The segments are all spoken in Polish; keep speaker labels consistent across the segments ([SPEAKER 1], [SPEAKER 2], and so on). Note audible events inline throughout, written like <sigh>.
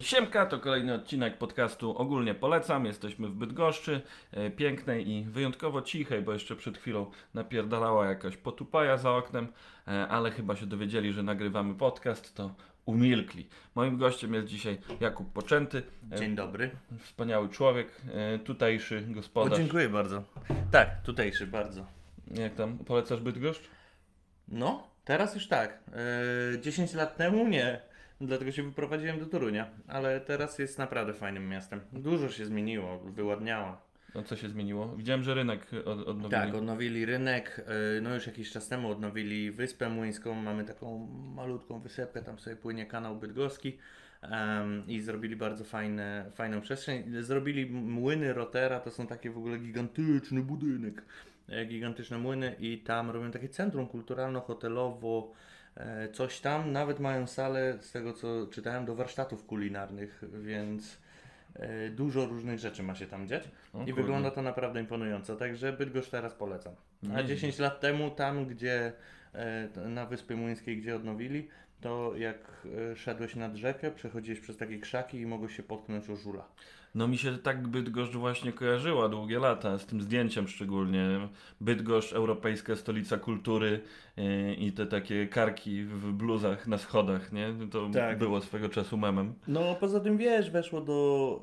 [SPEAKER 1] Siemka, to kolejny odcinek podcastu Ogólnie Polecam. Jesteśmy w Bydgoszczy, e, pięknej i wyjątkowo cichej, bo jeszcze przed chwilą napierdalała jakaś potupaja za oknem, e, ale chyba się dowiedzieli, że nagrywamy podcast, to umilkli. Moim gościem jest dzisiaj Jakub Poczęty, e,
[SPEAKER 2] Dzień dobry.
[SPEAKER 1] wspaniały człowiek, tutejszy
[SPEAKER 2] O,
[SPEAKER 1] gospodarz.
[SPEAKER 2] dziękuję bardzo. Tak, tutejszy bardzo.
[SPEAKER 1] Jak tam, polecasz Bydgoszcz?
[SPEAKER 2] No, teraz już tak. Yy, 10 lat temu nie, dlatego się wyprowadziłem do Torunia, ale teraz jest naprawdę fajnym miastem. Dużo się zmieniło, wyładniała.
[SPEAKER 1] No co się zmieniło? Widziałem, że rynek od, odnowili.
[SPEAKER 2] Tak, odnowili rynek, yy, no już jakiś czas temu odnowili Wyspę Młyńską, mamy taką malutką wysepkę, tam sobie płynie kanał bydgoski. em, I zrobili bardzo fajne, fajną przestrzeń. Zrobili młyny Rotera, to są takie w ogóle gigantyczny budynek. e, Gigantyczne młyny i tam robią takie centrum kulturalno-hotelowo, e, coś tam. Nawet mają salę, z tego co czytałem, do warsztatów kulinarnych, więc e, dużo różnych rzeczy ma się tam dziać.
[SPEAKER 1] O
[SPEAKER 2] I
[SPEAKER 1] kurde.
[SPEAKER 2] wygląda to naprawdę imponująco, także Bydgoszcz teraz polecam. A
[SPEAKER 1] Nieźle.
[SPEAKER 2] 10 lat temu, tam gdzie e, na Wyspie Młyńskiej, gdzie odnowili, to jak e, szedłeś nad rzekę, przechodziłeś przez takie krzaki i mogłeś się potknąć o żula.
[SPEAKER 1] No mi się tak Bydgoszcz właśnie kojarzyła długie lata, z tym zdjęciem szczególnie. Bydgoszcz, europejska stolica kultury yy, i te takie karki w bluzach na schodach, nie? To
[SPEAKER 2] Tak.
[SPEAKER 1] było swego czasu memem.
[SPEAKER 2] No poza tym wiesz, weszło do,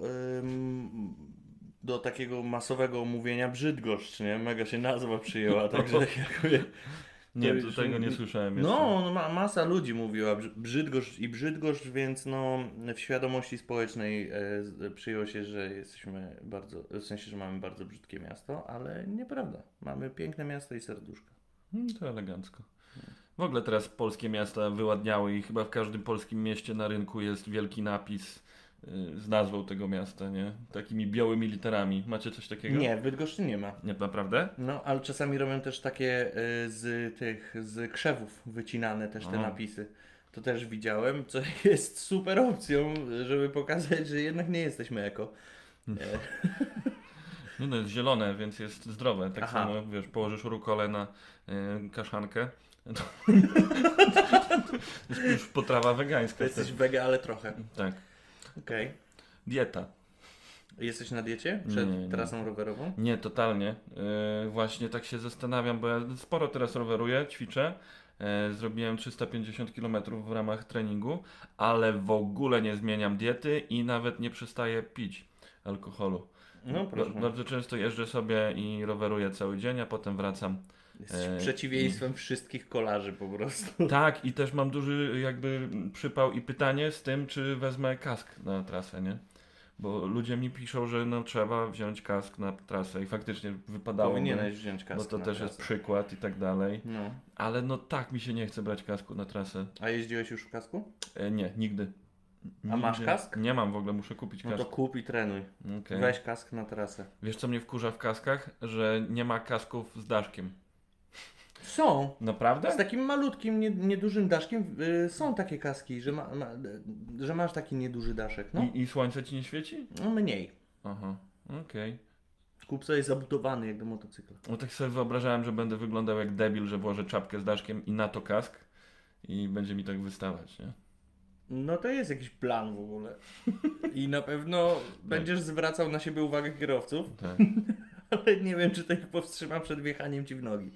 [SPEAKER 2] do takiego masowego omówienia Brzydgoszcz, nie? Mega się nazwa przyjęła, także jakby...
[SPEAKER 1] Nie,
[SPEAKER 2] To już-
[SPEAKER 1] tego nie słyszałem jeszcze.
[SPEAKER 2] No, no ma, masa ludzi mówiła Brzy- Brzydgoszcz i Brzydgoszcz, więc no w świadomości społecznej e, przyjęło się, że jesteśmy bardzo, w sensie, że mamy bardzo brzydkie miasto, ale nieprawda. Mamy piękne miasto i serduszko.
[SPEAKER 1] Mm, To elegancko. W ogóle teraz polskie miasta wyładniały i chyba w każdym polskim mieście na rynku jest wielki napis z nazwą tego miasta, nie? Takimi białymi literami. Macie coś takiego?
[SPEAKER 2] Nie, w Bydgoszczy nie ma.
[SPEAKER 1] Nie, naprawdę?
[SPEAKER 2] No, ale czasami robią też takie e, z tych, z krzewów wycinane też te
[SPEAKER 1] A.
[SPEAKER 2] napisy. To też widziałem, co <laughs> jest super opcją, żeby pokazać, że jednak nie jesteśmy eko. E, <laughs>
[SPEAKER 1] Nie no, jest zielone, więc jest zdrowe. Tak
[SPEAKER 2] Aha.
[SPEAKER 1] samo, wiesz, położysz rukole na y, kaszankę. <laughs> To jest już potrawa wegańska.
[SPEAKER 2] To jesteś
[SPEAKER 1] wtedy.
[SPEAKER 2] wege, ale trochę.
[SPEAKER 1] Tak.
[SPEAKER 2] Okej.
[SPEAKER 1] Dieta.
[SPEAKER 2] Jesteś na diecie przed
[SPEAKER 1] Nie, nie.
[SPEAKER 2] trasą rowerową?
[SPEAKER 1] Nie, totalnie. Y, właśnie tak się zastanawiam, bo ja sporo teraz roweruję, ćwiczę. Y, zrobiłem 350 km w ramach treningu, ale w ogóle nie zmieniam diety i nawet nie przestaję pić alkoholu.
[SPEAKER 2] No proszę.
[SPEAKER 1] Ba- bardzo często jeżdżę sobie i roweruję cały dzień, a potem wracam
[SPEAKER 2] Jesteś
[SPEAKER 1] e,
[SPEAKER 2] przeciwieństwem wszystkich kolarzy po prostu. <laughs>
[SPEAKER 1] Tak, i też mam duży jakby przypał i pytanie z tym, czy wezmę kask na trasę, nie? Bo ludzie mi piszą, że no trzeba wziąć kask na trasę i faktycznie wypadało.
[SPEAKER 2] Powinieneś wziąć kask
[SPEAKER 1] Bo to też
[SPEAKER 2] trasę.
[SPEAKER 1] jest przykład i tak dalej.
[SPEAKER 2] No.
[SPEAKER 1] Ale no tak mi się nie chce brać kasku na trasę.
[SPEAKER 2] A jeździłeś już w kasku?
[SPEAKER 1] E, nie, nigdy.
[SPEAKER 2] A masz
[SPEAKER 1] Nigdy.
[SPEAKER 2] kask?
[SPEAKER 1] Nie mam w ogóle, muszę kupić
[SPEAKER 2] No
[SPEAKER 1] kask.
[SPEAKER 2] to kup i trenuj.
[SPEAKER 1] Okej.
[SPEAKER 2] Weź kask na trasę.
[SPEAKER 1] Wiesz co mnie wkurza w kaskach? Że nie ma kasków z daszkiem.
[SPEAKER 2] Są.
[SPEAKER 1] Naprawdę?
[SPEAKER 2] Z takim malutkim, nie, niedużym daszkiem y, są takie kaski, że, ma, ma, że masz taki nieduży daszek. No,
[SPEAKER 1] I, I słońce ci nie świeci?
[SPEAKER 2] no mniej.
[SPEAKER 1] Aha, okej.
[SPEAKER 2] Kup sobie zabudowany jak do motocykla.
[SPEAKER 1] No tak sobie wyobrażałem, że będę wyglądał jak debil, że włożę czapkę z daszkiem i na to kask i będzie mi tak wystawać, nie?
[SPEAKER 2] No to jest jakiś plan w ogóle. I na pewno <laughs> będziesz zwracał na siebie uwagę kierowców,
[SPEAKER 1] Tak. <laughs>
[SPEAKER 2] ale nie wiem, czy to ich powstrzyma przed wjechaniem ci w nogi.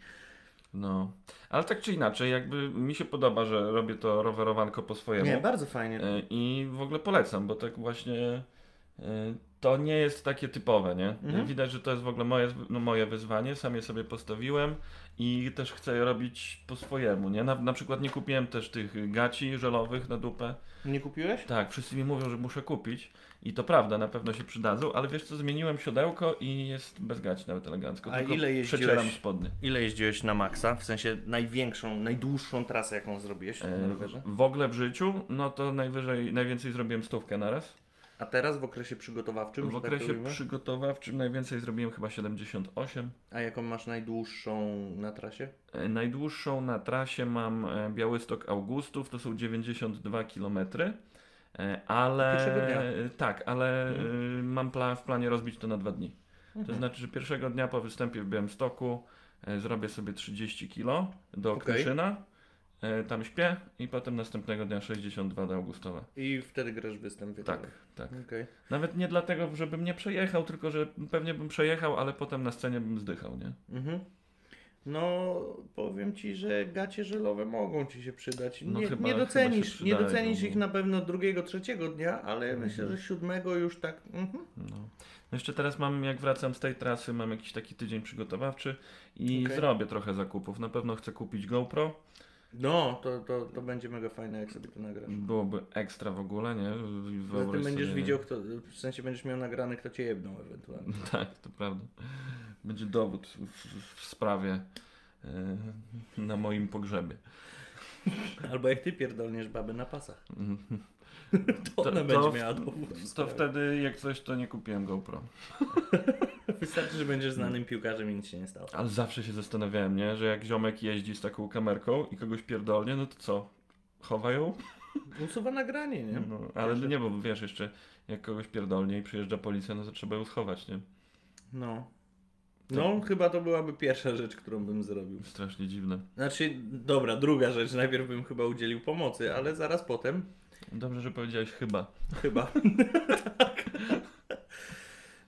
[SPEAKER 1] No. Ale tak czy inaczej, jakby mi się podoba, że robię to rowerowanko po swojemu.
[SPEAKER 2] Nie, bardzo fajnie.
[SPEAKER 1] E, I w ogóle polecam, bo tak właśnie e, to nie jest takie typowe, nie?
[SPEAKER 2] Mhm.
[SPEAKER 1] Widać, że to jest w ogóle moje, no, moje wyzwanie, sam je sobie postawiłem i też chcę je robić po swojemu, nie? Na, na przykład nie kupiłem też tych gaci żelowych na dupę.
[SPEAKER 2] Nie kupiłeś?
[SPEAKER 1] Tak, wszyscy mi mówią, że muszę kupić i to prawda, na pewno się przydadzą, ale wiesz co, zmieniłem siodełko i jest bez gaci nawet elegancko.
[SPEAKER 2] A ile jeździłeś?
[SPEAKER 1] Przecieram spodnie.
[SPEAKER 2] Ile jeździłeś na maksa? W sensie największą, najdłuższą trasę, jaką zrobiłeś
[SPEAKER 1] E, w ogóle w życiu, no to najwyżej, najwięcej zrobiłem stówkę naraz.
[SPEAKER 2] A teraz w okresie przygotowawczym?
[SPEAKER 1] W
[SPEAKER 2] tak
[SPEAKER 1] okresie
[SPEAKER 2] ujmę?
[SPEAKER 1] przygotowawczym najwięcej zrobiłem chyba 78.
[SPEAKER 2] A jaką masz najdłuższą na trasie?
[SPEAKER 1] E, Najdłuższą na trasie mam e, Białystok Augustów, to są 92 km. Ale e, tak, ale e, mam pla w planie rozbić to na dwa dni. To
[SPEAKER 2] Mhm.
[SPEAKER 1] znaczy, że pierwszego dnia po występie w Białymstoku zrobię sobie 30 kg do e, tam śpię i potem następnego dnia 62 do Augustowa.
[SPEAKER 2] I wtedy grasz występ
[SPEAKER 1] Tak,
[SPEAKER 2] wieczorem.
[SPEAKER 1] tak.
[SPEAKER 2] Okej.
[SPEAKER 1] Nawet nie dlatego, żebym nie przejechał, tylko że pewnie bym przejechał, ale potem na scenie bym zdychał, nie?
[SPEAKER 2] Mhm. No, powiem ci, że gacie żelowe mogą ci się przydać.
[SPEAKER 1] No
[SPEAKER 2] Nie,
[SPEAKER 1] chyba-
[SPEAKER 2] nie docenisz, nie docenisz
[SPEAKER 1] no.
[SPEAKER 2] ich na pewno drugiego, trzeciego dnia, ale
[SPEAKER 1] Mhm.
[SPEAKER 2] myślę, że siódmego już tak. Mhm.
[SPEAKER 1] No. No jeszcze teraz mam, jak wracam z tej trasy, mam jakiś taki tydzień przygotowawczy i
[SPEAKER 2] Okej.
[SPEAKER 1] zrobię trochę zakupów. Na pewno chcę kupić GoPro.
[SPEAKER 2] No, to, to, to będzie mega fajne, jak sobie to nagrasz.
[SPEAKER 1] Byłoby ekstra w ogóle, nie? Wyobraź
[SPEAKER 2] tym będziesz
[SPEAKER 1] sobie,
[SPEAKER 2] widział, kto, w sensie będziesz miał nagrane, kto cię jebnął ewentualnie. <laughs>
[SPEAKER 1] Tak, to prawda. Będzie dowód w, w sprawie e, na moim pogrzebie.
[SPEAKER 2] Albo jak ty pierdolniesz babę na pasach. To
[SPEAKER 1] To-
[SPEAKER 2] ona
[SPEAKER 1] to
[SPEAKER 2] będzie
[SPEAKER 1] w-
[SPEAKER 2] miała dowód.
[SPEAKER 1] To
[SPEAKER 2] sprawie.
[SPEAKER 1] wtedy, jak coś, to nie kupiłem GoPro. <laughs>
[SPEAKER 2] Wystarczy, że będziesz znanym piłkarzem i nic się nie stało.
[SPEAKER 1] Ale zawsze się zastanawiałem, nie? Że jak ziomek jeździ z taką kamerką i kogoś pierdolnie, no to co? Chowa ją?
[SPEAKER 2] Usuwa nagranie, nie?
[SPEAKER 1] No, ale nie, bo wiesz jeszcze, jak kogoś pierdolnie i przyjeżdża policja, no to trzeba ją schować, nie?
[SPEAKER 2] No. No, chyba to byłaby pierwsza rzecz, którą bym zrobił.
[SPEAKER 1] Strasznie dziwne.
[SPEAKER 2] Znaczy, dobra, druga rzecz. Najpierw bym chyba udzielił pomocy, ale zaraz potem
[SPEAKER 1] Dobrze, że powiedziałeś chyba.
[SPEAKER 2] chyba. tak. <laughs>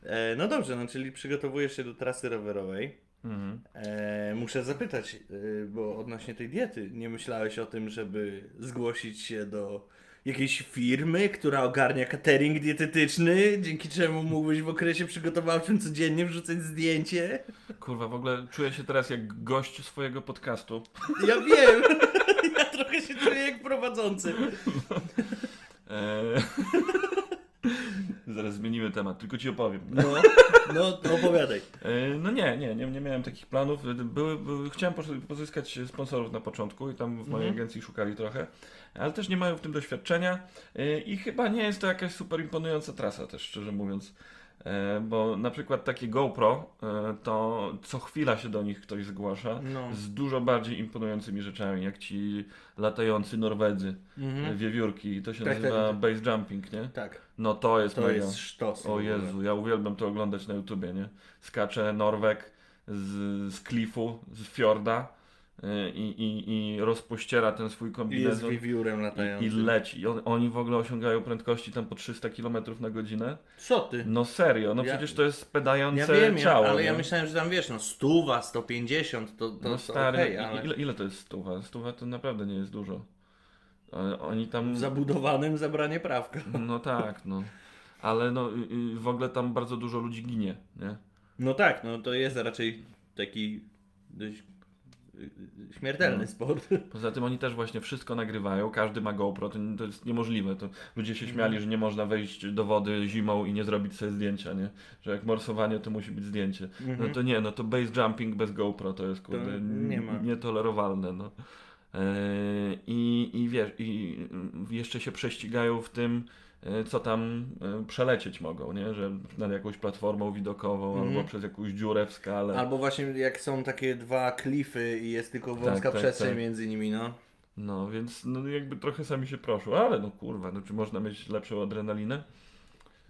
[SPEAKER 2] E, no dobrze, no czyli przygotowujesz się do trasy rowerowej.
[SPEAKER 1] Mhm.
[SPEAKER 2] E, muszę zapytać, e, bo odnośnie tej diety, nie myślałeś o tym, żeby zgłosić się do jakiejś firmy, która ogarnia catering dietetyczny, dzięki czemu mógłbyś w okresie przygotowawczym codziennie wrzucać zdjęcie?
[SPEAKER 1] Kurwa, w ogóle czuję się teraz jak gość swojego podcastu.
[SPEAKER 2] Ja wiem! Się czuję jak prowadzący.
[SPEAKER 1] Eee... <laughs> Zaraz zmienimy temat, tylko ci opowiem.
[SPEAKER 2] No, no to opowiadaj.
[SPEAKER 1] E, No nie, nie, nie, nie miałem takich planów. Były, były, chciałem posz- pozyskać sponsorów na początku i tam w mojej
[SPEAKER 2] Mhm.
[SPEAKER 1] agencji szukali trochę, ale też nie mają w tym doświadczenia e, i chyba nie jest to jakaś super imponująca trasa też, szczerze mówiąc. E, Bo na przykład takie GoPro, e, to co chwila się do nich ktoś zgłasza
[SPEAKER 2] No.
[SPEAKER 1] z dużo bardziej imponującymi rzeczami, jak ci latający Norwedzy,
[SPEAKER 2] Mhm.
[SPEAKER 1] wiewiórki, to się
[SPEAKER 2] Tak,
[SPEAKER 1] nazywa
[SPEAKER 2] tak,
[SPEAKER 1] base jumping, nie?
[SPEAKER 2] Tak,
[SPEAKER 1] No to jest
[SPEAKER 2] to
[SPEAKER 1] mega.
[SPEAKER 2] jest sztos.
[SPEAKER 1] O. Jezu, ja uwielbiam to oglądać na YouTubie, nie? Skacze Norwek z, z klifu, z fiorda i, i, i rozpościera ten swój
[SPEAKER 2] I jest
[SPEAKER 1] kombinezon
[SPEAKER 2] wiewiórem
[SPEAKER 1] i,
[SPEAKER 2] latającym.
[SPEAKER 1] i leci. I on, oni w ogóle osiągają prędkości tam po 300 km na godzinę.
[SPEAKER 2] Co ty?
[SPEAKER 1] No serio, no
[SPEAKER 2] Ja-
[SPEAKER 1] przecież to jest pedające
[SPEAKER 2] Ja wiem, ja,
[SPEAKER 1] ciało.
[SPEAKER 2] ale
[SPEAKER 1] nie?
[SPEAKER 2] ja myślałem, że tam wiesz, no stuwa, 150, to, to,
[SPEAKER 1] No
[SPEAKER 2] to
[SPEAKER 1] stary,
[SPEAKER 2] okej,
[SPEAKER 1] i-
[SPEAKER 2] ale
[SPEAKER 1] ile, ile to jest stuwa? Stuwa to naprawdę nie jest dużo. Oni tam...
[SPEAKER 2] w zabudowanym zabranie prawka.
[SPEAKER 1] No tak, no. Ale no y, y, w ogóle tam bardzo dużo ludzi ginie, nie?
[SPEAKER 2] No tak, no to jest raczej taki dość y, y, śmiertelny
[SPEAKER 1] No.
[SPEAKER 2] sport.
[SPEAKER 1] Poza tym oni też właśnie wszystko nagrywają, każdy ma GoPro, to, to jest niemożliwe. To ludzie się
[SPEAKER 2] Mhm.
[SPEAKER 1] śmiali, że nie można wejść do wody zimą i nie zrobić sobie zdjęcia, nie? Że jak morsowanie to musi być zdjęcie. No
[SPEAKER 2] Mhm.
[SPEAKER 1] to nie, no to base jumping bez GoPro to jest kurde
[SPEAKER 2] nie ma.
[SPEAKER 1] nietolerowalne, no. Eee, I, I wiesz, i jeszcze się prześcigają w tym, co tam y, przelecieć mogą, nie? Że nad jakąś platformą widokową
[SPEAKER 2] Mhm.
[SPEAKER 1] albo przez jakąś dziurę w skale.
[SPEAKER 2] Albo właśnie jak są takie dwa klify i jest tylko wąska
[SPEAKER 1] Tak, tak,
[SPEAKER 2] przestrzeń
[SPEAKER 1] tak.
[SPEAKER 2] między nimi, no.
[SPEAKER 1] No, więc no, jakby trochę sami się proszą, ale no kurwa, no czy można mieć lepszą adrenalinę?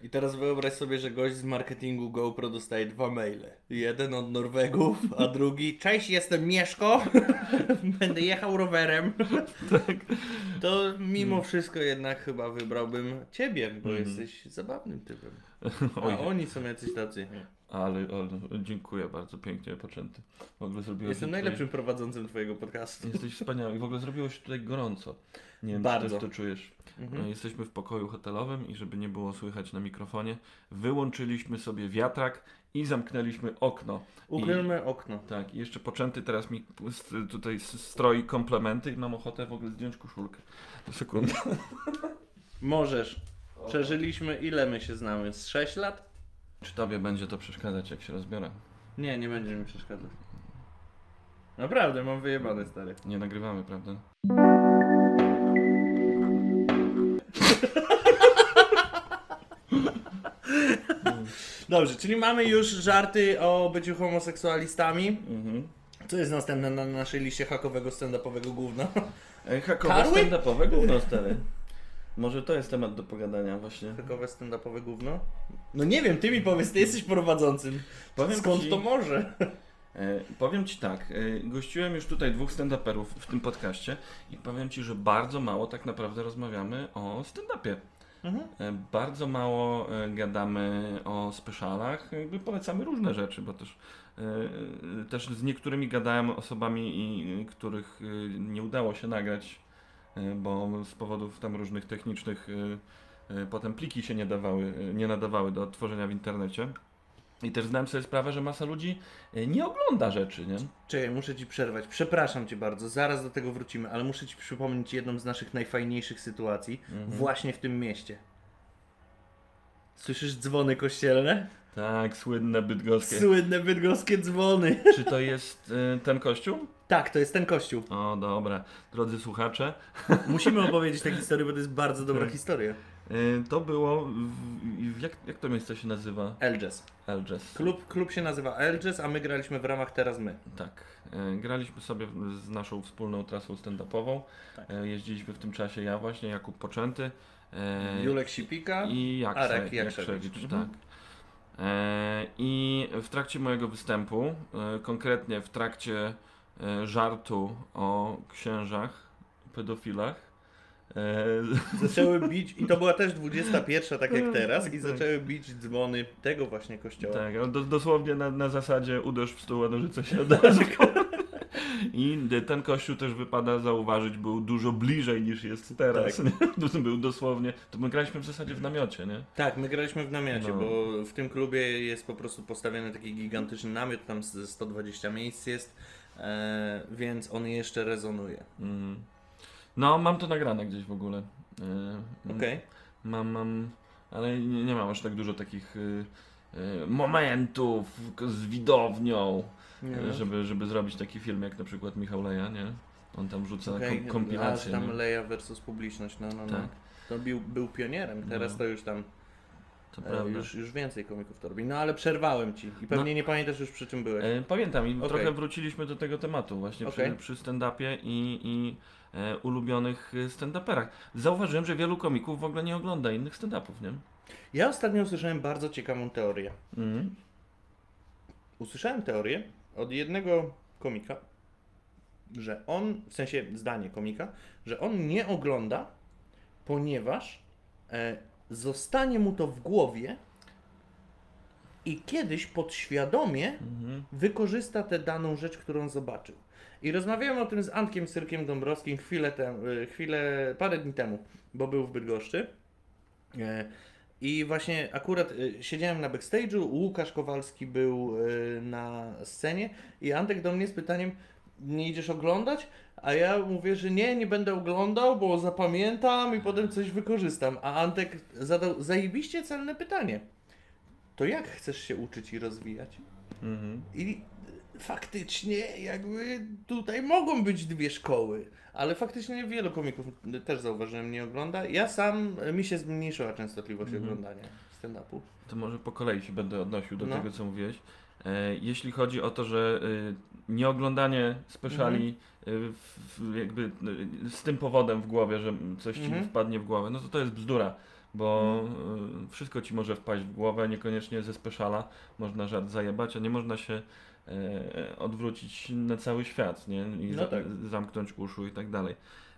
[SPEAKER 2] I teraz wyobraź sobie, że gość z marketingu GoPro dostaje dwa maile. Jeden od Norwegów, a <laughs> drugi Cześć, jestem Mieszko, <laughs> będę jechał rowerem. To mimo wszystko jednak chyba wybrałbym Ciebie, bo
[SPEAKER 1] Mhm.
[SPEAKER 2] jesteś zabawnym typem. <laughs>
[SPEAKER 1] Oj,
[SPEAKER 2] A oni są jacyś tacy.
[SPEAKER 1] Ale, ale dziękuję bardzo, pięknie poczęty. W ogóle zrobiłeś
[SPEAKER 2] Jestem
[SPEAKER 1] tutaj,
[SPEAKER 2] najlepszym prowadzącym Twojego podcastu.
[SPEAKER 1] Jesteś wspaniały. W ogóle zrobiłeś tutaj gorąco. Nie wiem,
[SPEAKER 2] Bardzo.
[SPEAKER 1] czy też to czujesz.
[SPEAKER 2] Mhm.
[SPEAKER 1] Jesteśmy w pokoju hotelowym i żeby nie było słychać na mikrofonie, wyłączyliśmy sobie wiatrak i zamknęliśmy okno.
[SPEAKER 2] Uchylmy okno.
[SPEAKER 1] Tak, i jeszcze poczęty teraz mi tutaj stroi komplementy i mam ochotę w ogóle zdjąć koszulkę. Sekundę.
[SPEAKER 2] Możesz. <laughs> Przeżyliśmy, ile my się znamy? Z 6 lat?
[SPEAKER 1] Czy tobie będzie to przeszkadzać, jak się rozbiorę?
[SPEAKER 2] Nie, nie będzie mi przeszkadzać. Naprawdę, mam wyjebane, stary.
[SPEAKER 1] Nie nagrywamy, prawda?
[SPEAKER 2] Dobrze, czyli mamy już żarty o byciu homoseksualistami.
[SPEAKER 1] Mhm.
[SPEAKER 2] Co jest następne na naszej liście hakowego stand-upowego gówna?
[SPEAKER 1] Ej, hakowe
[SPEAKER 2] Karły?
[SPEAKER 1] stand-upowe gówno stary. Może to jest temat do pogadania właśnie.
[SPEAKER 2] Hakowe stand-upowe gówno? No nie wiem, ty mi powiedz, ty jesteś prowadzącym.
[SPEAKER 1] Powiem
[SPEAKER 2] Skąd
[SPEAKER 1] ci-
[SPEAKER 2] to może?
[SPEAKER 1] E, powiem Ci tak, e, gościłem już tutaj dwóch stand-uperów w tym podcaście i powiem Ci, że bardzo mało tak naprawdę rozmawiamy o stand-upie.
[SPEAKER 2] Mhm.
[SPEAKER 1] E, Bardzo mało e, gadamy o specialach, jakby polecamy różne rzeczy, bo też, e, e, też z niektórymi gadałem osobami, i, e, których e, nie udało się nagrać, bo z powodów tam różnych technicznych e, e, potem pliki się nie dawały, nie nadawały do tworzenia w internecie. I też zdałem sobie sprawę, że masa ludzi nie ogląda rzeczy, nie?
[SPEAKER 2] Czekaj, muszę Ci przerwać. Przepraszam Cię bardzo, zaraz do tego wrócimy, ale muszę Ci przypomnieć jedną z naszych najfajniejszych sytuacji
[SPEAKER 1] Mhm.
[SPEAKER 2] właśnie w tym mieście. Słyszysz dzwony kościelne?
[SPEAKER 1] Tak, słynne bydgoskie.
[SPEAKER 2] Słynne bydgoskie dzwony. <laughs>
[SPEAKER 1] Czy to jest e, ten kościół?
[SPEAKER 2] Tak, to jest ten kościół.
[SPEAKER 1] O, dobra. Drodzy słuchacze, <laughs>
[SPEAKER 2] Musimy opowiedzieć tę historię, bo to jest bardzo dobra
[SPEAKER 1] Tak.
[SPEAKER 2] historia.
[SPEAKER 1] Y, To było. W, w, jak, jak to miejsce się nazywa?
[SPEAKER 2] Elges.
[SPEAKER 1] Elges.
[SPEAKER 2] Klub, klub się nazywa Elges, a my graliśmy w ramach Teraz My.
[SPEAKER 1] Tak. Y, Graliśmy sobie w- z naszą wspólną trasą stand-upową.
[SPEAKER 2] Tak.
[SPEAKER 1] Y, Jeździliśmy w tym czasie ja właśnie, Jakub Poczęty. y,
[SPEAKER 2] Julek Sipika.
[SPEAKER 1] i Jaksze,
[SPEAKER 2] Arek
[SPEAKER 1] Jakrzewicz.
[SPEAKER 2] Jakrzewicz. Mhm.
[SPEAKER 1] Tak. I w trakcie mojego występu, e, konkretnie w trakcie e, żartu o księżach, pedofilach, e, <laughs>
[SPEAKER 2] Zaczęły bić, i to była też 21, tak jak teraz, i
[SPEAKER 1] Tak,
[SPEAKER 2] zaczęły bić dzwony tego właśnie kościoła.
[SPEAKER 1] Tak, do, dosłownie na, na zasadzie uderz w stół, a nożyce się od razu. <laughs> I ten kościół też wypada zauważyć, był dużo bliżej niż jest teraz.
[SPEAKER 2] Tak. <laughs>
[SPEAKER 1] Był dosłownie, to my graliśmy w zasadzie w namiocie, nie?
[SPEAKER 2] Tak, my graliśmy w namiocie,
[SPEAKER 1] No.
[SPEAKER 2] bo w tym klubie jest po prostu postawiony taki gigantyczny namiot, tam ze 120 miejsc jest, e, więc on jeszcze rezonuje.
[SPEAKER 1] Mm. No, mam to nagrane gdzieś w ogóle. E,
[SPEAKER 2] Okej.
[SPEAKER 1] Mam, mam, ale nie, nie mam aż tak dużo takich y, y, momentów z widownią,
[SPEAKER 2] Nie no.
[SPEAKER 1] żeby, żeby zrobić taki film jak na przykład Michał Leja, nie? On tam wrzuca
[SPEAKER 2] Okej,
[SPEAKER 1] kom, kompilację.
[SPEAKER 2] A, tam
[SPEAKER 1] nie?
[SPEAKER 2] Leja versus publiczność, no, no, no.
[SPEAKER 1] Tak.
[SPEAKER 2] To był, był pionierem, teraz
[SPEAKER 1] No.
[SPEAKER 2] to już tam,
[SPEAKER 1] To
[SPEAKER 2] e,
[SPEAKER 1] prawda.
[SPEAKER 2] już, już więcej komików to robi. No ale przerwałem Ci i pewnie nie pamiętasz już przy czym byłeś.
[SPEAKER 1] E, pamiętam i
[SPEAKER 2] Okej.
[SPEAKER 1] trochę wróciliśmy do tego tematu właśnie
[SPEAKER 2] Okej.
[SPEAKER 1] przy, przy stand-upie i, i e, ulubionych stand-uperach. Zauważyłem, że wielu komików w ogóle nie ogląda innych stand-upów, nie?
[SPEAKER 2] Ja ostatnio usłyszałem bardzo ciekawą teorię.
[SPEAKER 1] Mhm.
[SPEAKER 2] Usłyszałem teorię od jednego komika, że on, w sensie zdanie komika, że on nie ogląda, ponieważ e, zostanie mu to w głowie i kiedyś podświadomie
[SPEAKER 1] Mhm.
[SPEAKER 2] wykorzysta tę daną rzecz, którą zobaczył. I rozmawiałem o tym z Antkiem Syrkiem Dąbrowskim chwilę, tem, y, chwilę, parę dni temu, bo był w Bydgoszczy. E, I właśnie akurat y, siedziałem na backstage'u, Łukasz Kowalski był y, na scenie i Antek do mnie z pytaniem, nie idziesz oglądać? A ja mówię, że nie, nie będę oglądał, bo zapamiętam i potem coś wykorzystam. A Antek zadał zajebiście celne pytanie. To jak chcesz się uczyć i rozwijać?
[SPEAKER 1] Mhm.
[SPEAKER 2] I faktycznie jakby tutaj mogą być dwie szkoły, ale faktycznie wielu komików też zauważyłem nie ogląda. Ja sam, mi się zmniejszyła częstotliwość
[SPEAKER 1] Mhm.
[SPEAKER 2] oglądania stand-upu.
[SPEAKER 1] To może po kolei się będę odnosił do
[SPEAKER 2] No.
[SPEAKER 1] tego, co mówiłeś. E, jeśli chodzi o to, że y, nieoglądanie speciali
[SPEAKER 2] Mhm.
[SPEAKER 1] w, jakby z tym powodem w głowie, że coś ci
[SPEAKER 2] Mhm.
[SPEAKER 1] wpadnie w głowę, no to to jest bzdura. Bo y, wszystko ci może wpaść w głowę, niekoniecznie ze speciala można żart zajebać, a nie można się e, odwrócić na cały świat, nie? I
[SPEAKER 2] No tak.
[SPEAKER 1] zamknąć uszu i tak dalej.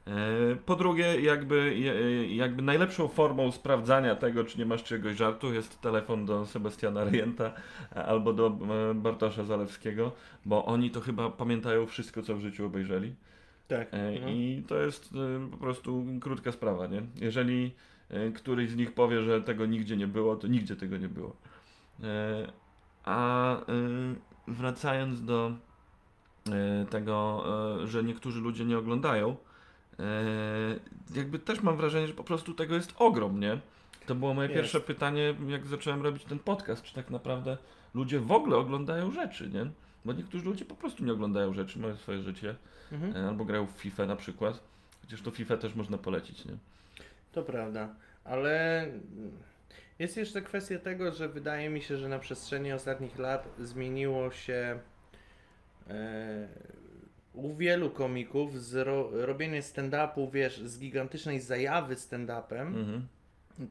[SPEAKER 1] E, Po drugie, jakby, jakby najlepszą formą sprawdzania tego, czy nie masz czegoś żartu, jest telefon do Sebastiana Rejenta albo do e, Bartosza Zalewskiego, bo oni to chyba pamiętają wszystko, co w życiu obejrzeli.
[SPEAKER 2] Tak.
[SPEAKER 1] E,
[SPEAKER 2] no.
[SPEAKER 1] I to jest e, po prostu krótka sprawa, nie? Jeżeli e, któryś z nich powie, że tego nigdzie nie było, to nigdzie tego nie było. E, A e, wracając do e, tego, e, że niektórzy ludzie nie oglądają, e, jakby też mam wrażenie, że po prostu tego jest ogrom, nie? To było moje
[SPEAKER 2] Jest.
[SPEAKER 1] pierwsze pytanie, jak zacząłem robić ten podcast, czy tak naprawdę ludzie w ogóle oglądają rzeczy, nie? Bo niektórzy ludzie po prostu nie oglądają rzeczy, mają swoje życie.
[SPEAKER 2] Mhm.
[SPEAKER 1] Albo grają w FIFA na przykład. Chociaż to FIFA też można polecić, nie?
[SPEAKER 2] To prawda, ale jest jeszcze kwestia tego, że wydaje mi się, że na przestrzeni ostatnich lat zmieniło się e, u wielu komików zro, robienie stand-upu, wiesz, z gigantycznej zajawy stand-upem,
[SPEAKER 1] Mhm.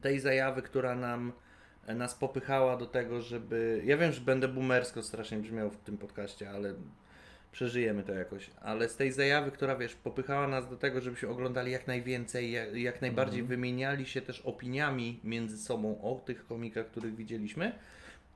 [SPEAKER 2] tej zajawy, która nam e, nas popychała do tego, żeby. Ja wiem, że będę boomersko strasznie brzmiał w tym podcaście, ale przeżyjemy to jakoś. Ale z tej zajawy, która wiesz, popychała nas do tego, żebyśmy oglądali jak najwięcej, jak, jak najbardziej
[SPEAKER 1] Mhm.
[SPEAKER 2] wymieniali się też opiniami między sobą o tych komikach, których widzieliśmy.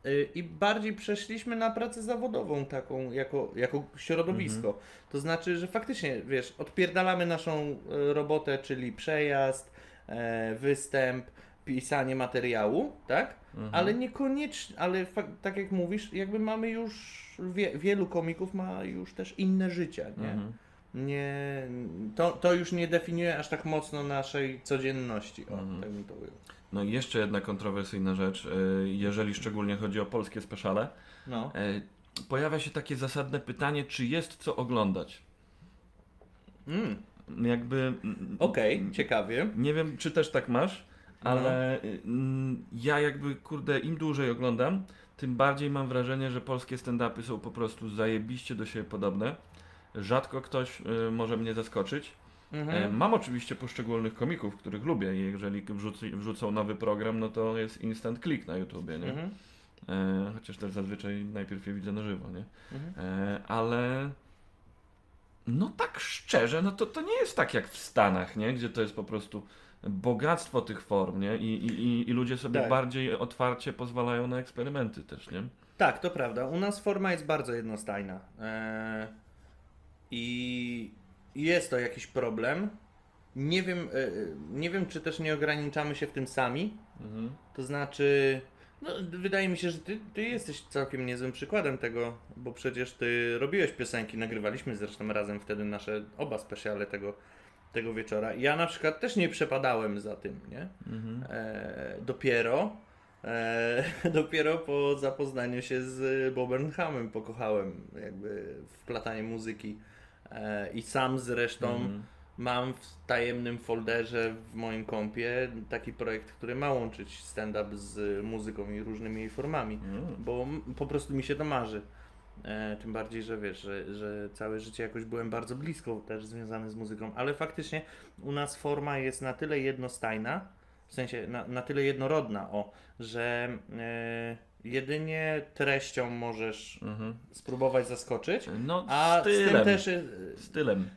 [SPEAKER 2] Y, I bardziej przeszliśmy na pracę zawodową, taką jako, jako środowisko. To znaczy, że faktycznie, wiesz, odpierdalamy naszą e, robotę, czyli przejazd, e, występ, pisanie materiału, tak?
[SPEAKER 1] Mhm.
[SPEAKER 2] Ale niekoniecznie, ale tak jak mówisz, jakby mamy już, wie, wielu komików ma już też inne życie, nie?
[SPEAKER 1] Mhm.
[SPEAKER 2] nie to, to już nie definiuje aż tak mocno naszej codzienności, o,
[SPEAKER 1] Mhm.
[SPEAKER 2] tak bym to ujął.
[SPEAKER 1] No i jeszcze jedna kontrowersyjna rzecz, y, jeżeli szczególnie chodzi o polskie speciale.
[SPEAKER 2] No.
[SPEAKER 1] E, Pojawia się takie zasadne pytanie, czy jest co oglądać.
[SPEAKER 2] Mm,
[SPEAKER 1] Jakby. mm,
[SPEAKER 2] Okej, ciekawie.
[SPEAKER 1] Nie wiem, czy też tak masz. Ale y, mm, ja jakby, kurde, im dłużej oglądam, tym bardziej mam wrażenie, że polskie stand-upy są po prostu zajebiście do siebie podobne. Rzadko ktoś y, może mnie zaskoczyć. E,
[SPEAKER 2] Mhm.
[SPEAKER 1] Mam oczywiście poszczególnych komików, których lubię i jeżeli wrzuci, wrzucą nowy program, no to jest instant click na YouTubie, nie?
[SPEAKER 2] Mhm.
[SPEAKER 1] E, chociaż też zazwyczaj najpierw je widzę na żywo, nie?
[SPEAKER 2] Mhm.
[SPEAKER 1] E, ale no tak szczerze, no to to nie jest tak jak w Stanach, nie? Gdzie to jest po prostu bogactwo tych form, nie? I, i, i- ludzie sobie
[SPEAKER 2] Tak.
[SPEAKER 1] bardziej otwarcie pozwalają na eksperymenty też, nie?
[SPEAKER 2] Tak, to prawda. U nas forma jest bardzo jednostajna. Eee, I jest to jakiś problem. Nie wiem, e, nie wiem, czy też nie ograniczamy się w tym sami.
[SPEAKER 1] Mhm.
[SPEAKER 2] To znaczy, no, wydaje mi się, że ty, ty jesteś całkiem niezłym przykładem tego, bo przecież ty robiłeś piosenki, nagrywaliśmy zresztą razem wtedy nasze oba specjale tego, tego wieczora. Ja na przykład też nie przepadałem za tym, nie?
[SPEAKER 1] Mhm.
[SPEAKER 2] E, dopiero, e, <laughs> dopiero po zapoznaniu się z Bobem Hamem pokochałem jakby wplatanie muzyki. E, I sam zresztą
[SPEAKER 1] Mhm.
[SPEAKER 2] mam w tajemnym folderze w moim kompie taki projekt, który ma łączyć stand-up z muzyką i różnymi jej formami,
[SPEAKER 1] Mhm.
[SPEAKER 2] bo po prostu mi się to marzy. E, tym bardziej, że wiesz, że, że całe życie jakoś byłem bardzo blisko też związany z muzyką, ale faktycznie u nas forma jest na tyle jednostajna, w sensie na, na tyle jednorodna, o, że e, jedynie treścią możesz
[SPEAKER 1] Mhm.
[SPEAKER 2] spróbować zaskoczyć,
[SPEAKER 1] No,
[SPEAKER 2] a z
[SPEAKER 1] stylem.
[SPEAKER 2] tym też. e,
[SPEAKER 1] Stylem.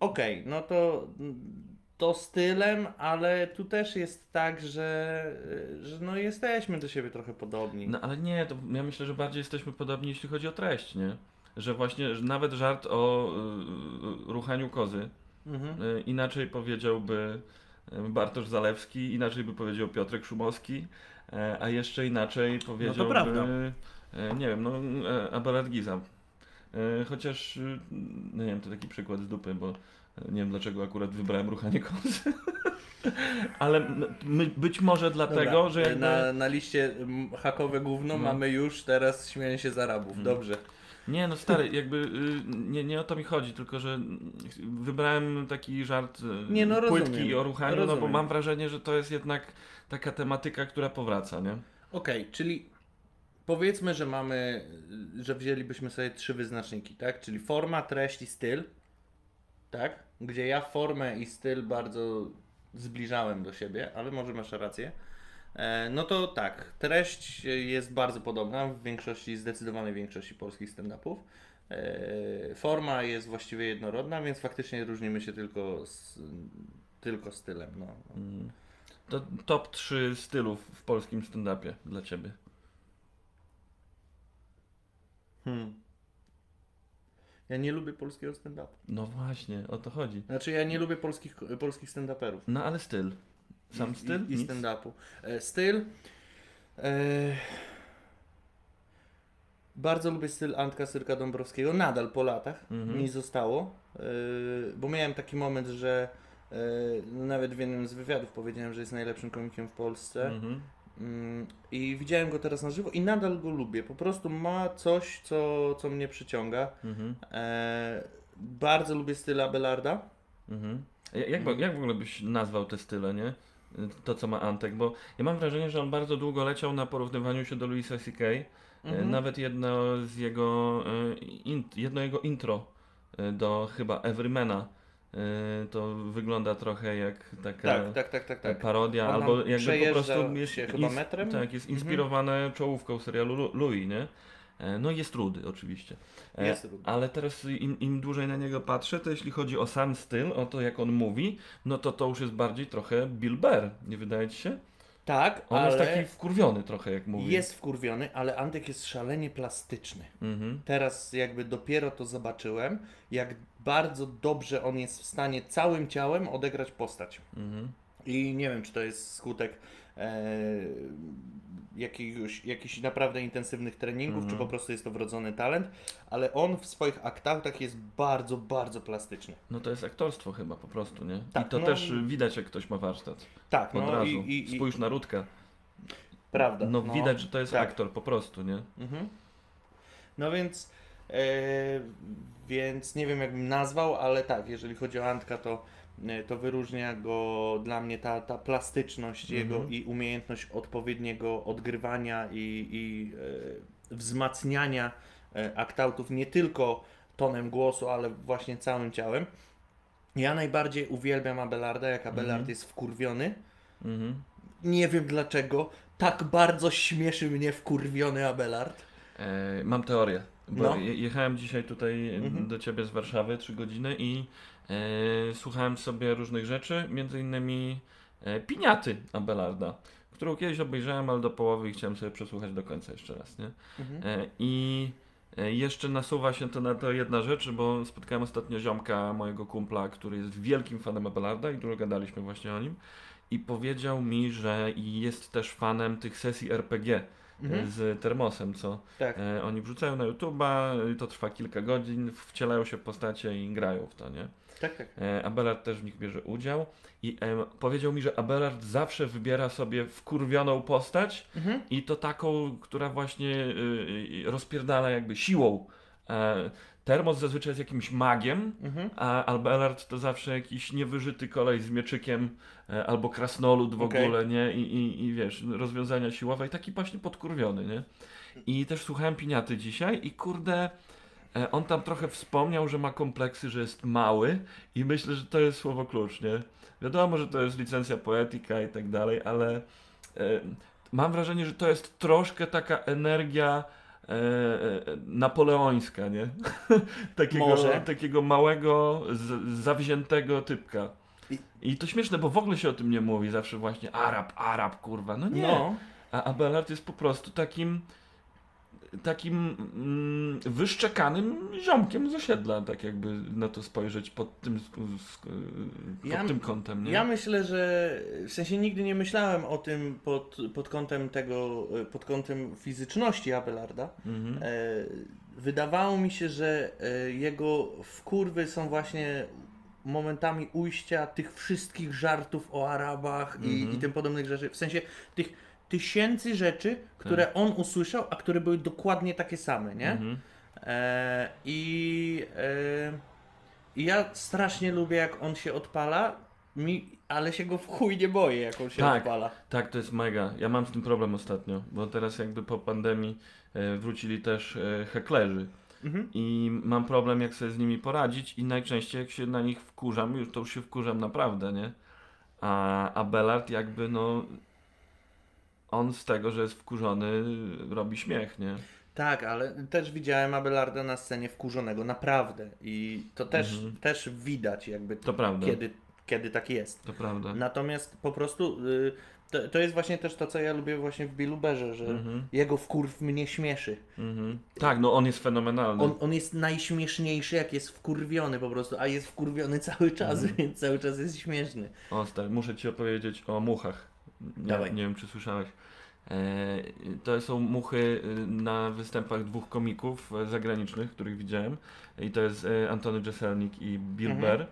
[SPEAKER 2] Okej, no to, to stylem, ale tu też jest tak, że, że no jesteśmy do siebie trochę podobni.
[SPEAKER 1] No ale nie, to ja myślę, że bardziej jesteśmy podobni, jeśli chodzi o treść, nie? Że właśnie, że nawet żart o y, ruchaniu kozy
[SPEAKER 2] Mhm.
[SPEAKER 1] y, inaczej powiedziałby y, Bartosz Zalewski, inaczej by powiedział Piotrek Szumowski, a jeszcze inaczej powiedziałby,
[SPEAKER 2] prawda.
[SPEAKER 1] e, nie wiem, no e, Abelard Giza. E, Chociaż, y, no nie wiem, to taki przykład z dupy, bo nie wiem dlaczego akurat wybrałem ruchanie kozy. <laughs> Ale my, być może dlatego,
[SPEAKER 2] Dobra,
[SPEAKER 1] że jakby...
[SPEAKER 2] na, na liście hakowe gówno
[SPEAKER 1] No.
[SPEAKER 2] mamy już teraz śmieję się z Arabów.
[SPEAKER 1] Mhm.
[SPEAKER 2] Dobrze.
[SPEAKER 1] Nie, no stary, jakby y, nie, nie o to mi chodzi, tylko że wybrałem taki żart y,
[SPEAKER 2] Nie, no rozumiem,
[SPEAKER 1] płytki o ruchaniu, no bo
[SPEAKER 2] rozumiem.
[SPEAKER 1] mam wrażenie, że to jest jednak taka tematyka, która powraca, nie?
[SPEAKER 2] Okej, czyli powiedzmy, że mamy, że wzięlibyśmy sobie trzy wyznaczniki, tak? Czyli forma, treść i styl, tak? Gdzie ja formę i styl bardzo zbliżałem do siebie, ale może masz rację. E, no to tak, treść jest bardzo podobna w większości, zdecydowanej większości polskich stand-upów. E, forma jest właściwie jednorodna, więc faktycznie różnimy się tylko, z, tylko stylem. No.
[SPEAKER 1] Mm. To top 3 stylów w polskim stand-upie dla ciebie.
[SPEAKER 2] Hmm. Ja nie lubię polskiego stand-upu.
[SPEAKER 1] No właśnie, o to chodzi.
[SPEAKER 2] Znaczy ja nie lubię polskich, polskich stand-uperów.
[SPEAKER 1] No ale styl. Sam
[SPEAKER 2] I-
[SPEAKER 1] styl?
[SPEAKER 2] I, i stand-upu. E, styl. E, bardzo lubię styl Antka Syrka Dąbrowskiego, nadal po latach
[SPEAKER 1] Mhm.
[SPEAKER 2] mi zostało, e, bo miałem taki moment, że e, nawet w jednym z wywiadów powiedziałem, że jest najlepszym komikiem w Polsce
[SPEAKER 1] Mhm.
[SPEAKER 2] Mm, i widziałem go teraz na żywo i nadal go lubię. Po prostu ma coś, co, co mnie przyciąga.
[SPEAKER 1] Mhm.
[SPEAKER 2] E, bardzo lubię styl Abelarda.
[SPEAKER 1] Mhm. Jak, jak, jak w ogóle byś nazwał te style, nie? To, co ma Antek, bo ja mam wrażenie, że on bardzo długo leciał na porównywaniu się do Louisa C.K. E,
[SPEAKER 2] Mhm.
[SPEAKER 1] Nawet jedno z jego, e, jedno jego intro e, do chyba Everymana to wygląda trochę jak taka
[SPEAKER 2] Tak, tak, tak, tak, tak.
[SPEAKER 1] parodia,
[SPEAKER 2] On
[SPEAKER 1] albo jakby po prostu jest,
[SPEAKER 2] się chyba metrem?
[SPEAKER 1] Tak, jest
[SPEAKER 2] Mhm.
[SPEAKER 1] inspirowane czołówką serialu Lu- Louis, nie? E, No jest rudy oczywiście. E,
[SPEAKER 2] Jest rudy.
[SPEAKER 1] Ale teraz im, im dłużej na niego patrzę, to jeśli chodzi o sam styl, o to jak on mówi, no to to już jest bardziej trochę Bill Burr, nie wydaje ci się?
[SPEAKER 2] Tak,
[SPEAKER 1] On
[SPEAKER 2] ale
[SPEAKER 1] jest taki wkurwiony trochę jak mówi.
[SPEAKER 2] jest wkurwiony, ale Antek jest szalenie plastyczny.
[SPEAKER 1] Mhm.
[SPEAKER 2] Teraz jakby dopiero to zobaczyłem, jak bardzo dobrze on jest w stanie całym ciałem odegrać postać.
[SPEAKER 1] Mhm.
[SPEAKER 2] I nie wiem, czy to jest skutek e, jakiegoś, jakichś naprawdę intensywnych treningów,
[SPEAKER 1] Mhm.
[SPEAKER 2] czy po prostu jest to wrodzony talent, ale on w swoich aktach jest bardzo, bardzo plastyczny.
[SPEAKER 1] No to jest aktorstwo chyba po prostu, nie?
[SPEAKER 2] Tak,
[SPEAKER 1] I to
[SPEAKER 2] no
[SPEAKER 1] też widać jak ktoś ma warsztat.
[SPEAKER 2] Tak,
[SPEAKER 1] Od
[SPEAKER 2] no
[SPEAKER 1] razu.
[SPEAKER 2] i, i,
[SPEAKER 1] Spójrz na Rudka.
[SPEAKER 2] prawda.
[SPEAKER 1] No, widać, że to jest
[SPEAKER 2] tak.
[SPEAKER 1] aktor po prostu, nie?
[SPEAKER 2] Mhm. No więc, więc nie wiem jakbym nazwał, ale tak, jeżeli chodzi o Antka, to, e, to wyróżnia go dla mnie ta, ta plastyczność
[SPEAKER 1] Mhm.
[SPEAKER 2] jego i umiejętność odpowiedniego odgrywania i, i e, wzmacniania e, aktautów nie tylko tonem głosu, ale właśnie całym ciałem. Ja najbardziej uwielbiam Abelarda, jak Abelard
[SPEAKER 1] Mhm.
[SPEAKER 2] jest wkurwiony.
[SPEAKER 1] Mhm.
[SPEAKER 2] Nie wiem dlaczego, tak bardzo śmieszy mnie wkurwiony Abelard.
[SPEAKER 1] E, mam teorię. Bo
[SPEAKER 2] No.
[SPEAKER 1] je- jechałem dzisiaj tutaj
[SPEAKER 2] Mhm.
[SPEAKER 1] do ciebie z Warszawy 3 godziny i e, słuchałem sobie różnych rzeczy, między innymi e, Piniaty Abelarda, którą kiedyś obejrzałem, ale do połowy i chciałem sobie przesłuchać do końca jeszcze raz, nie?
[SPEAKER 2] Mhm.
[SPEAKER 1] E, I e, jeszcze nasuwa się to na to jedna rzecz, bo spotkałem ostatnio ziomka, mojego kumpla, który jest wielkim fanem Abelarda i dużo gadaliśmy właśnie o nim. I powiedział mi, że jest też fanem tych sesji RPG
[SPEAKER 2] Mhm.
[SPEAKER 1] z termosem, co
[SPEAKER 2] Tak.
[SPEAKER 1] e, oni wrzucają na YouTube'a, e, to trwa kilka godzin, wcielają się w postacie i grają w to, nie?
[SPEAKER 2] Tak, tak.
[SPEAKER 1] E, Abelard też w nich bierze udział i e, powiedział mi, że Abelard zawsze wybiera sobie wkurwioną postać
[SPEAKER 2] Mhm.
[SPEAKER 1] i to taką, która właśnie y, y, rozpierdala jakby siłą. Termos zazwyczaj jest jakimś magiem,
[SPEAKER 2] Mhm.
[SPEAKER 1] a Albelard to zawsze jakiś niewyżyty kolej z mieczykiem e, albo krasnolud w
[SPEAKER 2] Okej.
[SPEAKER 1] ogóle, nie? I, i, I wiesz, rozwiązania siłowe i taki właśnie podkurwiony, nie? I też słuchałem Piniaty dzisiaj i kurde, e, on tam trochę wspomniał, że ma kompleksy, że jest mały i myślę, że to jest słowo klucz, nie? Wiadomo, że to jest licencja poetyka i tak dalej, ale e, mam wrażenie, że to jest troszkę taka energia napoleońska, nie? <laughs> takiego,
[SPEAKER 2] Może.
[SPEAKER 1] takiego małego, z, zawziętego typka.
[SPEAKER 2] I-
[SPEAKER 1] I to śmieszne, bo w ogóle się o tym nie mówi, zawsze właśnie Arab, Arab, kurwa, no nie.
[SPEAKER 2] No,
[SPEAKER 1] A Abelard jest po prostu takim takim mm, wyszczekanym ziomkiem z osiedla, tak jakby na to spojrzeć pod tym, pod
[SPEAKER 2] Ja-
[SPEAKER 1] tym kątem, nie?
[SPEAKER 2] ja myślę, że w sensie nigdy nie myślałem o tym pod, pod kątem tego, pod kątem fizyczności Abelarda.
[SPEAKER 1] Mhm.
[SPEAKER 2] E, wydawało mi się, że e, jego wkurwy są właśnie momentami ujścia tych wszystkich żartów o Arabach i,
[SPEAKER 1] Mhm.
[SPEAKER 2] i tym podobnych rzeczy. W sensie tych tysięcy rzeczy, które on usłyszał, a które były dokładnie takie same, nie?
[SPEAKER 1] Mhm.
[SPEAKER 2] E, I e, ja strasznie lubię, jak on się odpala, mi, ale się go w chuj nie boję, jak on się
[SPEAKER 1] Tak.
[SPEAKER 2] odpala.
[SPEAKER 1] Tak, to jest mega. Ja mam z tym problem ostatnio, bo teraz jakby po pandemii e, wrócili też e, heklerzy
[SPEAKER 2] Mhm.
[SPEAKER 1] i mam problem jak sobie z nimi poradzić i najczęściej jak się na nich wkurzam, już to już się wkurzam naprawdę, nie? A Abelard jakby no on z tego, że jest wkurzony robi śmiech, nie?
[SPEAKER 2] Tak, ale też widziałem Abelarda na scenie wkurzonego, naprawdę. I to też,
[SPEAKER 1] Mhm.
[SPEAKER 2] też widać, jakby
[SPEAKER 1] To prawda.
[SPEAKER 2] kiedy, kiedy tak jest.
[SPEAKER 1] To prawda.
[SPEAKER 2] Natomiast po prostu y, to, to jest właśnie też to, co ja lubię właśnie w Billu Berze, że
[SPEAKER 1] Mhm.
[SPEAKER 2] jego wkurw mnie śmieszy.
[SPEAKER 1] Mhm. Tak, no on jest fenomenalny.
[SPEAKER 2] On, on jest najśmieszniejszy, jak jest wkurwiony po prostu, a jest wkurwiony <laughs> cały czas,
[SPEAKER 1] Mhm.
[SPEAKER 2] więc cały czas jest śmieszny.
[SPEAKER 1] O, stary, muszę ci opowiedzieć o muchach. Nie,
[SPEAKER 2] Dawaj.
[SPEAKER 1] nie wiem, czy słyszałeś. E, to są muchy y, na występach dwóch komików e, zagranicznych, których widziałem. I to jest e, Antony Jeselnik i Bill
[SPEAKER 2] Mhm.
[SPEAKER 1] Burr.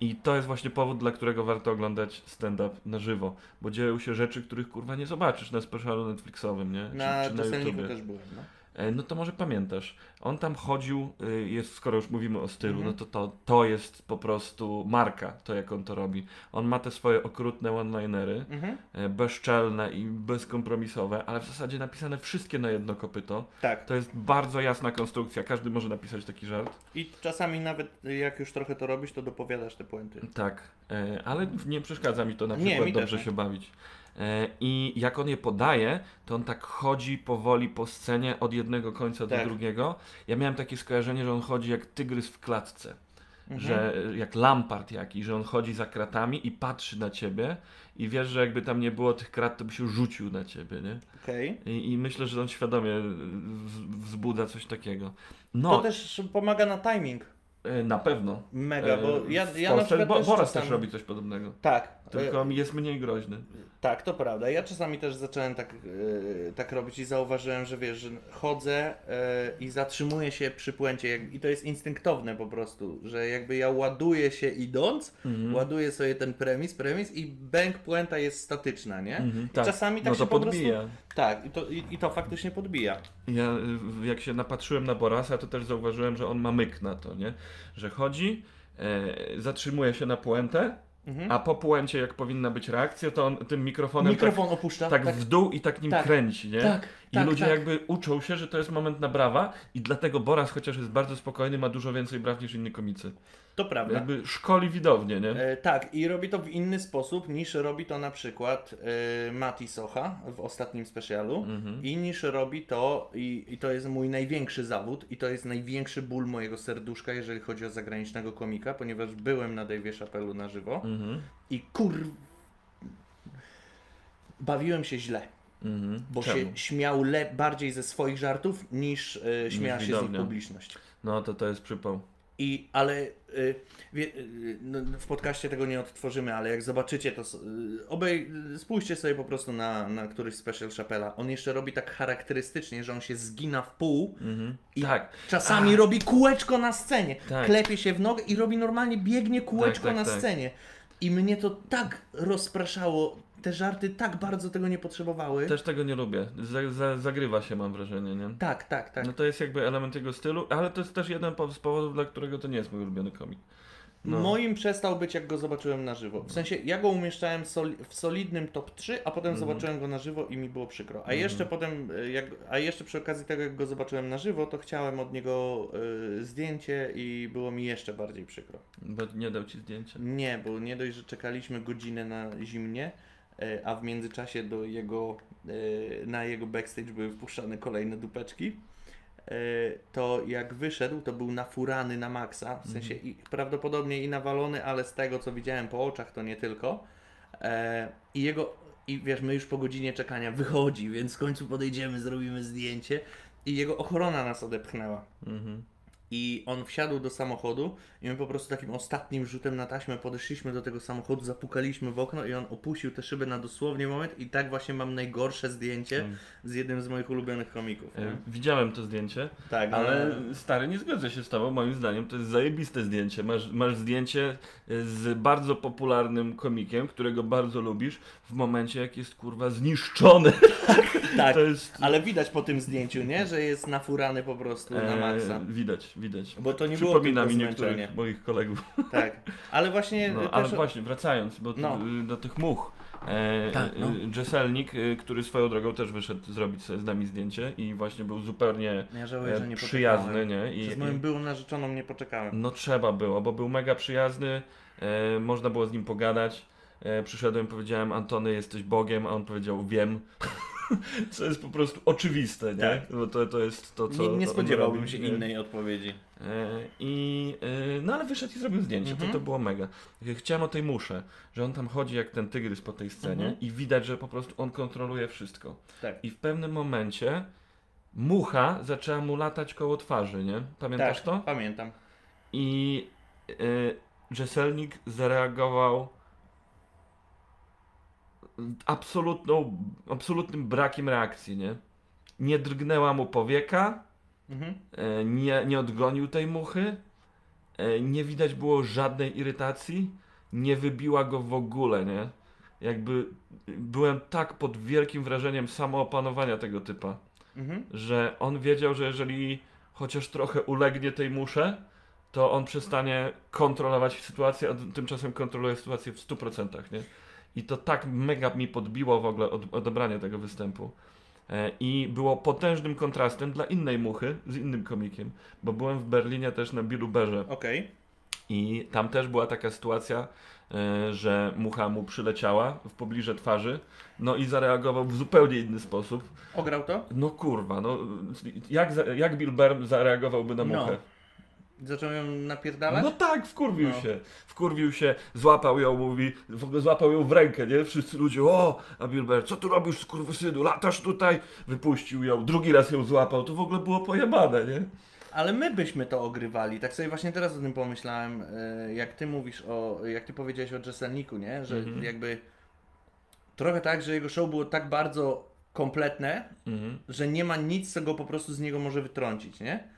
[SPEAKER 1] I to jest właśnie powód, dla którego warto oglądać stand-up na żywo. Bo dzieją się rzeczy, których kurwa nie zobaczysz na specialu Netflixowym, nie?
[SPEAKER 2] Na
[SPEAKER 1] czy, czy na
[SPEAKER 2] też byłem. No.
[SPEAKER 1] E, No to może pamiętasz, on tam chodził, y, jest, skoro już mówimy o stylu,
[SPEAKER 2] Mhm.
[SPEAKER 1] no to, to to jest po prostu marka, to jak on to robi. On ma te swoje okrutne one-linery,
[SPEAKER 2] Mhm.
[SPEAKER 1] e, bezczelne i bezkompromisowe, ale w zasadzie napisane wszystkie na jedno kopyto.
[SPEAKER 2] Tak.
[SPEAKER 1] To jest bardzo jasna konstrukcja, każdy może napisać taki żart.
[SPEAKER 2] I czasami nawet jak już trochę to robisz, to dopowiadasz te puenty.
[SPEAKER 1] Tak, e, ale nie przeszkadza mi to na
[SPEAKER 2] Nie,
[SPEAKER 1] przykład
[SPEAKER 2] też
[SPEAKER 1] dobrze
[SPEAKER 2] nie.
[SPEAKER 1] się bawić. E, I jak on je podaje, to on tak chodzi powoli po scenie od jednego końca do
[SPEAKER 2] Tak.
[SPEAKER 1] drugiego. Ja miałem takie skojarzenie, że on chodzi jak tygrys w klatce.
[SPEAKER 2] Mhm.
[SPEAKER 1] Że e, jak lampart jakiś, że on chodzi za kratami i patrzy na ciebie i wiesz, że jakby tam nie było tych krat, to by się rzucił na ciebie, nie?
[SPEAKER 2] Okej.
[SPEAKER 1] I, i myślę, że on świadomie wzbudza coś takiego.
[SPEAKER 2] To
[SPEAKER 1] No,
[SPEAKER 2] też pomaga na timing.
[SPEAKER 1] E, na pewno.
[SPEAKER 2] Mega, bo
[SPEAKER 1] E,
[SPEAKER 2] ja, ja na przykład
[SPEAKER 1] Bo-
[SPEAKER 2] też
[SPEAKER 1] Boras
[SPEAKER 2] czasami...
[SPEAKER 1] też robi coś podobnego.
[SPEAKER 2] Tak.
[SPEAKER 1] Tylko
[SPEAKER 2] e,
[SPEAKER 1] jest mniej groźny.
[SPEAKER 2] Tak, to prawda. Ja czasami też zacząłem tak, tak robić i zauważyłem, że wiesz, że chodzę i zatrzymuję się przy puencie jak, i to jest instynktowne po prostu, że jakby ja ładuję się idąc,
[SPEAKER 1] Mhm.
[SPEAKER 2] ładuję sobie ten premis, premis i bęk puenta jest statyczna, nie?
[SPEAKER 1] Mhm, tak.
[SPEAKER 2] czasami tak
[SPEAKER 1] no
[SPEAKER 2] się
[SPEAKER 1] to
[SPEAKER 2] po
[SPEAKER 1] podbija.
[SPEAKER 2] prostu... Tak, i to, i, i to faktycznie podbija.
[SPEAKER 1] Ja y, jak się napatrzyłem na Borasa, to też zauważyłem, że on ma myk na to, nie? Że chodzi, e, zatrzymuje się na puentę,
[SPEAKER 2] Mhm.
[SPEAKER 1] a po puencie, jak powinna być reakcja, to on tym mikrofonem
[SPEAKER 2] Mikrofon opuszcza.
[SPEAKER 1] tak, tak w dół i tak nim
[SPEAKER 2] Tak.
[SPEAKER 1] kręci, nie?
[SPEAKER 2] tak,
[SPEAKER 1] I
[SPEAKER 2] tak,
[SPEAKER 1] ludzie
[SPEAKER 2] tak.
[SPEAKER 1] jakby uczą się, że to jest moment na brawa i dlatego Boras, chociaż jest bardzo spokojny, ma dużo więcej braw niż inni komicy.
[SPEAKER 2] To prawda.
[SPEAKER 1] Jakby szkoli widownię, nie?
[SPEAKER 2] E, tak, i robi to w inny sposób niż robi to na przykład e, Mati Socha w ostatnim specjalu.
[SPEAKER 1] Mhm.
[SPEAKER 2] I niż robi to, i, i to jest mój największy zawód, i to jest największy ból mojego serduszka, jeżeli chodzi o zagranicznego komika, ponieważ byłem na Dave'ie Chappelle'u na żywo
[SPEAKER 1] Mhm.
[SPEAKER 2] i kur... Bawiłem się źle,
[SPEAKER 1] Mhm.
[SPEAKER 2] bo
[SPEAKER 1] Czemu?
[SPEAKER 2] się śmiał le- bardziej ze swoich żartów niż e, śmiała się z
[SPEAKER 1] widownia.
[SPEAKER 2] publiczność.
[SPEAKER 1] No to to jest przypał.
[SPEAKER 2] I, ale y, wie, y, no, w podcaście tego nie odtworzymy, ale jak zobaczycie to, s- y, obej, y, spójrzcie sobie po prostu na, na któryś special Chappella. On jeszcze robi tak charakterystycznie, że on się zgina w pół
[SPEAKER 1] Mhm.
[SPEAKER 2] i
[SPEAKER 1] Tak.
[SPEAKER 2] czasami robi kółeczko na scenie.
[SPEAKER 1] Tak.
[SPEAKER 2] Klepie się w nogę i robi normalnie, biegnie kółeczko
[SPEAKER 1] Tak, tak,
[SPEAKER 2] na
[SPEAKER 1] tak.
[SPEAKER 2] scenie. I mnie to tak rozpraszało, te żarty tak bardzo tego nie potrzebowały.
[SPEAKER 1] Też tego nie lubię. Za, za, zagrywa się, mam wrażenie, nie?
[SPEAKER 2] Tak, tak, tak.
[SPEAKER 1] No to jest jakby element jego stylu, ale to jest też jeden z powodów, dla którego to nie jest mój ulubiony komik. No.
[SPEAKER 2] Moim przestał być, jak go zobaczyłem na żywo. W sensie, ja go umieszczałem soli- w solidnym top 3, a potem
[SPEAKER 1] Mhm.
[SPEAKER 2] zobaczyłem go na żywo i mi było przykro. A
[SPEAKER 1] Mhm.
[SPEAKER 2] jeszcze potem, y, jak, a jeszcze przy okazji tego, jak go zobaczyłem na żywo, to chciałem od niego y, zdjęcie i było mi jeszcze bardziej przykro.
[SPEAKER 1] Bo nie dał ci zdjęcia.
[SPEAKER 2] Nie, bo nie dość, że czekaliśmy godzinę na zimnie, a w międzyczasie do jego, y, na jego backstage były wpuszczane kolejne dupeczki. y, To jak wyszedł, to był nafurany na maksa, w sensie i prawdopodobnie i nawalony, ale z tego co widziałem po oczach, to nie tylko. E, I jego, i wiesz, my już po godzinie czekania wychodzi, więc w końcu podejdziemy, zrobimy zdjęcie. I jego ochrona nas odepchnęła.
[SPEAKER 1] Mhm.
[SPEAKER 2] I on wsiadł do samochodu i my po prostu takim ostatnim rzutem na taśmę podeszliśmy do tego samochodu, zapukaliśmy w okno i on opuścił tę szybę na dosłownie moment i tak właśnie mam najgorsze zdjęcie
[SPEAKER 1] Mm.
[SPEAKER 2] z jednym z moich ulubionych komików.
[SPEAKER 1] E? Widziałem to zdjęcie,
[SPEAKER 2] Tak,
[SPEAKER 1] ale
[SPEAKER 2] no,
[SPEAKER 1] stary, nie zgodzę się z tobą, moim zdaniem to jest zajebiste zdjęcie. Masz, masz zdjęcie e, z bardzo popularnym komikiem, którego bardzo lubisz, w momencie jak jest kurwa zniszczony. <laughs>
[SPEAKER 2] tak.
[SPEAKER 1] To jest...
[SPEAKER 2] Ale widać po tym zdjęciu, nie? Że jest nafurany po prostu na
[SPEAKER 1] e,
[SPEAKER 2] maksa.
[SPEAKER 1] widać, widać.
[SPEAKER 2] Bo to nie było
[SPEAKER 1] Przypomina
[SPEAKER 2] tylko
[SPEAKER 1] mi niektórych moich kolegów. <laughs>
[SPEAKER 2] Tak. Ale właśnie
[SPEAKER 1] No,
[SPEAKER 2] też...
[SPEAKER 1] ale właśnie, wracając bo
[SPEAKER 2] No.
[SPEAKER 1] do tych much. E,
[SPEAKER 2] Tak, no.
[SPEAKER 1] y, Jesselnik, y, który swoją drogą też wyszedł zrobić sobie z nami zdjęcie i właśnie był zupełnie
[SPEAKER 2] Ja żałuję, że
[SPEAKER 1] e,
[SPEAKER 2] nie
[SPEAKER 1] przyjazny, nie? I,
[SPEAKER 2] Z moją byłą narzeczoną nie poczekałem.
[SPEAKER 1] no trzeba było, bo był mega przyjazny, e, można było z nim pogadać. E, przyszedłem, powiedziałem Antony jesteś Bogiem, a on powiedział wiem. <laughs> <laughs> Co jest po prostu oczywiste, nie?
[SPEAKER 2] Tak.
[SPEAKER 1] Bo to, to jest to, co
[SPEAKER 2] Nie, nie spodziewałbym
[SPEAKER 1] robi,
[SPEAKER 2] się
[SPEAKER 1] nie?
[SPEAKER 2] innej odpowiedzi.
[SPEAKER 1] E, I, e, no ale wyszedł i zrobił zdjęcie,
[SPEAKER 2] Mhm.
[SPEAKER 1] to, to było mega. Chciałem o tej musze, że on tam chodzi jak ten tygrys po tej scenie
[SPEAKER 2] Mhm.
[SPEAKER 1] i widać, że po prostu on kontroluje wszystko.
[SPEAKER 2] Tak.
[SPEAKER 1] I w pewnym momencie mucha zaczęła mu latać koło twarzy, nie? Pamiętasz
[SPEAKER 2] tak,
[SPEAKER 1] to?
[SPEAKER 2] pamiętam.
[SPEAKER 1] I e, Jesselnik zareagował absolutną, absolutnym brakiem reakcji, nie? Nie drgnęła mu powieka,
[SPEAKER 2] Mhm.
[SPEAKER 1] E, nie, nie odgonił tej muchy, e, nie widać było żadnej irytacji, nie wybiła go w ogóle, nie? Jakby byłem tak pod wielkim wrażeniem samoopanowania tego typa,
[SPEAKER 2] Mhm.
[SPEAKER 1] że on wiedział, że jeżeli chociaż trochę ulegnie tej musze, to on przestanie kontrolować sytuację, a tymczasem kontroluje sytuację w 100%, nie? I to tak mega mi podbiło w ogóle od, odebranie tego występu. E, I było potężnym kontrastem dla innej muchy z innym komikiem, bo byłem w Berlinie też na Billu Berze
[SPEAKER 2] Okej.
[SPEAKER 1] i tam też była taka sytuacja, e, że mucha mu przyleciała w pobliże twarzy, no i zareagował w zupełnie inny sposób.
[SPEAKER 2] Ograł to?
[SPEAKER 1] No kurwa, no jak, jak Bill Burr zareagowałby na
[SPEAKER 2] No. Zaczął ją napierdalać?
[SPEAKER 1] No tak, wkurwił
[SPEAKER 2] No.
[SPEAKER 1] się. Wkurwił się, złapał ją, mówi, w ogóle złapał ją w rękę, nie? Wszyscy ludzie, o, a Bill Burr, co tu robisz, skurwysynu, latasz tutaj? Wypuścił ją, drugi raz ją złapał, to w ogóle było pojebane, nie?
[SPEAKER 2] Ale my byśmy to ogrywali. Tak sobie właśnie teraz o tym pomyślałem, e, jak ty mówisz o, jak ty powiedziałeś o Jesselniku, nie? Że
[SPEAKER 1] Mhm.
[SPEAKER 2] jakby trochę tak, że jego show było tak bardzo kompletne,
[SPEAKER 1] Mhm.
[SPEAKER 2] że nie ma nic, co go po prostu z niego może wytrącić, nie?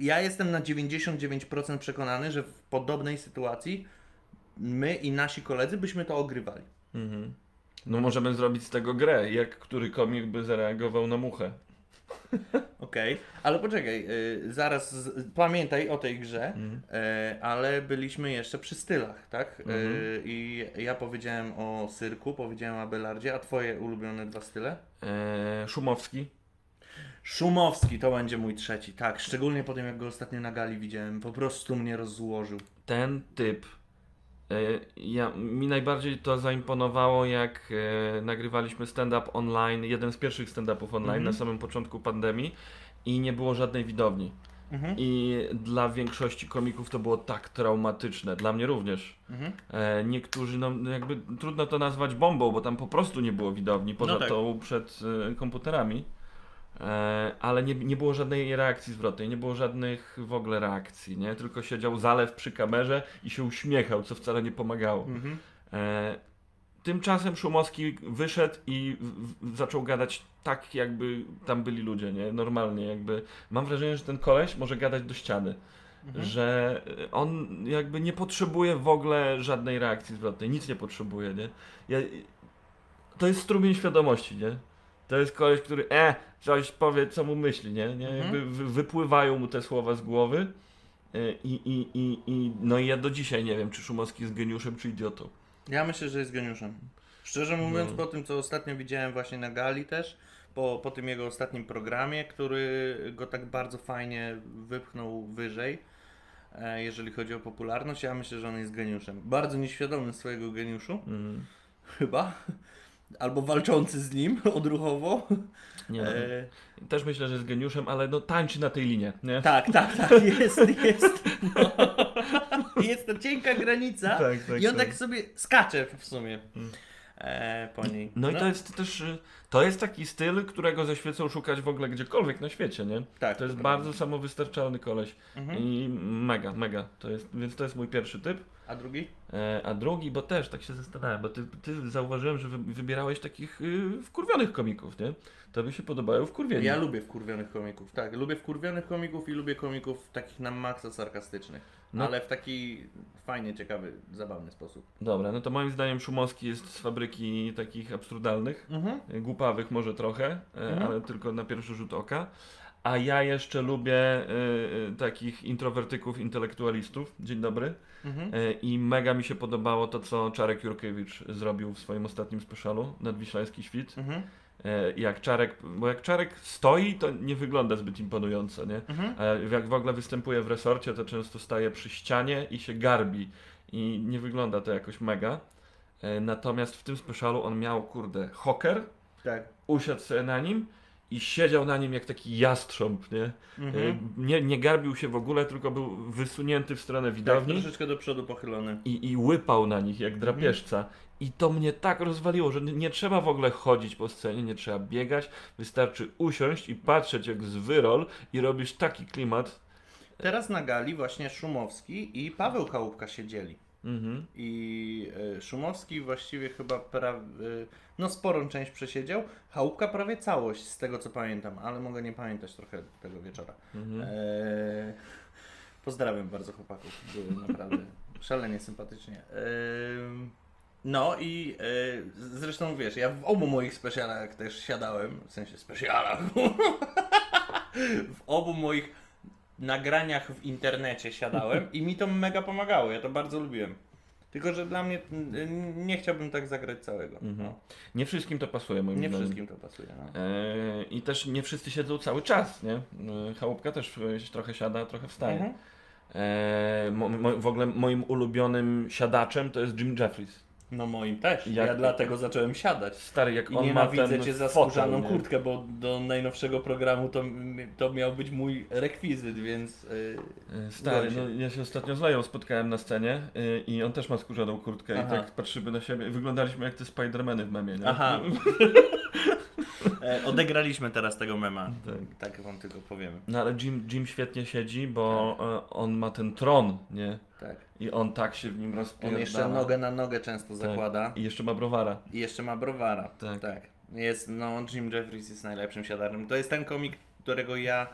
[SPEAKER 2] Ja jestem na 99% przekonany, że w podobnej sytuacji my i nasi koledzy byśmy to ogrywali.
[SPEAKER 1] Mhm. No możemy zrobić z tego grę, jak który komik by zareagował na muchę. <laughs>
[SPEAKER 2] Okej, ale poczekaj, y, zaraz z, pamiętaj o tej grze,
[SPEAKER 1] Mhm.
[SPEAKER 2] e, ale byliśmy jeszcze przy stylach, tak?
[SPEAKER 1] Mhm.
[SPEAKER 2] Y, I ja powiedziałem o cyrku, powiedziałem o Abelardzie, a twoje ulubione dwa style?
[SPEAKER 1] Eee, Szumowski.
[SPEAKER 2] Szumowski to będzie mój trzeci, tak, szczególnie po tym jak go ostatnio na gali widziałem, po prostu mnie rozłożył.
[SPEAKER 1] ten typ. e, Ja, mi najbardziej to zaimponowało, jak e, nagrywaliśmy stand-up online, jeden z pierwszych stand-upów online
[SPEAKER 2] Mhm.
[SPEAKER 1] na samym początku pandemii i nie było żadnej widowni.
[SPEAKER 2] Mhm.
[SPEAKER 1] I dla większości komików to było tak traumatyczne, dla mnie również.
[SPEAKER 2] Mhm.
[SPEAKER 1] E, niektórzy, no jakby trudno to nazwać bombą, bo tam po prostu nie było widowni, poza
[SPEAKER 2] No tak.
[SPEAKER 1] tą przed e, komputerami. E, ale nie, nie było żadnej reakcji zwrotnej, nie było żadnych w ogóle reakcji, nie? Tylko siedział zalew przy kamerze i się uśmiechał, co wcale nie pomagało.
[SPEAKER 2] Mhm.
[SPEAKER 1] E, tymczasem Szumowski wyszedł i w, w, zaczął gadać tak, jakby tam byli ludzie, nie? Normalnie, jakby. Mam wrażenie, że ten koleś może gadać do ściany.
[SPEAKER 2] Mhm.
[SPEAKER 1] Że on jakby nie potrzebuje w ogóle żadnej reakcji zwrotnej, nic nie potrzebuje, nie? Ja, to jest strumień świadomości, nie? To jest koleś, który e, coś powie, co mu myśli, nie? nie?
[SPEAKER 2] Mhm.
[SPEAKER 1] Jakby wy, wypływają mu te słowa z głowy e, i, i, i, i no i ja do dzisiaj nie wiem, czy Szumowski jest geniuszem, czy idiotą.
[SPEAKER 2] Ja myślę, że jest geniuszem. Szczerze mówiąc,
[SPEAKER 1] No.
[SPEAKER 2] po tym, co ostatnio widziałem właśnie na gali też, po, po tym jego ostatnim programie, który go tak bardzo fajnie wypchnął wyżej, e, jeżeli chodzi o popularność, ja myślę, że on jest geniuszem. Bardzo nieświadomy swojego geniuszu,
[SPEAKER 1] Mm.
[SPEAKER 2] chyba. Albo walczący z nim <laughs> odruchowo.
[SPEAKER 1] Nie, no.
[SPEAKER 2] E,
[SPEAKER 1] Też myślę, że jest geniuszem, ale no tańczy na tej linie, nie?
[SPEAKER 2] tak, tak, tak, <laughs> jest, jest. No. <laughs> Jest to cienka granica.
[SPEAKER 1] Tak, tak,
[SPEAKER 2] I on
[SPEAKER 1] tak.
[SPEAKER 2] tak sobie skacze w sumie
[SPEAKER 1] Mm.
[SPEAKER 2] E, po niej.
[SPEAKER 1] No i to jest też, y, to jest taki styl, którego ze świecą szukać w ogóle gdziekolwiek na świecie, nie?
[SPEAKER 2] tak,
[SPEAKER 1] To jest
[SPEAKER 2] prawda.
[SPEAKER 1] bardzo samowystarczalny koleś
[SPEAKER 2] Mhm.
[SPEAKER 1] i mega, mega, to jest, więc to jest mój pierwszy typ.
[SPEAKER 2] A drugi?
[SPEAKER 1] E, a drugi, bo też tak się zastanawiam, bo ty, ty zauważyłem, że wy, wybierałeś takich y, wkurwionych komików, nie? To by się podobają wkurwieni.
[SPEAKER 2] Ja lubię wkurwionych komików, tak. Lubię wkurwionych komików i lubię komików takich na maksa sarkastycznych.
[SPEAKER 1] No.
[SPEAKER 2] Ale w taki fajnie, ciekawy, zabawny sposób.
[SPEAKER 1] Dobra, no to moim zdaniem Szumowski jest z fabryki takich absurdalnych,
[SPEAKER 2] Mhm.
[SPEAKER 1] y, głupawych może trochę, e,
[SPEAKER 2] Mhm.
[SPEAKER 1] ale tylko na pierwszy rzut oka. A ja jeszcze lubię y, y, takich introwertyków, intelektualistów. Dzień dobry.
[SPEAKER 2] Mhm.
[SPEAKER 1] E, I mega mi się podobało to, co Czarek Jurkiewicz zrobił w swoim ostatnim specialu, Nadwiślański Świt.
[SPEAKER 2] Mhm.
[SPEAKER 1] E, Jak Czarek, bo jak Czarek stoi, to nie wygląda zbyt imponująco, nie?
[SPEAKER 2] Mhm.
[SPEAKER 1] A jak w ogóle występuje w resorcie, to często staje przy ścianie i się garbi. I nie wygląda to jakoś mega. E, Natomiast w tym specialu on miał, kurde, hoker,
[SPEAKER 2] Tak.
[SPEAKER 1] usiadł sobie na nim i siedział na nim jak taki jastrząb, nie?
[SPEAKER 2] Mhm.
[SPEAKER 1] E, Nie, nie garbił się w ogóle, tylko był wysunięty w stronę
[SPEAKER 2] tak.
[SPEAKER 1] widowni
[SPEAKER 2] Troszeczkę do przodu pochylony.
[SPEAKER 1] i, i łypał na nich jak drapieżca. I to mnie tak rozwaliło, że nie, trzeba w ogóle chodzić po scenie, nie trzeba biegać, wystarczy usiąść i patrzeć jak z wyrol i robisz taki klimat.
[SPEAKER 2] Teraz na gali właśnie Szumowski i Paweł Chałupka siedzieli.
[SPEAKER 1] Mhm.
[SPEAKER 2] I e, Szumowski właściwie chyba pra, e, no sporą część przesiedział. Chałupka prawie całość z tego co pamiętam, ale mogę nie pamiętać trochę tego wieczora.
[SPEAKER 1] Mhm.
[SPEAKER 2] Eee, pozdrawiam bardzo chłopaków, było naprawdę <laughs> szalenie sympatycznie. Eee, No i e, zresztą wiesz, ja w obu moich specjalach też siadałem, w sensie specjalach. <laughs> w obu moich nagraniach w internecie siadałem i mi to mega pomagało, ja to bardzo lubiłem. Tylko, że dla mnie nie chciałbym tak zagrać całego. No.
[SPEAKER 1] Nie wszystkim to pasuje moim
[SPEAKER 2] Nie
[SPEAKER 1] zdaniem.
[SPEAKER 2] wszystkim to pasuje. No.
[SPEAKER 1] E, I też nie wszyscy siedzą cały czas, nie? E, Chałupka też e, trochę siada, trochę wstaje.
[SPEAKER 2] Mhm.
[SPEAKER 1] E, mo, mo, w ogóle moim ulubionym siadaczem to jest Jim Jeffries.
[SPEAKER 2] No moim też.
[SPEAKER 1] Jak-
[SPEAKER 2] Ja dlatego zacząłem siadać.
[SPEAKER 1] Stary, jak
[SPEAKER 2] I
[SPEAKER 1] on ma
[SPEAKER 2] nienawidzę
[SPEAKER 1] ten
[SPEAKER 2] cię za
[SPEAKER 1] fotel,
[SPEAKER 2] skórzaną
[SPEAKER 1] nie?
[SPEAKER 2] kurtkę, bo do najnowszego programu to, to miał być mój rekwizyt, więc... Yy,
[SPEAKER 1] E, Stary,
[SPEAKER 2] Zgodzę
[SPEAKER 1] no,
[SPEAKER 2] się.
[SPEAKER 1] ja się ostatnio z Leją spotkałem na scenie e, i on też ma skórzaną kurtkę
[SPEAKER 2] Aha.
[SPEAKER 1] i tak patrzymy na siebie. Wyglądaliśmy jak te Spidermany w memie, nie?
[SPEAKER 2] Aha. <laughs> <laughs> e, odegraliśmy teraz tego mema.
[SPEAKER 1] Tak.
[SPEAKER 2] Tak wam tylko powiem.
[SPEAKER 1] No ale Jim, Jim świetnie siedzi, bo e, on ma ten tron, nie?
[SPEAKER 2] Tak.
[SPEAKER 1] I on tak się w nim rozpierdala.
[SPEAKER 2] On jeszcze nogę na nogę często zakłada.
[SPEAKER 1] I jeszcze ma browara.
[SPEAKER 2] I jeszcze ma browara.
[SPEAKER 1] Tak.
[SPEAKER 2] tak. Jest, no Jim Jeffries jest najlepszym siadarem. To jest ten komik, którego ja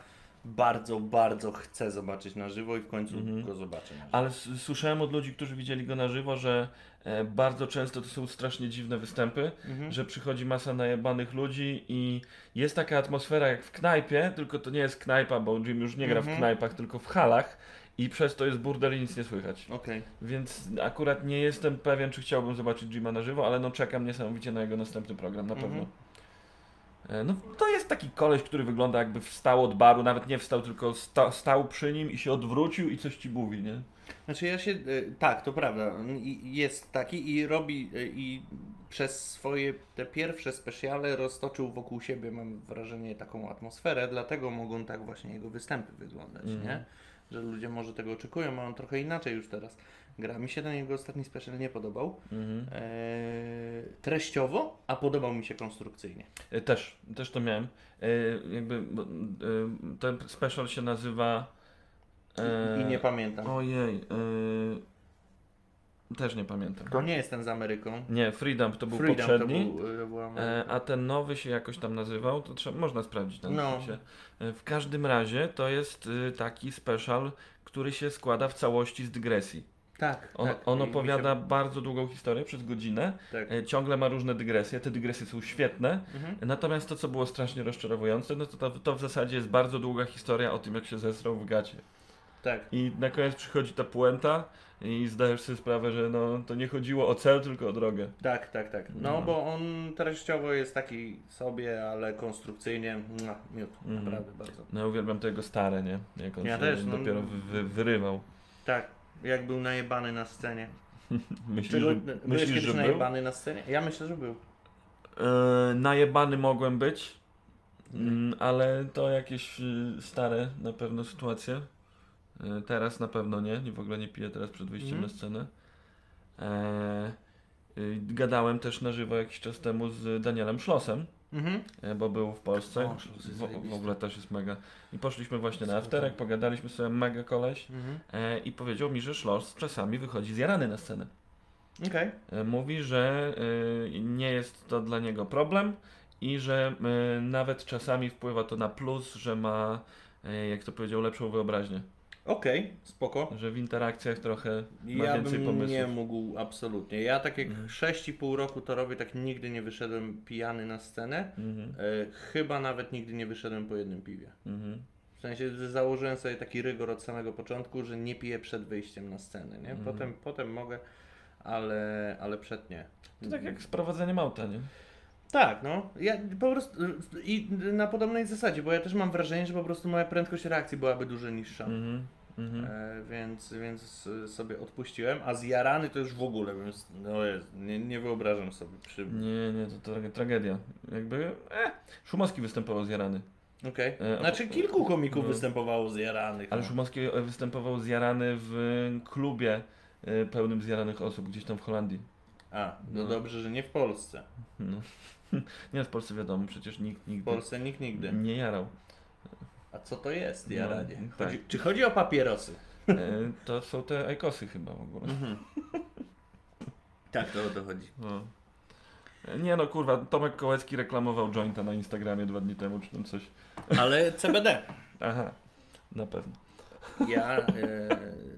[SPEAKER 2] bardzo, bardzo chcę zobaczyć na żywo i w końcu
[SPEAKER 1] Mhm.
[SPEAKER 2] go zobaczę.
[SPEAKER 1] Ale słyszałem od ludzi, którzy widzieli go na żywo, że e, bardzo często to są strasznie dziwne występy,
[SPEAKER 2] Mhm.
[SPEAKER 1] że przychodzi masa najebanych ludzi i jest taka atmosfera jak w knajpie, tylko to nie jest knajpa, bo Jim już nie gra w
[SPEAKER 2] Mhm.
[SPEAKER 1] knajpach, tylko w halach i przez to jest burdel i nic nie słychać.
[SPEAKER 2] Okej.
[SPEAKER 1] Więc akurat nie jestem pewien, czy chciałbym zobaczyć Jima na żywo, ale no czekam niesamowicie na jego następny program, na
[SPEAKER 2] Mhm.
[SPEAKER 1] pewno. E, No to jest taki koleś, który wygląda jakby wstał od baru, nawet nie wstał, tylko sta, stał przy nim i się odwrócił i coś ci mówi, nie?
[SPEAKER 2] Znaczy ja się, y, tak, to prawda, I- jest taki i robi, y, i przez swoje te pierwsze specjale roztoczył wokół siebie, mam wrażenie, taką atmosferę, dlatego mogą tak właśnie jego występy wyglądać,
[SPEAKER 1] Mhm.
[SPEAKER 2] nie? Że ludzie może tego oczekują, a on trochę inaczej już teraz gra. Mi się ten jego ostatni special nie podobał
[SPEAKER 1] Mhm.
[SPEAKER 2] eee, treściowo, a podobał mi się konstrukcyjnie.
[SPEAKER 1] E, Też, też to miałem. E, jakby e, ten special się nazywa. e,
[SPEAKER 2] I nie pamiętam.
[SPEAKER 1] Ojej. E, też nie pamiętam.
[SPEAKER 2] To nie jest ten z Ameryką.
[SPEAKER 1] Nie, Freedom to był
[SPEAKER 2] Freedom
[SPEAKER 1] poprzedni.
[SPEAKER 2] to był, była
[SPEAKER 1] E,
[SPEAKER 2] Ameryka.
[SPEAKER 1] a ten nowy się jakoś tam nazywał, to trzeba, można sprawdzić na
[SPEAKER 2] No.
[SPEAKER 1] Netflixie. E, W każdym razie to jest taki special, który się składa w całości z dygresji.
[SPEAKER 2] Tak,
[SPEAKER 1] On,
[SPEAKER 2] tak.
[SPEAKER 1] on opowiada
[SPEAKER 2] Się,
[SPEAKER 1] bardzo długą historię przez godzinę.
[SPEAKER 2] tak.
[SPEAKER 1] E, Ciągle ma różne dygresje, te dygresje są świetne.
[SPEAKER 2] Mhm.
[SPEAKER 1] Natomiast to, co było strasznie rozczarowujące, no to, to, to w zasadzie jest bardzo długa historia o tym, jak się zesrał w gacie.
[SPEAKER 2] Tak.
[SPEAKER 1] I na koniec przychodzi ta puenta i zdajesz sobie sprawę, że no, to nie chodziło o cel, tylko o drogę.
[SPEAKER 2] Tak, tak, tak. No,
[SPEAKER 1] No.
[SPEAKER 2] bo on treściowo jest taki sobie, ale konstrukcyjnie mua, miód.
[SPEAKER 1] Mhm.
[SPEAKER 2] Naprawdę bardzo.
[SPEAKER 1] No ja uwielbiam te jego stare, nie? Jak on
[SPEAKER 2] Ja
[SPEAKER 1] się
[SPEAKER 2] też, no.
[SPEAKER 1] dopiero wy, wy, wyrywał.
[SPEAKER 2] Tak, jak był najebany na scenie. <laughs>
[SPEAKER 1] Myślisz,
[SPEAKER 2] Czego,
[SPEAKER 1] że,
[SPEAKER 2] byłeś
[SPEAKER 1] myślisz,
[SPEAKER 2] kiedyś
[SPEAKER 1] że był?
[SPEAKER 2] najebany na scenie? Ja myślę, że był.
[SPEAKER 1] E, najebany mogłem być, mm, ale to jakieś y, stare na pewno sytuacje. E, teraz na pewno nie, nie w ogóle nie piję teraz przed wyjściem
[SPEAKER 2] Mhm.
[SPEAKER 1] na scenę. E, y, gadałem też na żywo jakiś czas temu z Danielem Szlosem,
[SPEAKER 2] Mhm.
[SPEAKER 1] e, bo był w Polsce.
[SPEAKER 2] O,
[SPEAKER 1] w, w ogóle też jest mega. I poszliśmy właśnie na afterek, pogadaliśmy sobie mega koleś
[SPEAKER 2] Mhm.
[SPEAKER 1] e, i powiedział mi, że Szlos czasami wychodzi zjarany na scenę.
[SPEAKER 2] Okej.
[SPEAKER 1] E, Mówi, że y, nie jest to dla niego problem i że y, nawet czasami wpływa to na plus, że ma, y, jak to powiedział, lepszą wyobraźnię.
[SPEAKER 2] Okej, spoko.
[SPEAKER 1] Że w interakcjach trochę ma
[SPEAKER 2] Ja
[SPEAKER 1] więcej
[SPEAKER 2] bym
[SPEAKER 1] pomysłów.
[SPEAKER 2] nie mógł absolutnie. Ja tak jak
[SPEAKER 1] Mhm.
[SPEAKER 2] 6,5 roku to robię, tak nigdy nie wyszedłem pijany na scenę.
[SPEAKER 1] Mhm,
[SPEAKER 2] E, chyba nawet nigdy nie wyszedłem po jednym piwie.
[SPEAKER 1] mhm,
[SPEAKER 2] W sensie że założyłem sobie taki rygor od samego początku, że nie piję przed wyjściem na scenę, nie?
[SPEAKER 1] Mhm.
[SPEAKER 2] Potem, potem mogę, ale, ale przed nie.
[SPEAKER 1] To tak jak z prowadzeniem auta, nie?
[SPEAKER 2] Tak, no. Ja po prostu i na podobnej zasadzie, bo ja też mam wrażenie, że po prostu moja prędkość reakcji byłaby dużo niższa.
[SPEAKER 1] Mhm, mhm.
[SPEAKER 2] E, więc, więc sobie odpuściłem, a zjarany to już w ogóle, więc no jest, nie, nie wyobrażam sobie przy...
[SPEAKER 1] Nie, nie, to, to tragedia. Jakby, e, Szumowski występował zjarany.
[SPEAKER 2] Okej.
[SPEAKER 1] E,
[SPEAKER 2] Znaczy kilku komików
[SPEAKER 1] no.
[SPEAKER 2] występowało zjaranych.
[SPEAKER 1] Ale
[SPEAKER 2] no.
[SPEAKER 1] Szumowski e, występował zjarany w klubie e, pełnym zjaranych osób gdzieś tam w Holandii.
[SPEAKER 2] A, no,
[SPEAKER 1] No.
[SPEAKER 2] dobrze, że nie w Polsce.
[SPEAKER 1] No. <laughs> Nie, w Polsce wiadomo, przecież nikt
[SPEAKER 2] W
[SPEAKER 1] nigdy
[SPEAKER 2] Polsce nikt nigdy.
[SPEAKER 1] nie jarał.
[SPEAKER 2] A co to jest
[SPEAKER 1] No,
[SPEAKER 2] jaranie?
[SPEAKER 1] tak.
[SPEAKER 2] Chodzi, Czy chodzi o papierosy?
[SPEAKER 1] E, To są te ajkosy chyba w ogóle. <laughs>
[SPEAKER 2] Tak, to o to chodzi.
[SPEAKER 1] No. E, Nie no kurwa, Tomek Kołecki reklamował jointa na Instagramie dwa dni temu, czy tam coś.
[SPEAKER 2] Ale CBD. <laughs>
[SPEAKER 1] Aha, na pewno.
[SPEAKER 2] Ja, e,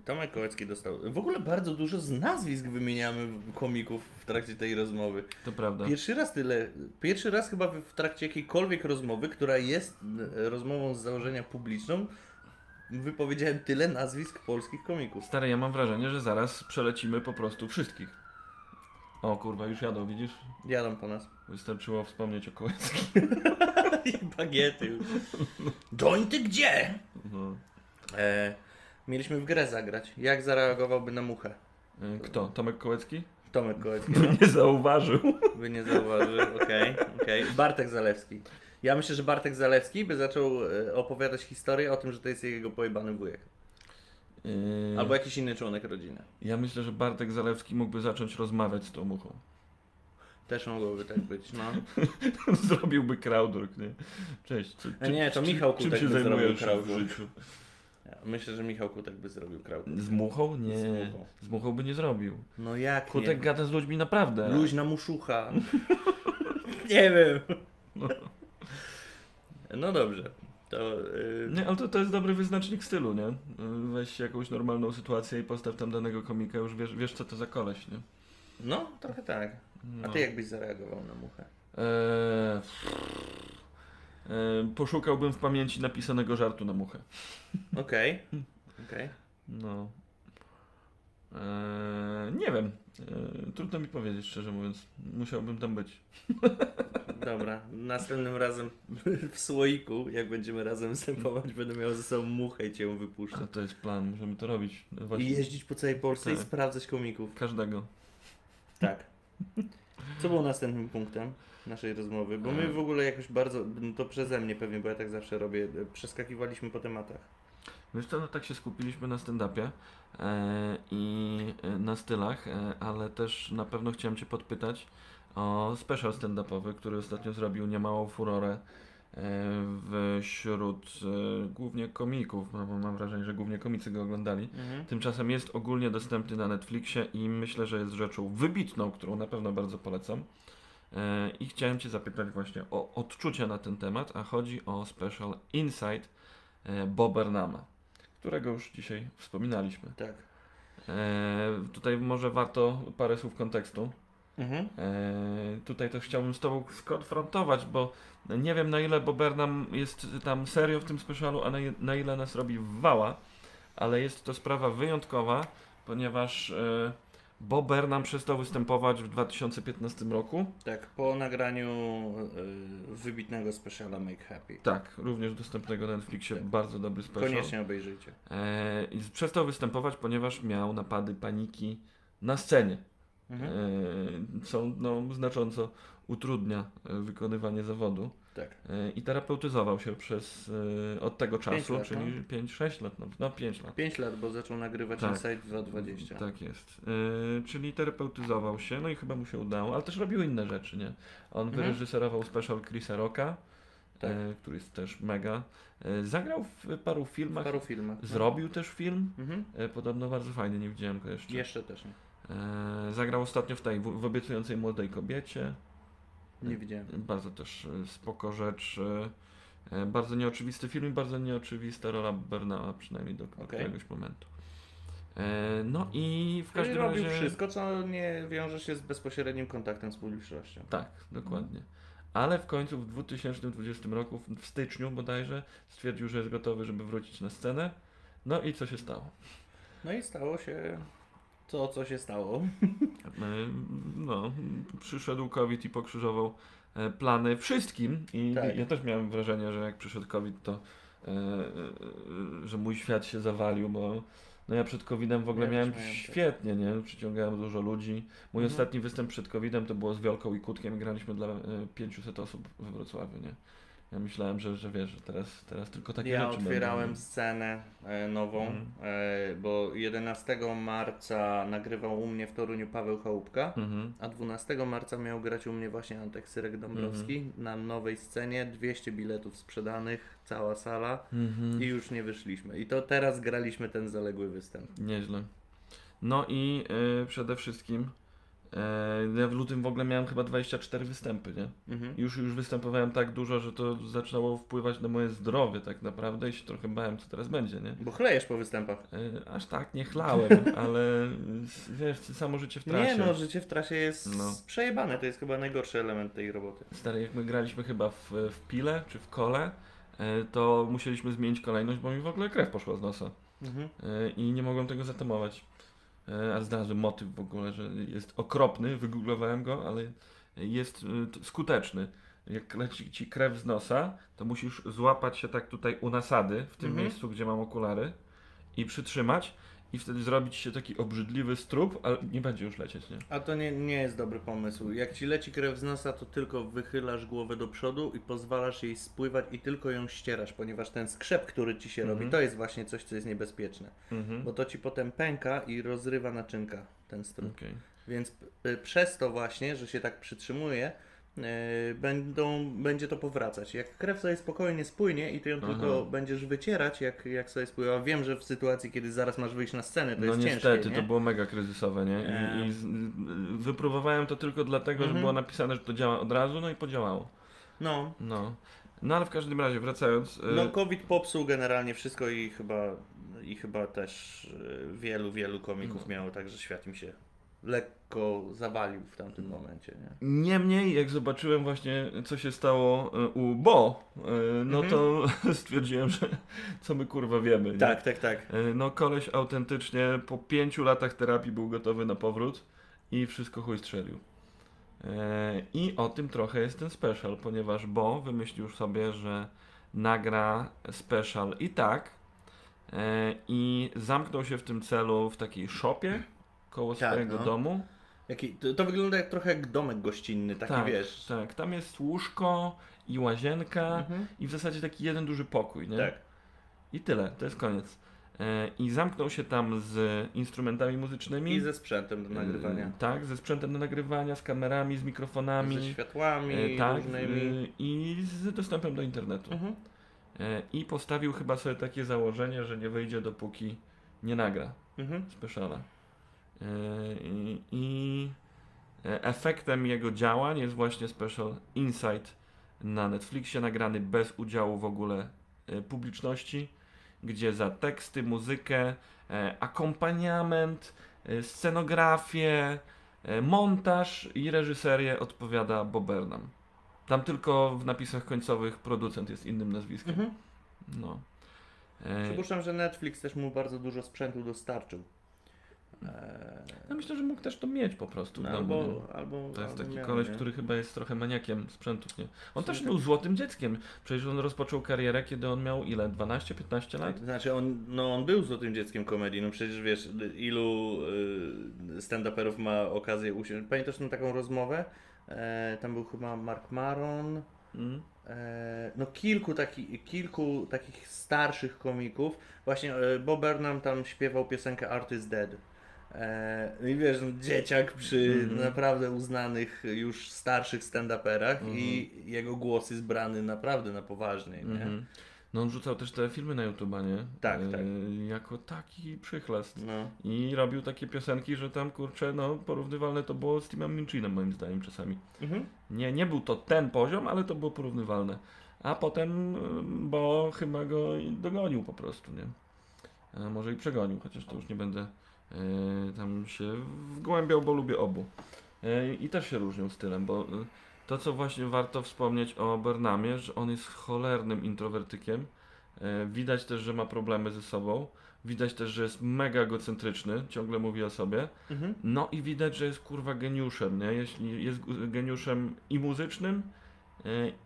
[SPEAKER 2] Tomek Kołecki dostał. W ogóle bardzo dużo z nazwisk wymieniamy komików w trakcie tej rozmowy.
[SPEAKER 1] To prawda.
[SPEAKER 2] Pierwszy raz tyle, pierwszy raz chyba w trakcie jakiejkolwiek rozmowy, która jest e, rozmową z założenia publiczną, wypowiedziałem tyle nazwisk polskich komików.
[SPEAKER 1] Stary, ja mam wrażenie, że zaraz przelecimy po prostu wszystkich. O kurwa, już jadą, widzisz?
[SPEAKER 2] Jadą po nas.
[SPEAKER 1] Wystarczyło wspomnieć o Kołeckim. <laughs>
[SPEAKER 2] I bagiety już. Doń ty gdzie?
[SPEAKER 1] No.
[SPEAKER 2] E, mieliśmy w grę zagrać. Jak zareagowałby na muchę?
[SPEAKER 1] Y, Kto? Tomek Kołecki?
[SPEAKER 2] Tomek Kołecki. No.
[SPEAKER 1] Nie zauważył.
[SPEAKER 2] By nie zauważył, okej, okej. Bartek Zalewski. Ja myślę, że Bartek Zalewski by zaczął e, opowiadać historię o tym, że to jest jego pojebany wujek.
[SPEAKER 1] Y,
[SPEAKER 2] Albo jakiś inny członek rodziny.
[SPEAKER 1] Ja myślę, że Bartek Zalewski mógłby zacząć rozmawiać z tą muchą.
[SPEAKER 2] Też mogłoby tak być, no. <laughs>
[SPEAKER 1] Zrobiłby crowdwork, nie? Cześć. Czy,
[SPEAKER 2] A nie, to Michał
[SPEAKER 1] czym
[SPEAKER 2] Kutek
[SPEAKER 1] się
[SPEAKER 2] by zrobił
[SPEAKER 1] zajmujesz w
[SPEAKER 2] crowdwork.
[SPEAKER 1] życiu?
[SPEAKER 2] Myślę, że Michał Kutek by zrobił crowd.
[SPEAKER 1] Z muchą? Nie.
[SPEAKER 2] Z muchą.
[SPEAKER 1] Z muchą by nie zrobił.
[SPEAKER 2] No jak
[SPEAKER 1] Kutek
[SPEAKER 2] nie?
[SPEAKER 1] gada z ludźmi naprawdę.
[SPEAKER 2] Luźna muszucha. <laughs> nie wiem. No dobrze. To y,
[SPEAKER 1] Nie, ale to, to jest dobry wyznacznik stylu, nie? Weź jakąś normalną sytuację i postaw tam danego komika, już wiesz, wiesz co to za koleś, nie?
[SPEAKER 2] no, trochę tak. A
[SPEAKER 1] No.
[SPEAKER 2] ty jakbyś zareagował na muchę?
[SPEAKER 1] Eee, poszukałbym w pamięci napisanego żartu na muchę.
[SPEAKER 2] Okej. <laughs> Okej.
[SPEAKER 1] No. Eee, nie wiem. Eee, trudno mi powiedzieć, szczerze mówiąc. Musiałbym tam być. <laughs>
[SPEAKER 2] Dobra, następnym razem w słoiku, jak będziemy razem występować, będę miał ze sobą muchę i cię ją wypuszczę.
[SPEAKER 1] to jest plan, możemy to robić.
[SPEAKER 2] I
[SPEAKER 1] Właśnie
[SPEAKER 2] jeździć po całej Polsce i
[SPEAKER 1] Tak.
[SPEAKER 2] sprawdzać komików.
[SPEAKER 1] każdego.
[SPEAKER 2] Tak. Co było następnym punktem naszej rozmowy? Bo my w ogóle jakoś bardzo, no to przeze mnie pewnie, bo ja tak zawsze robię, przeskakiwaliśmy po tematach.
[SPEAKER 1] Wiesz co, no tak się skupiliśmy na stand-upie e, i e, na stylach, e, ale też na pewno chciałem Cię podpytać o special stand-upowy, który ostatnio zrobił niemałą furorę e, wśród e, głównie komików, no bo mam wrażenie, że głównie komicy go oglądali.
[SPEAKER 2] Mhm.
[SPEAKER 1] Tymczasem jest ogólnie dostępny na Netflixie i myślę, że jest rzeczą wybitną, którą na pewno bardzo polecam. E, I chciałem Cię zapytać właśnie o odczucia na ten temat, a chodzi o special Insight e, Bobernama, którego już dzisiaj wspominaliśmy.
[SPEAKER 2] Tak.
[SPEAKER 1] E, tutaj może warto parę słów kontekstu.
[SPEAKER 2] Mhm.
[SPEAKER 1] Tutaj też chciałbym z Tobą skonfrontować, bo nie wiem na ile Bobernam jest tam serio w tym specialu, a na, na ile nas robi wała, ale jest to sprawa wyjątkowa, ponieważ e, Bobernam przestał występować w 2015 roku.
[SPEAKER 2] Tak, po nagraniu y, wybitnego speciala Make Happy.
[SPEAKER 1] Tak, również dostępnego na Netflixie,
[SPEAKER 2] Tak.
[SPEAKER 1] bardzo dobry special.
[SPEAKER 2] Koniecznie obejrzyjcie.
[SPEAKER 1] E, I przestał występować, ponieważ miał napady paniki na scenie.
[SPEAKER 2] Mhm.
[SPEAKER 1] E, co no, znacząco utrudnia e, wykonywanie zawodu.
[SPEAKER 2] Tak.
[SPEAKER 1] E, I terapeutyzował się przez e, od tego czasu,
[SPEAKER 2] lat,
[SPEAKER 1] czyli 5-6 lat, no, no 5 lat.
[SPEAKER 2] 5 lat, bo zaczął nagrywać
[SPEAKER 1] Tak.
[SPEAKER 2] Inside 2.20.
[SPEAKER 1] Tak jest. E, czyli terapeutyzował się, no i chyba mu się udało, ale też robił inne rzeczy, nie? On
[SPEAKER 2] Mhm.
[SPEAKER 1] wyreżyserował special Chrisa Rocka,
[SPEAKER 2] Tak.
[SPEAKER 1] który jest też mega. Zagrał w paru
[SPEAKER 2] W
[SPEAKER 1] filmach,
[SPEAKER 2] paru filmach. no.
[SPEAKER 1] zrobił też film,
[SPEAKER 2] Mhm.
[SPEAKER 1] podobno bardzo fajny, nie widziałem go jeszcze.
[SPEAKER 2] Jeszcze też nie.
[SPEAKER 1] Zagrał ostatnio w tej, w, w obiecującej młodej kobiecie.
[SPEAKER 2] Nie widziałem.
[SPEAKER 1] Bardzo też e, spoko rzecz. e, e, Bardzo nieoczywisty film i bardzo nieoczywista rola Bernała, przynajmniej do,
[SPEAKER 2] Okej.
[SPEAKER 1] któregoś momentu. No i w każdym
[SPEAKER 2] robił
[SPEAKER 1] razie...
[SPEAKER 2] wszystko, co nie wiąże się z bezpośrednim kontaktem z publicznością.
[SPEAKER 1] Tak, dokładnie. Ale w końcu w 2020 roku, w styczniu bodajże, stwierdził, że jest gotowy, żeby wrócić na scenę. No i co się stało?
[SPEAKER 2] No i stało się to, co się stało.
[SPEAKER 1] E, No, przyszedł COVID i pokrzyżował e, plany wszystkim. I
[SPEAKER 2] Tak.
[SPEAKER 1] ja też miałem wrażenie, że jak przyszedł COVID, to e, że mój świat się zawalił, bo no ja przed COVIDem w ogóle
[SPEAKER 2] Ja
[SPEAKER 1] miałem
[SPEAKER 2] tak.
[SPEAKER 1] świetnie, nie? Przyciągałem dużo ludzi. Mój
[SPEAKER 2] Mhm.
[SPEAKER 1] ostatni występ przed COVIDem to było z Wiolką i Kutkiem graliśmy dla e, 500 osób we Wrocławiu, nie? Ja myślałem, że, że wiesz, że teraz, teraz tylko takie
[SPEAKER 2] ja
[SPEAKER 1] rzeczy
[SPEAKER 2] otwierałem
[SPEAKER 1] będą.
[SPEAKER 2] scenę e, nową,
[SPEAKER 1] Mhm.
[SPEAKER 2] e, bo 11 marca nagrywał u mnie w Toruniu Paweł Chałupka,
[SPEAKER 1] Mhm.
[SPEAKER 2] a 12 marca miał grać u mnie właśnie Antek Syrek Dąbrowski
[SPEAKER 1] Mhm.
[SPEAKER 2] na nowej scenie, 200 biletów sprzedanych, cała sala i już nie wyszliśmy. I to teraz graliśmy ten zaległy występ.
[SPEAKER 1] Nieźle. No i y, przede wszystkim E, ja w lutym w ogóle miałem chyba 24 występy, nie?
[SPEAKER 2] Mhm.
[SPEAKER 1] Już, już występowałem tak dużo, że to zaczęło wpływać na moje zdrowie tak naprawdę i się trochę bałem, co teraz będzie, nie?
[SPEAKER 2] Bo chlejesz po występach.
[SPEAKER 1] E, aż tak nie chlałem, <laughs> ale wiesz, samo życie w trasie.
[SPEAKER 2] Nie no, życie w trasie jest
[SPEAKER 1] No.
[SPEAKER 2] przejebane, to jest chyba najgorszy element tej roboty.
[SPEAKER 1] Stary, jak my graliśmy chyba w, w pile czy w kole, e, to musieliśmy zmienić kolejność, bo mi w ogóle krew poszła z nosa.
[SPEAKER 2] Mhm.
[SPEAKER 1] E, i nie mogłem tego zatamować. E, A znalazłem motyw w ogóle, że jest okropny, wygooglowałem go, ale jest e, skuteczny. Jak leci ci krew z nosa, to musisz złapać się tak tutaj u nasady, w tym
[SPEAKER 2] Mhm.
[SPEAKER 1] miejscu, gdzie mam okulary i przytrzymać i wtedy zrobić się taki obrzydliwy strup, ale nie będzie już lecieć, nie?
[SPEAKER 2] A to nie, nie jest dobry pomysł. Jak ci leci krew z nosa, to tylko wychylasz głowę do przodu i pozwalasz jej spływać i tylko ją ścierasz, ponieważ ten skrzep, który ci się
[SPEAKER 1] Mhm.
[SPEAKER 2] robi, to jest właśnie coś, co jest niebezpieczne.
[SPEAKER 1] Mhm.
[SPEAKER 2] Bo to ci potem pęka i rozrywa naczynka, ten strup.
[SPEAKER 1] Okej.
[SPEAKER 2] Więc y, przez to właśnie, że się tak przytrzymuje, będą, będzie to powracać. Jak krew sobie spokojnie spłynie i ty ją
[SPEAKER 1] Aha.
[SPEAKER 2] tylko będziesz wycierać, jak, jak sobie spływa. Wiem, że w sytuacji, kiedy zaraz masz wyjść na scenę, to
[SPEAKER 1] No
[SPEAKER 2] jest
[SPEAKER 1] niestety,
[SPEAKER 2] ciężkie, nie?
[SPEAKER 1] to było mega kryzysowe, nie? I, i z, wypróbowałem to tylko dlatego, że
[SPEAKER 2] Mhm.
[SPEAKER 1] było napisane, że to działa od razu, no i podziałało.
[SPEAKER 2] No,
[SPEAKER 1] No. No ale w każdym razie, wracając. y,
[SPEAKER 2] no COVID popsuł generalnie wszystko i chyba, i chyba też wielu, wielu komików
[SPEAKER 1] No.
[SPEAKER 2] miało tak, że świat im się lekko zawalił w tamtym momencie, nie?
[SPEAKER 1] Niemniej, jak zobaczyłem właśnie, co się stało y, u Bo, y, no
[SPEAKER 2] Mhm.
[SPEAKER 1] to <laughs> stwierdziłem, że co my kurwa wiemy. nie?
[SPEAKER 2] Tak, tak, tak.
[SPEAKER 1] Y, No koleś autentycznie po pięciu latach terapii był gotowy na powrót i wszystko chuj strzelił. E, I o tym trochę jest ten special, ponieważ Bo wymyślił sobie, że nagra special i tak e, i zamknął się w tym celu w takiej shopie koło
[SPEAKER 2] Tak,
[SPEAKER 1] swojego
[SPEAKER 2] no.
[SPEAKER 1] domu.
[SPEAKER 2] Jaki, to, to wygląda jak trochę jak domek gościnny, taki
[SPEAKER 1] tak,
[SPEAKER 2] wiesz.
[SPEAKER 1] tak, tam jest łóżko i łazienka
[SPEAKER 2] Mhm.
[SPEAKER 1] i w zasadzie taki jeden duży pokój, nie?
[SPEAKER 2] Tak.
[SPEAKER 1] I tyle, to jest koniec. E, I zamknął się tam z instrumentami muzycznymi.
[SPEAKER 2] I ze sprzętem do nagrywania.
[SPEAKER 1] E, Tak, ze sprzętem do nagrywania, z kamerami, z mikrofonami.
[SPEAKER 2] Ze światłami
[SPEAKER 1] e, tak,
[SPEAKER 2] różnymi.
[SPEAKER 1] i z dostępem do internetu.
[SPEAKER 2] Mhm.
[SPEAKER 1] I postawił chyba sobie takie założenie, że nie wyjdzie dopóki nie nagra
[SPEAKER 2] Mhm.
[SPEAKER 1] speciala. E, I, efektem jego działań jest właśnie special Insight na Netflixie, nagrany bez udziału w ogóle e, publiczności, gdzie za teksty, muzykę, e, akompaniament, scenografię, montaż i reżyserię odpowiada Bob Burnham. Tam tylko w napisach końcowych producent jest innym nazwiskiem.
[SPEAKER 2] Mhm.
[SPEAKER 1] No.
[SPEAKER 2] Przypuszczam, że Netflix też mu bardzo dużo sprzętu dostarczył.
[SPEAKER 1] Ja myślę, że mógł też to mieć po prostu.
[SPEAKER 2] no,
[SPEAKER 1] domu, nie?
[SPEAKER 2] albo, albo,
[SPEAKER 1] To jest
[SPEAKER 2] albo
[SPEAKER 1] taki
[SPEAKER 2] miał,
[SPEAKER 1] koleś,
[SPEAKER 2] nie?
[SPEAKER 1] który chyba jest trochę maniakiem sprzętów, nie? On też był złotym dzieckiem. Przecież on rozpoczął karierę, kiedy on miał ile? 12-15 lat?
[SPEAKER 2] Znaczy on, no on był złotym dzieckiem komedii, no przecież wiesz, ilu y, stand-uperów ma okazję usiąść. Pamiętasz tą taką rozmowę? E, tam był chyba Mark Maron,
[SPEAKER 1] Mm.
[SPEAKER 2] e, no kilku, taki, kilku takich starszych komików. Właśnie e, Bob Burnham tam śpiewał piosenkę Art is Dead. E, no I wiesz, no, dzieciak przy
[SPEAKER 1] Mhm.
[SPEAKER 2] naprawdę uznanych już starszych stand-uperach
[SPEAKER 1] Mhm.
[SPEAKER 2] i jego głos jest brany naprawdę na poważnie, nie?
[SPEAKER 1] Mhm. No on rzucał też te filmy na YouTube'a, nie?
[SPEAKER 2] Tak,
[SPEAKER 1] E,
[SPEAKER 2] tak.
[SPEAKER 1] Jako taki przychlast.
[SPEAKER 2] No.
[SPEAKER 1] I robił takie piosenki, że tam kurczę, no porównywalne to było z Timem Minchinem moim zdaniem czasami.
[SPEAKER 2] Mhm.
[SPEAKER 1] Nie, nie był to ten poziom, ale to było porównywalne. A potem, bo chyba go dogonił po prostu, nie? A może i przegonił, chociaż to już nie będę tam się wgłębiał, bo lubię obu. Y, I też się różnią stylem, bo y, to, co właśnie warto wspomnieć o Bernamie, że on jest cholernym introwertykiem. Widać też, że ma problemy ze sobą. Widać też, że jest mega egocentryczny, ciągle mówi o sobie.
[SPEAKER 2] Mhm.
[SPEAKER 1] No i widać, że jest kurwa geniuszem, nie? Jeśli jest geniuszem i muzycznym, e,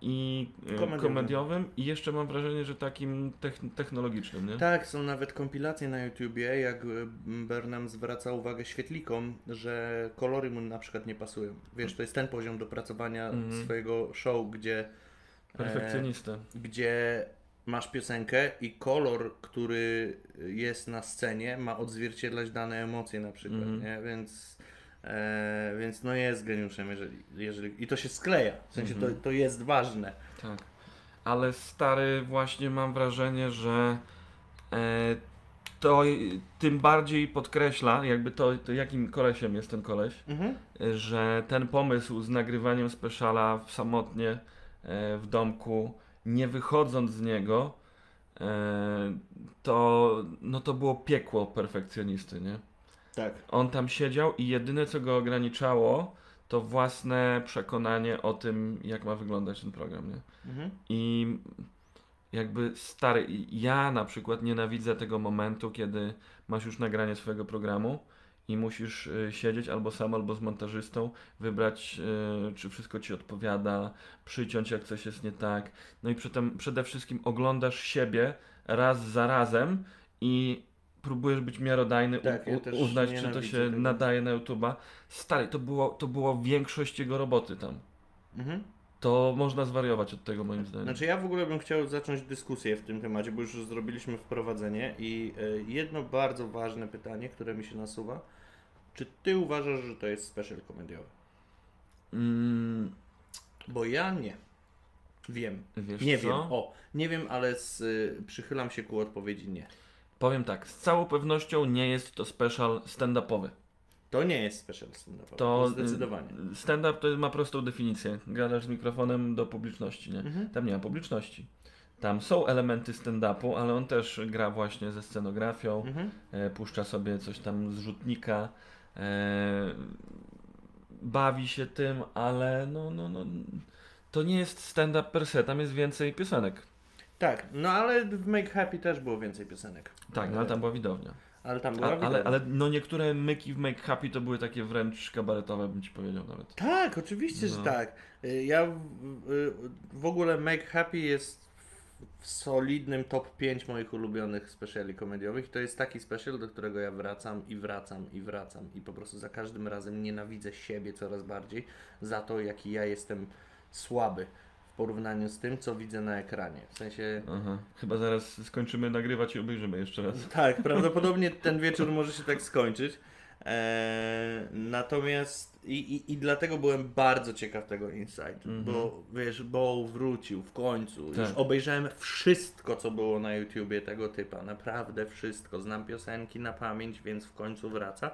[SPEAKER 1] i e,
[SPEAKER 2] Komediowym.
[SPEAKER 1] komediowym, i jeszcze mam wrażenie, że takim techn- technologicznym, nie?
[SPEAKER 2] Tak, są nawet kompilacje na YouTubie, jak y, Burnham zwraca uwagę świetlikom, że kolory mu na przykład nie pasują. Wiesz, to jest ten poziom dopracowania
[SPEAKER 1] Mhm.
[SPEAKER 2] swojego show, gdzie,
[SPEAKER 1] Perfekcjonista.
[SPEAKER 2] gdzie masz piosenkę i kolor, który jest na scenie, ma odzwierciedlać dane emocje na przykład,
[SPEAKER 1] Mhm.
[SPEAKER 2] nie? Więc, e, więc no jest geniuszem, jeżeli, jeżeli... I to się skleja, w sensie
[SPEAKER 1] Mhm.
[SPEAKER 2] to, to jest ważne.
[SPEAKER 1] Tak. Ale stary, właśnie mam wrażenie, że e, to tym bardziej podkreśla, jakby to, to jakim kolesiem jest ten koleś,
[SPEAKER 2] Mhm.
[SPEAKER 1] że ten pomysł z nagrywaniem speciala w samotnie e, w domku, nie wychodząc z niego, e, to, no to było piekło perfekcjonisty, nie?
[SPEAKER 2] Tak.
[SPEAKER 1] On tam siedział i jedyne co go ograniczało, to własne przekonanie o tym, jak ma wyglądać ten program, nie?
[SPEAKER 2] Mhm.
[SPEAKER 1] I jakby stary, ja na przykład nienawidzę tego momentu, kiedy masz już nagranie swojego programu i musisz y, siedzieć albo sam, albo z montażystą, wybrać, y, czy wszystko ci odpowiada, przyciąć, jak coś jest nie tak. No i przytem przede wszystkim oglądasz siebie raz za razem i próbujesz być miarodajny,
[SPEAKER 2] Tak,
[SPEAKER 1] u,
[SPEAKER 2] ja
[SPEAKER 1] u, uznać, czy to się
[SPEAKER 2] tego.
[SPEAKER 1] nadaje na YouTube'a. Stary, to było, to było większość jego roboty tam.
[SPEAKER 2] Mhm.
[SPEAKER 1] To można zwariować od tego moim zdaniem.
[SPEAKER 2] Znaczy ja w ogóle bym chciał zacząć dyskusję w tym temacie, bo już zrobiliśmy wprowadzenie i e, jedno bardzo ważne pytanie, które mi się nasuwa. Czy ty uważasz, że to jest special komediowy?
[SPEAKER 1] Mm,
[SPEAKER 2] Bo ja nie. Wiem.
[SPEAKER 1] wiesz
[SPEAKER 2] nie
[SPEAKER 1] co?
[SPEAKER 2] wiem. O, nie wiem, ale z, przychylam się ku odpowiedzi nie.
[SPEAKER 1] Powiem tak, z całą pewnością nie jest to special stand-upowy.
[SPEAKER 2] To nie jest special stand-upowy.
[SPEAKER 1] To
[SPEAKER 2] zdecydowanie.
[SPEAKER 1] y, Stand-up to ma prostą definicję. Gadasz z mikrofonem do publiczności, nie?
[SPEAKER 2] Mhm.
[SPEAKER 1] Tam nie ma publiczności. Tam są elementy stand-upu, ale on też gra właśnie ze scenografią,
[SPEAKER 2] Mhm.
[SPEAKER 1] e, puszcza sobie coś tam z rzutnika, e, bawi się tym, ale no, no, no, to nie jest stand-up per se, tam jest więcej piosenek.
[SPEAKER 2] Tak, no ale w Make Happy też było więcej piosenek.
[SPEAKER 1] Tak, no ale tam była widownia.
[SPEAKER 2] Ale tam była
[SPEAKER 1] A, ale,
[SPEAKER 2] widownia.
[SPEAKER 1] ale no niektóre myki w Make Happy to były takie wręcz kabaretowe, bym ci powiedział nawet.
[SPEAKER 2] Tak, oczywiście, że
[SPEAKER 1] No.
[SPEAKER 2] tak. Y, Ja w, y, w ogóle Make Happy jest w solidnym top 5 moich ulubionych speciali komediowych. To jest taki special, do którego ja wracam i wracam i wracam i po prostu za każdym razem nienawidzę siebie coraz bardziej za to, jaki ja jestem słaby porównaniu z tym, co widzę na ekranie. W sensie...
[SPEAKER 1] Aha. Chyba zaraz skończymy nagrywać i obejrzymy jeszcze raz. <laughs>
[SPEAKER 2] Tak, prawdopodobnie ten wieczór może się tak skończyć. Eee, natomiast i, i, i dlatego byłem bardzo ciekaw tego Insight,
[SPEAKER 1] Mhm.
[SPEAKER 2] bo wiesz, Bo wrócił w końcu. Już
[SPEAKER 1] Tak.
[SPEAKER 2] obejrzałem wszystko, co było na YouTubie tego typa. Naprawdę wszystko. Znam piosenki na pamięć, więc w końcu wraca.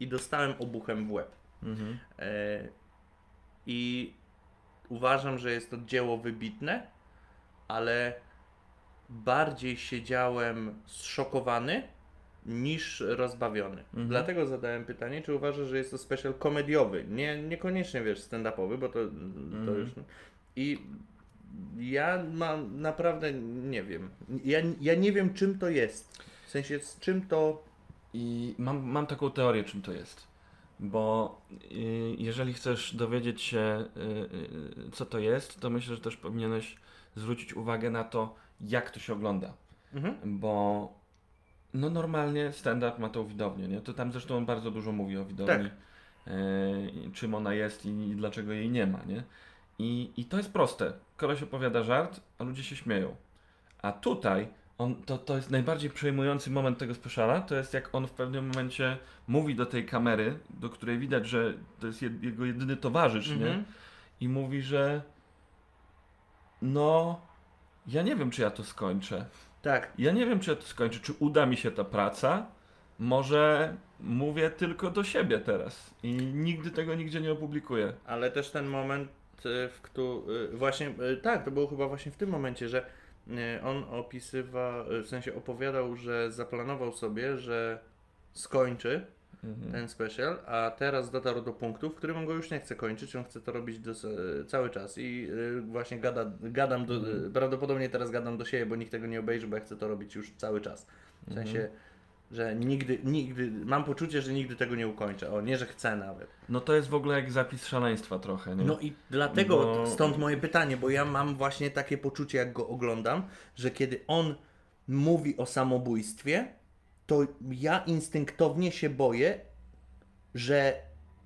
[SPEAKER 2] I dostałem obuchem w łeb.
[SPEAKER 1] Mhm.
[SPEAKER 2] E, I uważam, że jest to dzieło wybitne, ale bardziej siedziałem zszokowany niż rozbawiony.
[SPEAKER 1] Mhm.
[SPEAKER 2] Dlatego zadałem pytanie, czy uważasz, że jest to special komediowy? Nie, niekoniecznie wiesz, stand-upowy, bo to, to
[SPEAKER 1] Mhm.
[SPEAKER 2] już. I ja mam naprawdę nie wiem. Ja, ja nie wiem, czym to jest. W sensie, z czym to.
[SPEAKER 1] I mam, mam taką teorię, czym to jest. Bo y, jeżeli chcesz dowiedzieć się, y, y, co to jest, to myślę, że też powinieneś zwrócić uwagę na to, jak to się ogląda.
[SPEAKER 2] Mhm.
[SPEAKER 1] Bo no normalnie stand-up ma tą widownię, nie? To tam zresztą on bardzo dużo mówi o widowni.
[SPEAKER 2] Tak.
[SPEAKER 1] czym ona jest i, i dlaczego jej nie ma, nie? I, I to jest proste. Koleś opowiada żart, a ludzie się śmieją. A tutaj on, to, to jest najbardziej przejmujący moment tego speciala, to jest jak on w pewnym momencie mówi do tej kamery, do której widać, że to jest jed, jego jedyny towarzysz, nie?
[SPEAKER 2] Mhm.
[SPEAKER 1] I mówi, że no, ja nie wiem, czy ja to skończę.
[SPEAKER 2] Tak.
[SPEAKER 1] Ja nie wiem, czy ja to skończę, czy uda mi się ta praca. Może mówię tylko do siebie teraz i nigdy tego nigdzie nie opublikuję.
[SPEAKER 2] Ale też ten moment, y, w którym właśnie, y, tak, to było chyba właśnie w tym momencie, że on opisywał, y, w sensie opowiadał, że zaplanował sobie, że skończy
[SPEAKER 1] Mhm.
[SPEAKER 2] ten special, a teraz dotarł do punktu, w którym on go już nie chce kończyć, on chce to robić do, cały czas i y, właśnie gada, gadam do, y, prawdopodobnie teraz gadam do siebie, bo nikt tego nie obejrzy, bo ja chcę to robić już cały czas. W sensie, że nigdy, nigdy, mam poczucie, że nigdy tego nie ukończę. O, nie, że chcę nawet.
[SPEAKER 1] No to jest w ogóle jak zapis szaleństwa trochę, nie?
[SPEAKER 2] No i dlatego
[SPEAKER 1] Bo-
[SPEAKER 2] stąd moje pytanie, bo ja mam właśnie takie poczucie, jak go oglądam, że kiedy on mówi o samobójstwie, to ja instynktownie się boję, że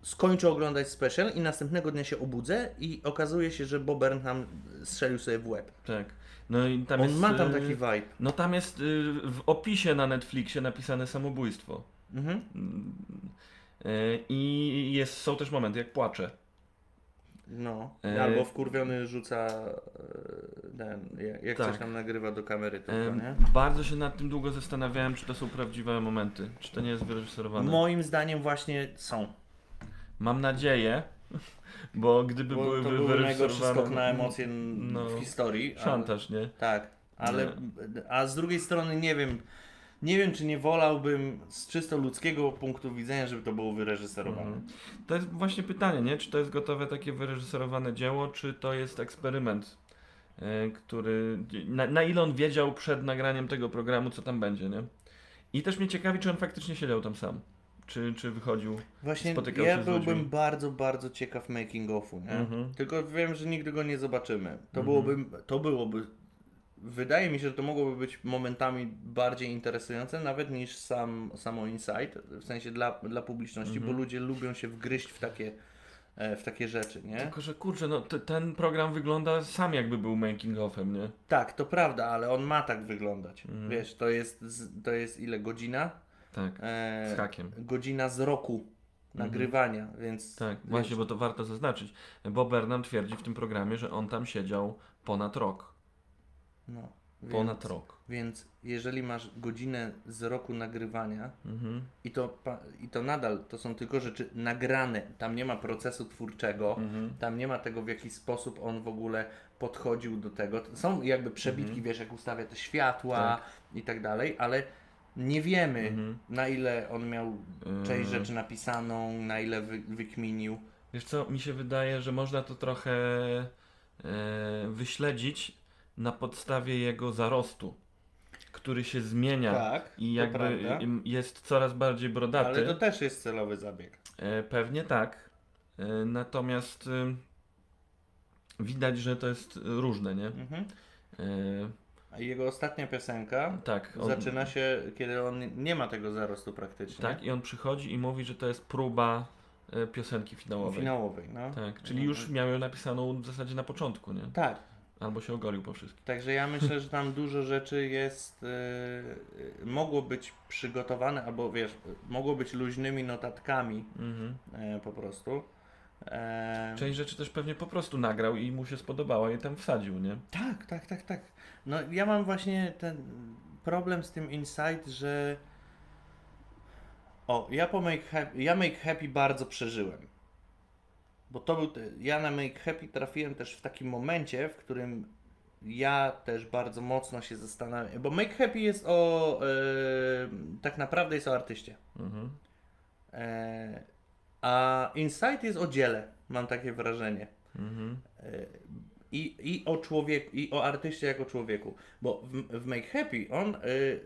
[SPEAKER 2] skończę oglądać special i następnego dnia się obudzę i okazuje się, że Bob Burnham strzelił sobie w łeb.
[SPEAKER 1] Tak. No i tam
[SPEAKER 2] on
[SPEAKER 1] jest,
[SPEAKER 2] ma tam
[SPEAKER 1] y,
[SPEAKER 2] taki vibe.
[SPEAKER 1] No tam jest y, w opisie na Netflixie napisane samobójstwo.
[SPEAKER 2] Mhm.
[SPEAKER 1] Y, I jest, są też momenty, jak płacze.
[SPEAKER 2] No, albo wkurwiony rzuca e, ten, jak,
[SPEAKER 1] Tak.
[SPEAKER 2] coś tam nagrywa do kamery tylko, nie?
[SPEAKER 1] bardzo się nad tym długo zastanawiałem, czy to są prawdziwe momenty, czy to nie jest wyreżyserowane.
[SPEAKER 2] Moim zdaniem właśnie są.
[SPEAKER 1] Mam nadzieję, <laughs> bo gdyby
[SPEAKER 2] Bo
[SPEAKER 1] były
[SPEAKER 2] to był najgorszy skok na emocje n-
[SPEAKER 1] no,
[SPEAKER 2] w historii.
[SPEAKER 1] Szantaż, nie?
[SPEAKER 2] Tak, ale a z drugiej strony nie wiem, nie wiem czy nie wolałbym z czysto ludzkiego punktu widzenia, żeby to było wyreżyserowane.
[SPEAKER 1] Mhm. To jest właśnie pytanie, nie? Czy to jest gotowe takie wyreżyserowane dzieło, czy to jest eksperyment, e, który... Na, na ile on wiedział przed nagraniem tego programu, co tam będzie, nie? I też mnie ciekawi, czy on faktycznie siedział tam sam. Czy, czy wychodził...
[SPEAKER 2] Właśnie
[SPEAKER 1] Spotykał
[SPEAKER 2] ja
[SPEAKER 1] się z
[SPEAKER 2] byłbym
[SPEAKER 1] ludźmi.
[SPEAKER 2] bardzo, bardzo ciekaw making offu, nie?
[SPEAKER 1] Mhm.
[SPEAKER 2] Tylko wiem, że nigdy go nie zobaczymy. To
[SPEAKER 1] Mhm.
[SPEAKER 2] byłoby, to byłoby, wydaje mi się, że to mogłoby być momentami bardziej interesujące nawet niż sam, samo Insight, w sensie dla, dla publiczności,
[SPEAKER 1] Mhm.
[SPEAKER 2] bo ludzie lubią się wgryźć w takie, e, w takie rzeczy, nie?
[SPEAKER 1] Tylko, że kurczę, no te, ten program wygląda sam jakby był making offem, nie?
[SPEAKER 2] Tak, to prawda, ale on ma tak wyglądać.
[SPEAKER 1] Mhm.
[SPEAKER 2] Wiesz, to jest, z- to jest ile? Godzina?
[SPEAKER 1] Tak,
[SPEAKER 2] E,
[SPEAKER 1] z hakiem.
[SPEAKER 2] godzina z roku nagrywania, więc...
[SPEAKER 1] Tak, właśnie, bo to warto zaznaczyć. Bo Bernam twierdzi w tym programie, że on tam siedział ponad rok.
[SPEAKER 2] No,
[SPEAKER 1] Ponad
[SPEAKER 2] więc,
[SPEAKER 1] rok.
[SPEAKER 2] Więc jeżeli masz godzinę z roku nagrywania
[SPEAKER 1] Mhm.
[SPEAKER 2] i to, i to nadal to są tylko rzeczy nagrane, tam nie ma procesu twórczego,
[SPEAKER 1] Mhm.
[SPEAKER 2] tam nie ma tego w jaki sposób on w ogóle podchodził do tego. Są jakby przebitki,
[SPEAKER 1] Mhm.
[SPEAKER 2] wiesz, jak ustawia te światła i tak dalej, ale nie wiemy
[SPEAKER 1] Mhm.
[SPEAKER 2] na ile on miał część
[SPEAKER 1] Yy,
[SPEAKER 2] rzeczy napisaną, na ile wy, wykminił.
[SPEAKER 1] Wiesz co, mi się wydaje, że można to trochę e, wyśledzić na podstawie jego zarostu, który się zmienia
[SPEAKER 2] Tak,
[SPEAKER 1] i jakby jest coraz bardziej brodaty.
[SPEAKER 2] Ale to też jest celowy zabieg.
[SPEAKER 1] E, pewnie tak. E, natomiast e, widać, że to jest różne, nie?
[SPEAKER 2] Mhm.
[SPEAKER 1] E,
[SPEAKER 2] jego ostatnia piosenka
[SPEAKER 1] tak. on-
[SPEAKER 2] zaczyna się, kiedy on nie ma tego zarostu praktycznie.
[SPEAKER 1] Tak, i on przychodzi i mówi, że to jest próba e, piosenki finałowej.
[SPEAKER 2] Finałowej, no.
[SPEAKER 1] Tak, czyli już miał ją napisaną w zasadzie na początku, nie?
[SPEAKER 2] Tak.
[SPEAKER 1] Albo się ogolił po wszystkim.
[SPEAKER 2] Także ja myślę, że tam dużo rzeczy jest, yy, mogło być przygotowane, albo wiesz, mogło być luźnymi notatkami
[SPEAKER 1] Mhm.
[SPEAKER 2] e, po prostu. E,
[SPEAKER 1] Część rzeczy też pewnie po prostu nagrał i mu się spodobała i tam wsadził, nie?
[SPEAKER 2] Tak, tak, tak, tak. No ja mam właśnie ten problem z tym Insight, że o, ja po Make Happy, ja Make Happy bardzo przeżyłem. Bo to był, ja na Make Happy trafiłem też w takim momencie, w którym ja też bardzo mocno się zastanawiam, bo Make Happy jest o, e, tak naprawdę jest o artyście.
[SPEAKER 1] Mhm.
[SPEAKER 2] E, a Insight jest o dziele, mam takie wrażenie.
[SPEAKER 1] Mhm.
[SPEAKER 2] E, I, I o człowieku, i o artyście jako człowieku. Bo w, w Make Happy on y,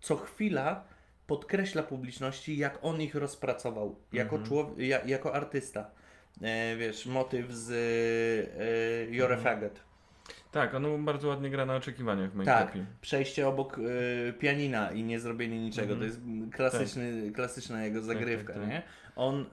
[SPEAKER 2] co chwila podkreśla publiczności, jak on ich rozpracował jako,
[SPEAKER 1] Mhm.
[SPEAKER 2] człowiek, ja, jako artysta. E, wiesz, motyw z y, You're a
[SPEAKER 1] Mhm.
[SPEAKER 2] Faggot.
[SPEAKER 1] Tak, on bardzo ładnie gra na oczekiwaniach w Make
[SPEAKER 2] Tak,
[SPEAKER 1] Happy.
[SPEAKER 2] przejście obok y, pianina i nie zrobienie niczego.
[SPEAKER 1] Mhm.
[SPEAKER 2] To jest klasyczny, klasyczna jego zagrywka,
[SPEAKER 1] tak, tak.
[SPEAKER 2] nie? On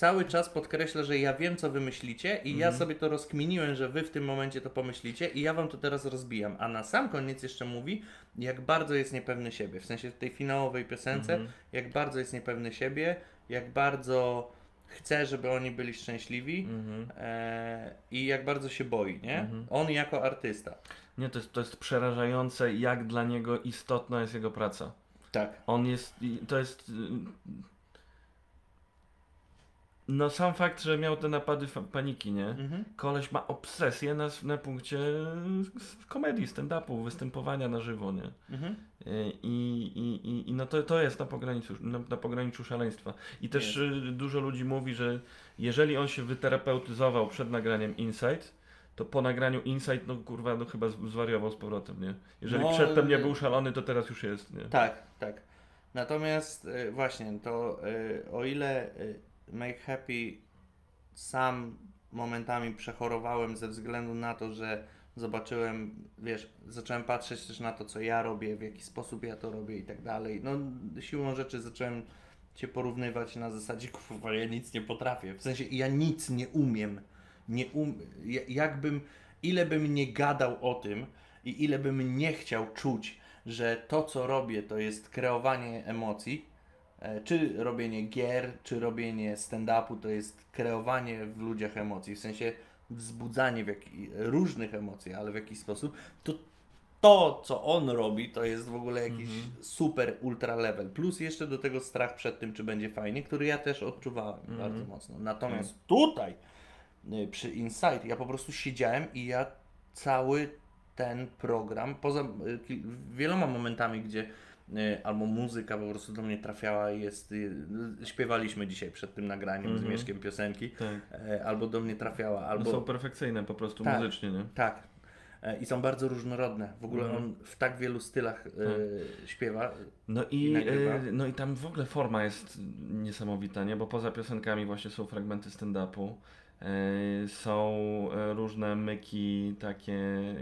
[SPEAKER 2] cały czas podkreśla, że ja wiem, co wy myślicie i ja
[SPEAKER 1] Mhm.
[SPEAKER 2] sobie to rozkminiłem, że wy w tym momencie to pomyślicie i ja wam to teraz rozbijam. A na sam koniec jeszcze mówi, jak bardzo jest niepewny siebie. W sensie w tej finałowej piosence,
[SPEAKER 1] Mhm.
[SPEAKER 2] jak bardzo jest niepewny siebie, jak bardzo chce, żeby oni byli szczęśliwi
[SPEAKER 1] Mhm.
[SPEAKER 2] e, i jak bardzo się boi, nie? On jako artysta.
[SPEAKER 1] Nie, to jest, to jest przerażające, jak dla niego istotna jest jego praca.
[SPEAKER 2] Tak.
[SPEAKER 1] On jest, to jest... No sam fakt, że miał te napady paniki, nie?
[SPEAKER 2] Mhm.
[SPEAKER 1] Koleś ma obsesję na, na punkcie komedii, stand-upu, występowania na żywo, nie?
[SPEAKER 2] Mhm.
[SPEAKER 1] Y, I, i, i, i no to, to jest na pograniczu, na, na pograniczu szaleństwa. I też
[SPEAKER 2] Jest.
[SPEAKER 1] y, dużo ludzi mówi, że jeżeli on się wyterapeutyzował przed nagraniem Insight, to po nagraniu Insight, no kurwa, no chyba zwariował z powrotem, nie? Jeżeli
[SPEAKER 2] No,
[SPEAKER 1] przedtem nie
[SPEAKER 2] y-
[SPEAKER 1] był szalony, to teraz już jest, nie?
[SPEAKER 2] Tak, tak. Natomiast y, właśnie to o ile Make Happy sam momentami przechorowałem ze względu na to, że zobaczyłem, wiesz, zacząłem patrzeć też na to, co ja robię, w jaki sposób ja to robię i tak dalej. No siłą rzeczy zacząłem cię porównywać na zasadzie, <laughs> kurwa, ja nic nie potrafię. W sensie ja nic nie umiem. Nie um... ja- Jakbym, ile bym nie gadał o tym i ile bym nie chciał czuć, że to, co robię, to jest kreowanie emocji, czy robienie gier, czy robienie stand-upu, to jest kreowanie w ludziach emocji. W sensie wzbudzanie w różnych emocji, ale w jakiś sposób, to to, co on robi, to jest w ogóle jakiś super ultra level. Plus jeszcze do tego strach przed tym, czy będzie fajnie, który ja też odczuwałem bardzo mocno. Natomiast tutaj, y, przy Insight, ja po prostu siedziałem i ja cały ten program, poza y, wieloma momentami, gdzie albo muzyka po prostu do mnie trafiała i jest, y, śpiewaliśmy dzisiaj przed tym nagraniem z Mieszkiem piosenki,
[SPEAKER 1] Tak.
[SPEAKER 2] e, albo do mnie trafiała,
[SPEAKER 1] No
[SPEAKER 2] albo...
[SPEAKER 1] są perfekcyjne po prostu
[SPEAKER 2] Tak.
[SPEAKER 1] muzycznie, nie?
[SPEAKER 2] Tak. E, I są bardzo różnorodne. W ogóle
[SPEAKER 1] Mhm.
[SPEAKER 2] on w tak wielu stylach e, śpiewa.
[SPEAKER 1] No
[SPEAKER 2] I
[SPEAKER 1] i, e, no i tam w ogóle forma jest niesamowita, nie? Bo poza piosenkami właśnie są fragmenty stand-upu, e, są e, różne myki takie e,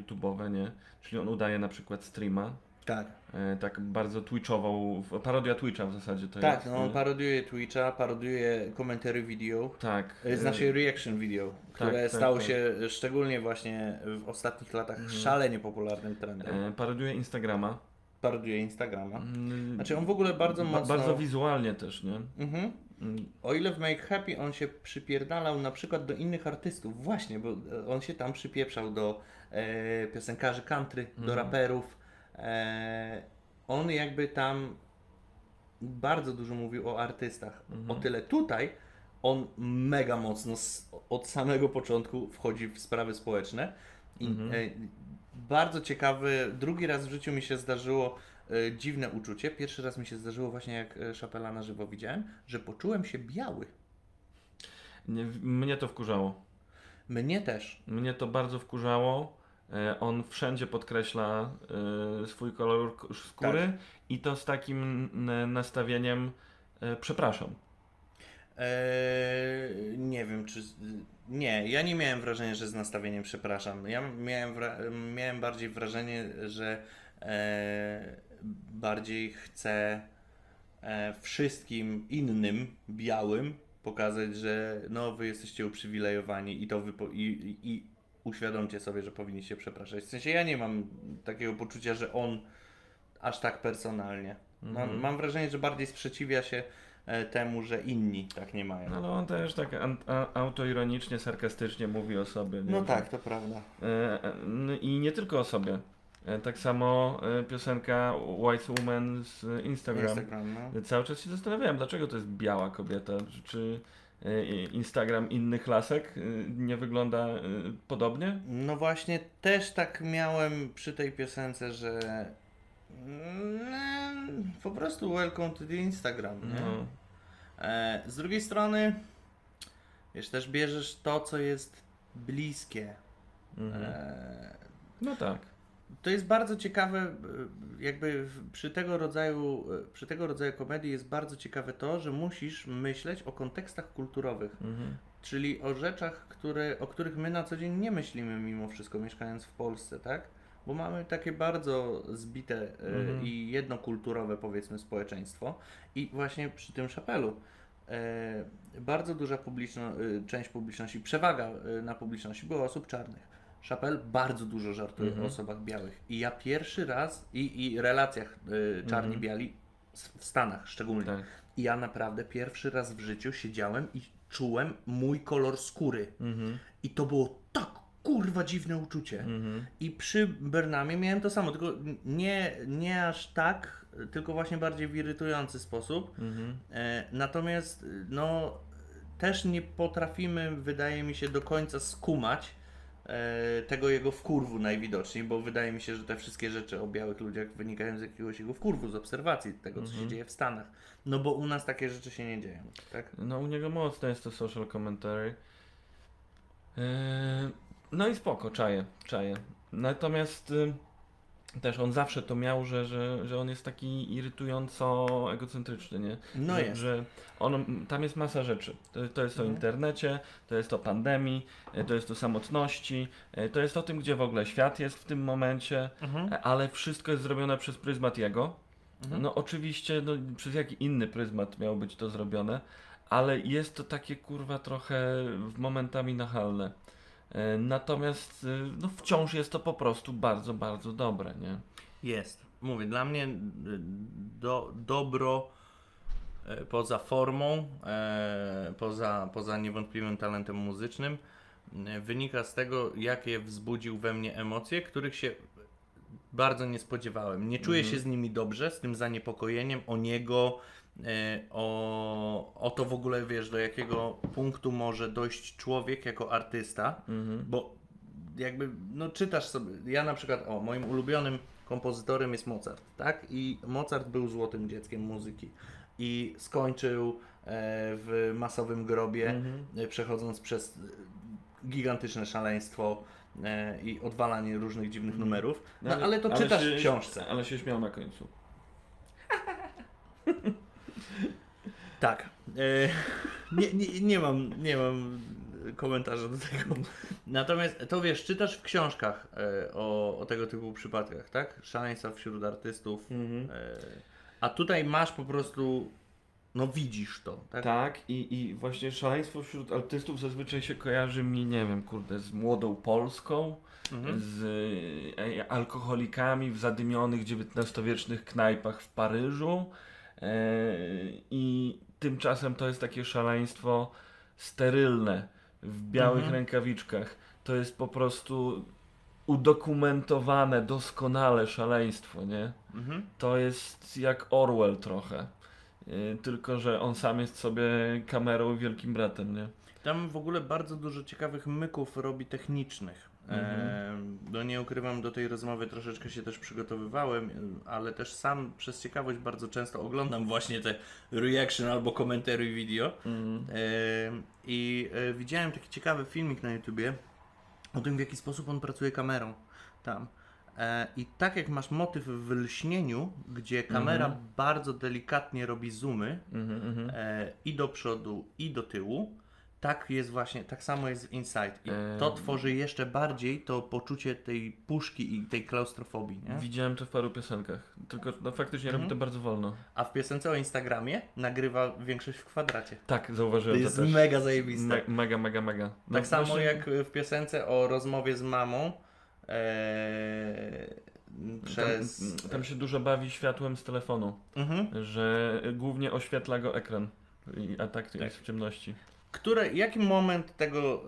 [SPEAKER 1] YouTube'owe, nie? Czyli on udaje na przykład streama,
[SPEAKER 2] Tak.
[SPEAKER 1] e, tak bardzo twitchową, parodia Twitcha w zasadzie to
[SPEAKER 2] Tak,
[SPEAKER 1] jest.
[SPEAKER 2] no on
[SPEAKER 1] nie?
[SPEAKER 2] parodiuje Twitcha, parodiuje komentary video.
[SPEAKER 1] tak.
[SPEAKER 2] e,
[SPEAKER 1] e,
[SPEAKER 2] Znaczy reaction video, które
[SPEAKER 1] tak,
[SPEAKER 2] stało
[SPEAKER 1] tak.
[SPEAKER 2] się szczególnie właśnie w ostatnich latach szalenie popularnym trendem.
[SPEAKER 1] e, parodiuje Instagrama.
[SPEAKER 2] Parodiuje Instagrama.
[SPEAKER 1] Mm,
[SPEAKER 2] Znaczy on w ogóle bardzo
[SPEAKER 1] ba-
[SPEAKER 2] mocno...
[SPEAKER 1] Bardzo wizualnie też, nie?
[SPEAKER 2] Mhm.
[SPEAKER 1] Mm,
[SPEAKER 2] O ile w Make Happy on się przypierdalał na przykład do innych artystów, właśnie, bo e, on się tam przypieprzał do e, piosenkarzy country, do
[SPEAKER 1] Mhm.
[SPEAKER 2] raperów. E, on jakby tam bardzo dużo mówił o artystach.
[SPEAKER 1] Mhm.
[SPEAKER 2] O tyle tutaj on mega mocno od samego początku wchodzi w sprawy społeczne. I
[SPEAKER 1] Mhm.
[SPEAKER 2] e, bardzo ciekawy, drugi raz w życiu mi się zdarzyło e, dziwne uczucie. Pierwszy raz mi się zdarzyło właśnie jak Chapela na żywo widziałem, że poczułem się biały.
[SPEAKER 1] nie, mnie to wkurzało.
[SPEAKER 2] Mnie też.
[SPEAKER 1] Mnie to bardzo wkurzało. E, On wszędzie podkreśla e, swój kolor skóry
[SPEAKER 2] Tak.
[SPEAKER 1] i to z takim nastawieniem e, przepraszam.
[SPEAKER 2] Eee, nie wiem, czy. Nie, ja nie miałem wrażenia, że z nastawieniem przepraszam. Ja miałem, miałem bardziej wrażenie, że e, bardziej chcę wszystkim innym białym pokazać, że no wy jesteście uprzywilejowani i to i, i uświadomcie sobie, że powinniście przepraszać. W sensie ja nie mam takiego poczucia, że on aż tak personalnie. Mam, mam wrażenie, że bardziej sprzeciwia się e, temu, że inni tak nie mają.
[SPEAKER 1] No, ale on też tak autoironicznie, sarkastycznie mówi o sobie.
[SPEAKER 2] No tak, to prawda.
[SPEAKER 1] E, e, I nie tylko o sobie. Tak samo piosenka White Woman z Instagram.
[SPEAKER 2] Instagram, no.
[SPEAKER 1] Cały czas się zastanawiałem, dlaczego to jest biała kobieta. Czy- Instagram innych lasek e, nie wygląda podobnie?
[SPEAKER 2] No właśnie, też tak miałem przy tej piosence, że mm, po prostu welcome to the Instagram?
[SPEAKER 1] No.
[SPEAKER 2] E, z drugiej strony, wiesz, też bierzesz to, co jest bliskie.
[SPEAKER 1] Mhm.
[SPEAKER 2] E,
[SPEAKER 1] No tak.
[SPEAKER 2] To jest bardzo ciekawe, e, jakby przy tego rodzaju, e, przy tego rodzaju komedii jest bardzo ciekawe to, że musisz myśleć o kontekstach kulturowych.
[SPEAKER 1] Mhm.
[SPEAKER 2] Czyli o rzeczach, które, o których my na co dzień nie myślimy mimo wszystko, mieszkając w Polsce, tak? Bo mamy takie bardzo zbite e,
[SPEAKER 1] Mhm.
[SPEAKER 2] i jednokulturowe, powiedzmy, społeczeństwo. I właśnie przy tym szapelu bardzo duża publiczno, część publiczności, przewaga na publiczności była osób czarnych. Szapel bardzo dużo żartuje
[SPEAKER 1] Mhm.
[SPEAKER 2] o osobach białych. I ja pierwszy raz, i, i relacjach e, czarni-biali s- w Stanach szczególnie.
[SPEAKER 1] Tak.
[SPEAKER 2] I ja naprawdę pierwszy raz w życiu siedziałem i czułem mój kolor skóry.
[SPEAKER 1] Mhm.
[SPEAKER 2] I to było tak kurwa dziwne uczucie.
[SPEAKER 1] Mhm.
[SPEAKER 2] I przy Bernamie miałem to samo, tylko nie, nie aż tak, tylko właśnie bardziej w irytujący sposób.
[SPEAKER 1] Mhm.
[SPEAKER 2] E, natomiast no też nie potrafimy, wydaje mi się, do końca skumać tego jego wkurwu najwidoczniej, bo wydaje mi się, że te wszystkie rzeczy o białych ludziach wynikają z jakiegoś jego wkurwu, z obserwacji tego, co się dzieje w Stanach. No bo u nas takie rzeczy się nie dzieją, tak?
[SPEAKER 1] No u niego mocno jest to social commentary. Eee, no i spoko, czaję, czaję. Natomiast y, też on zawsze to miał, że, że, że on jest taki irytująco egocentryczny, nie?
[SPEAKER 2] No
[SPEAKER 1] że,
[SPEAKER 2] jest.
[SPEAKER 1] Że on, tam jest masa rzeczy. To, to jest o
[SPEAKER 2] Mhm.
[SPEAKER 1] internecie, to jest o pandemii, e, to jest o samotności, e, to jest o tym, gdzie w ogóle świat jest w tym momencie,
[SPEAKER 2] Mhm.
[SPEAKER 1] e, ale wszystko jest zrobione przez pryzmat jego.
[SPEAKER 2] Mhm.
[SPEAKER 1] No oczywiście, no, przez jaki inny pryzmat miało być to zrobione, ale jest to takie kurwa trochę w momentami nachalne. E, Natomiast y, no, wciąż jest to po prostu bardzo, bardzo dobre, nie?
[SPEAKER 2] Jest. Mówię, dla mnie y, do, dobro e, poza formą, e, poza, poza niewątpliwym talentem muzycznym, e, wynika z tego, jakie wzbudził we mnie emocje, których się bardzo nie spodziewałem. Nie czuję
[SPEAKER 1] Mhm.
[SPEAKER 2] się z nimi dobrze, z tym zaniepokojeniem o niego, e, o, o to w ogóle, wiesz, do jakiego punktu może dojść człowiek jako artysta,
[SPEAKER 1] Mhm.
[SPEAKER 2] bo jakby, no czytasz sobie, ja na przykład, o, moim ulubionym kompozytorem jest Mozart, tak? I Mozart był złotym dzieckiem muzyki i skończył e, w masowym grobie,
[SPEAKER 1] Mhm.
[SPEAKER 2] e, przechodząc przez e, gigantyczne szaleństwo e, i odwalanie różnych dziwnych numerów, no ale, to czytasz
[SPEAKER 1] się,
[SPEAKER 2] w książce.
[SPEAKER 1] Ale się śmiał na końcu. <laughs>
[SPEAKER 2] Tak. E, <laughs> nie, nie, nie, mam, nie mam komentarza do tego. Natomiast to wiesz, czytasz w książkach e, o, o tego typu przypadkach, tak? Szaleństwa wśród artystów.
[SPEAKER 1] Mhm.
[SPEAKER 2] E, a tutaj masz po prostu, no widzisz to, tak?
[SPEAKER 1] Tak, i, i właśnie szaleństwo wśród artystów zazwyczaj się kojarzy mi, nie wiem, kurde, z młodą Polską,
[SPEAKER 2] Mhm.
[SPEAKER 1] z e, alkoholikami w zadymionych XIX-wiecznych knajpach w Paryżu. E, I tymczasem to jest takie szaleństwo sterylne, w białych
[SPEAKER 2] Mhm.
[SPEAKER 1] rękawiczkach. To jest po prostu udokumentowane doskonale szaleństwo, nie?
[SPEAKER 2] Mhm.
[SPEAKER 1] To jest jak Orwell trochę. Yy, tylko, że on sam jest sobie kamerą i wielkim bratem, nie?
[SPEAKER 2] Tam w ogóle bardzo dużo ciekawych myków robi technicznych. E, no nie ukrywam, do tej rozmowy troszeczkę się też przygotowywałem, ale też sam przez ciekawość bardzo często oglądam właśnie te reaction albo commentary video.
[SPEAKER 1] Mhm.
[SPEAKER 2] I e, widziałem taki ciekawy filmik na YouTubie o tym, w jaki sposób on pracuje kamerą tam. E, I tak jak masz motyw w lśnieniu, gdzie kamera
[SPEAKER 1] Mhm.
[SPEAKER 2] bardzo delikatnie robi zoomy
[SPEAKER 1] Mhm, mhm.
[SPEAKER 2] e, i do przodu, i do tyłu, tak jest właśnie, tak samo jest w Inside. I to tworzy jeszcze bardziej to poczucie tej puszki i tej klaustrofobii, nie?
[SPEAKER 1] Widziałem to w paru piosenkach. Tylko no, faktycznie
[SPEAKER 2] Mhm.
[SPEAKER 1] robi to bardzo wolno.
[SPEAKER 2] A w piosence o Instagramie nagrywa większość w kwadracie.
[SPEAKER 1] Tak,
[SPEAKER 2] To
[SPEAKER 1] zauważyłem to,
[SPEAKER 2] jest
[SPEAKER 1] też.
[SPEAKER 2] mega zajebiste.
[SPEAKER 1] Me, mega, mega, mega. No,
[SPEAKER 2] Tak samo
[SPEAKER 1] właśnie
[SPEAKER 2] jak w piosence o rozmowie z mamą e, przez...
[SPEAKER 1] Tam, tam się dużo bawi światłem z telefonu,
[SPEAKER 2] Mhm.
[SPEAKER 1] że głównie oświetla go ekran. A tak, jest w ciemności.
[SPEAKER 2] Które, jaki moment tego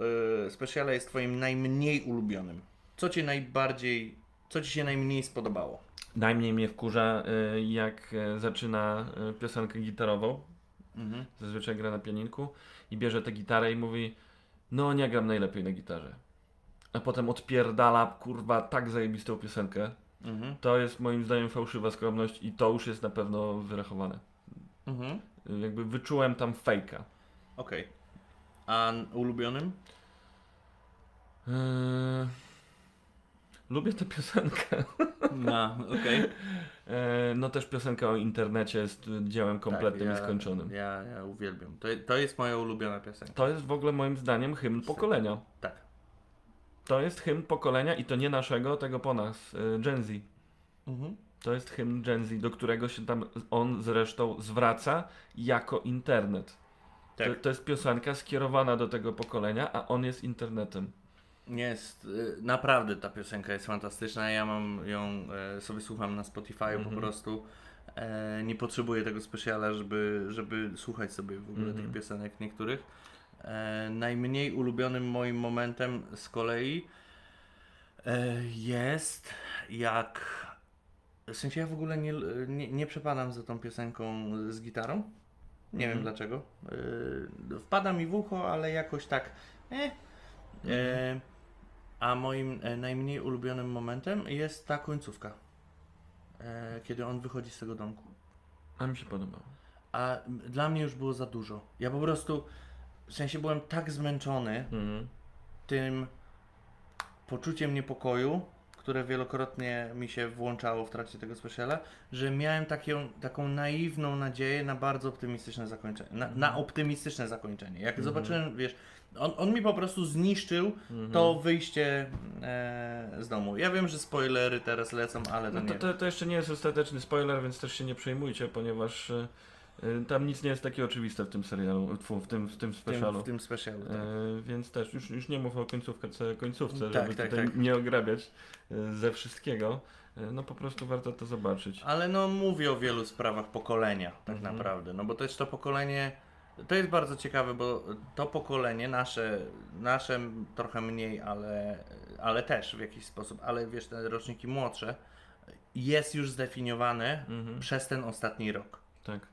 [SPEAKER 2] e, speciala jest twoim najmniej ulubionym? Co cię najbardziej, co ci się najmniej spodobało?
[SPEAKER 1] Najmniej mnie wkurza, y, jak y, zaczyna y, piosenkę gitarową.
[SPEAKER 2] Mhm.
[SPEAKER 1] Zazwyczaj gra na pianinku i bierze tę gitarę i mówi no nie gram najlepiej na gitarze. A potem odpierdala, kurwa, tak zajebistą piosenkę.
[SPEAKER 2] Mhm.
[SPEAKER 1] To jest moim zdaniem fałszywa skromność i to już jest na pewno wyrachowane.
[SPEAKER 2] Mhm.
[SPEAKER 1] Y, Jakby wyczułem tam fejka.
[SPEAKER 2] Okej. A ulubionym?
[SPEAKER 1] Yy... Lubię tę piosenkę. <laughs>
[SPEAKER 2] No, okej.
[SPEAKER 1] Yy, No też piosenka o internecie jest dziełem kompletnym
[SPEAKER 2] Tak, ja,
[SPEAKER 1] nieskończonym.
[SPEAKER 2] Ja, ja uwielbiam. To, to jest moja ulubiona piosenka.
[SPEAKER 1] To jest w ogóle moim zdaniem hymn pokolenia.
[SPEAKER 2] Tak.
[SPEAKER 1] To jest hymn pokolenia i to nie naszego, tego po nas, y, Gen Z.
[SPEAKER 2] Mhm.
[SPEAKER 1] To jest hymn Gen Z, do którego się tam on zresztą zwraca jako internet.
[SPEAKER 2] Tak.
[SPEAKER 1] To, to jest piosenka skierowana do tego pokolenia, a on jest internetem.
[SPEAKER 2] Jest, y, naprawdę ta piosenka jest fantastyczna. Ja mam ją, e, sobie słucham na Spotify'u
[SPEAKER 1] Mhm.
[SPEAKER 2] po prostu. E, nie potrzebuję tego specjala, żeby, żeby słuchać sobie w ogóle
[SPEAKER 1] Mhm.
[SPEAKER 2] tych piosenek niektórych. E, najmniej ulubionym moim momentem z kolei jest jak. W sensie ja w ogóle nie, nie, nie przepadam za tą piosenką z gitarą. Nie wiem
[SPEAKER 1] Mhm.
[SPEAKER 2] dlaczego. E, wpada mi w ucho, ale jakoś tak. Eh. E, a moim e, najmniej ulubionym momentem jest ta końcówka. E, kiedy on wychodzi z tego domku.
[SPEAKER 1] A mi się podobało.
[SPEAKER 2] A dla mnie już było za dużo. Ja po prostu, w sensie byłem tak zmęczony
[SPEAKER 1] Mhm.
[SPEAKER 2] tym poczuciem niepokoju, które wielokrotnie mi się włączało w trakcie tego speciala, że miałem taką, taką naiwną nadzieję na bardzo optymistyczne zakończenie. Na, na optymistyczne zakończenie. Jak
[SPEAKER 1] Mhm.
[SPEAKER 2] zobaczyłem, wiesz, on, on mi po prostu zniszczył
[SPEAKER 1] Mhm.
[SPEAKER 2] to wyjście e, z domu. Ja wiem, że spoilery teraz lecą, ale to
[SPEAKER 1] No
[SPEAKER 2] nie.
[SPEAKER 1] to, to, to jeszcze nie jest ostateczny spoiler, więc też się nie przejmujcie, ponieważ y, tam nic nie jest takie oczywiste w tym serialu, w tym, w tym
[SPEAKER 2] w tym,
[SPEAKER 1] specialu.
[SPEAKER 2] w tym specialu. Tak.
[SPEAKER 1] E, więc też już, już nie mów o końcówce, końcówce
[SPEAKER 2] Tak,
[SPEAKER 1] żeby
[SPEAKER 2] tak,
[SPEAKER 1] tutaj
[SPEAKER 2] tak.
[SPEAKER 1] nie ograbiać e, ze wszystkiego. E, no po prostu warto to zobaczyć.
[SPEAKER 2] Ale no mówię o wielu sprawach pokolenia, tak
[SPEAKER 1] Mhm.
[SPEAKER 2] naprawdę. No bo też to pokolenie To jest bardzo ciekawe, bo to pokolenie nasze, nasze trochę mniej, ale, ale też w jakiś sposób, ale wiesz, te roczniki młodsze, jest już zdefiniowane
[SPEAKER 1] Mhm.
[SPEAKER 2] przez ten ostatni rok.
[SPEAKER 1] Tak.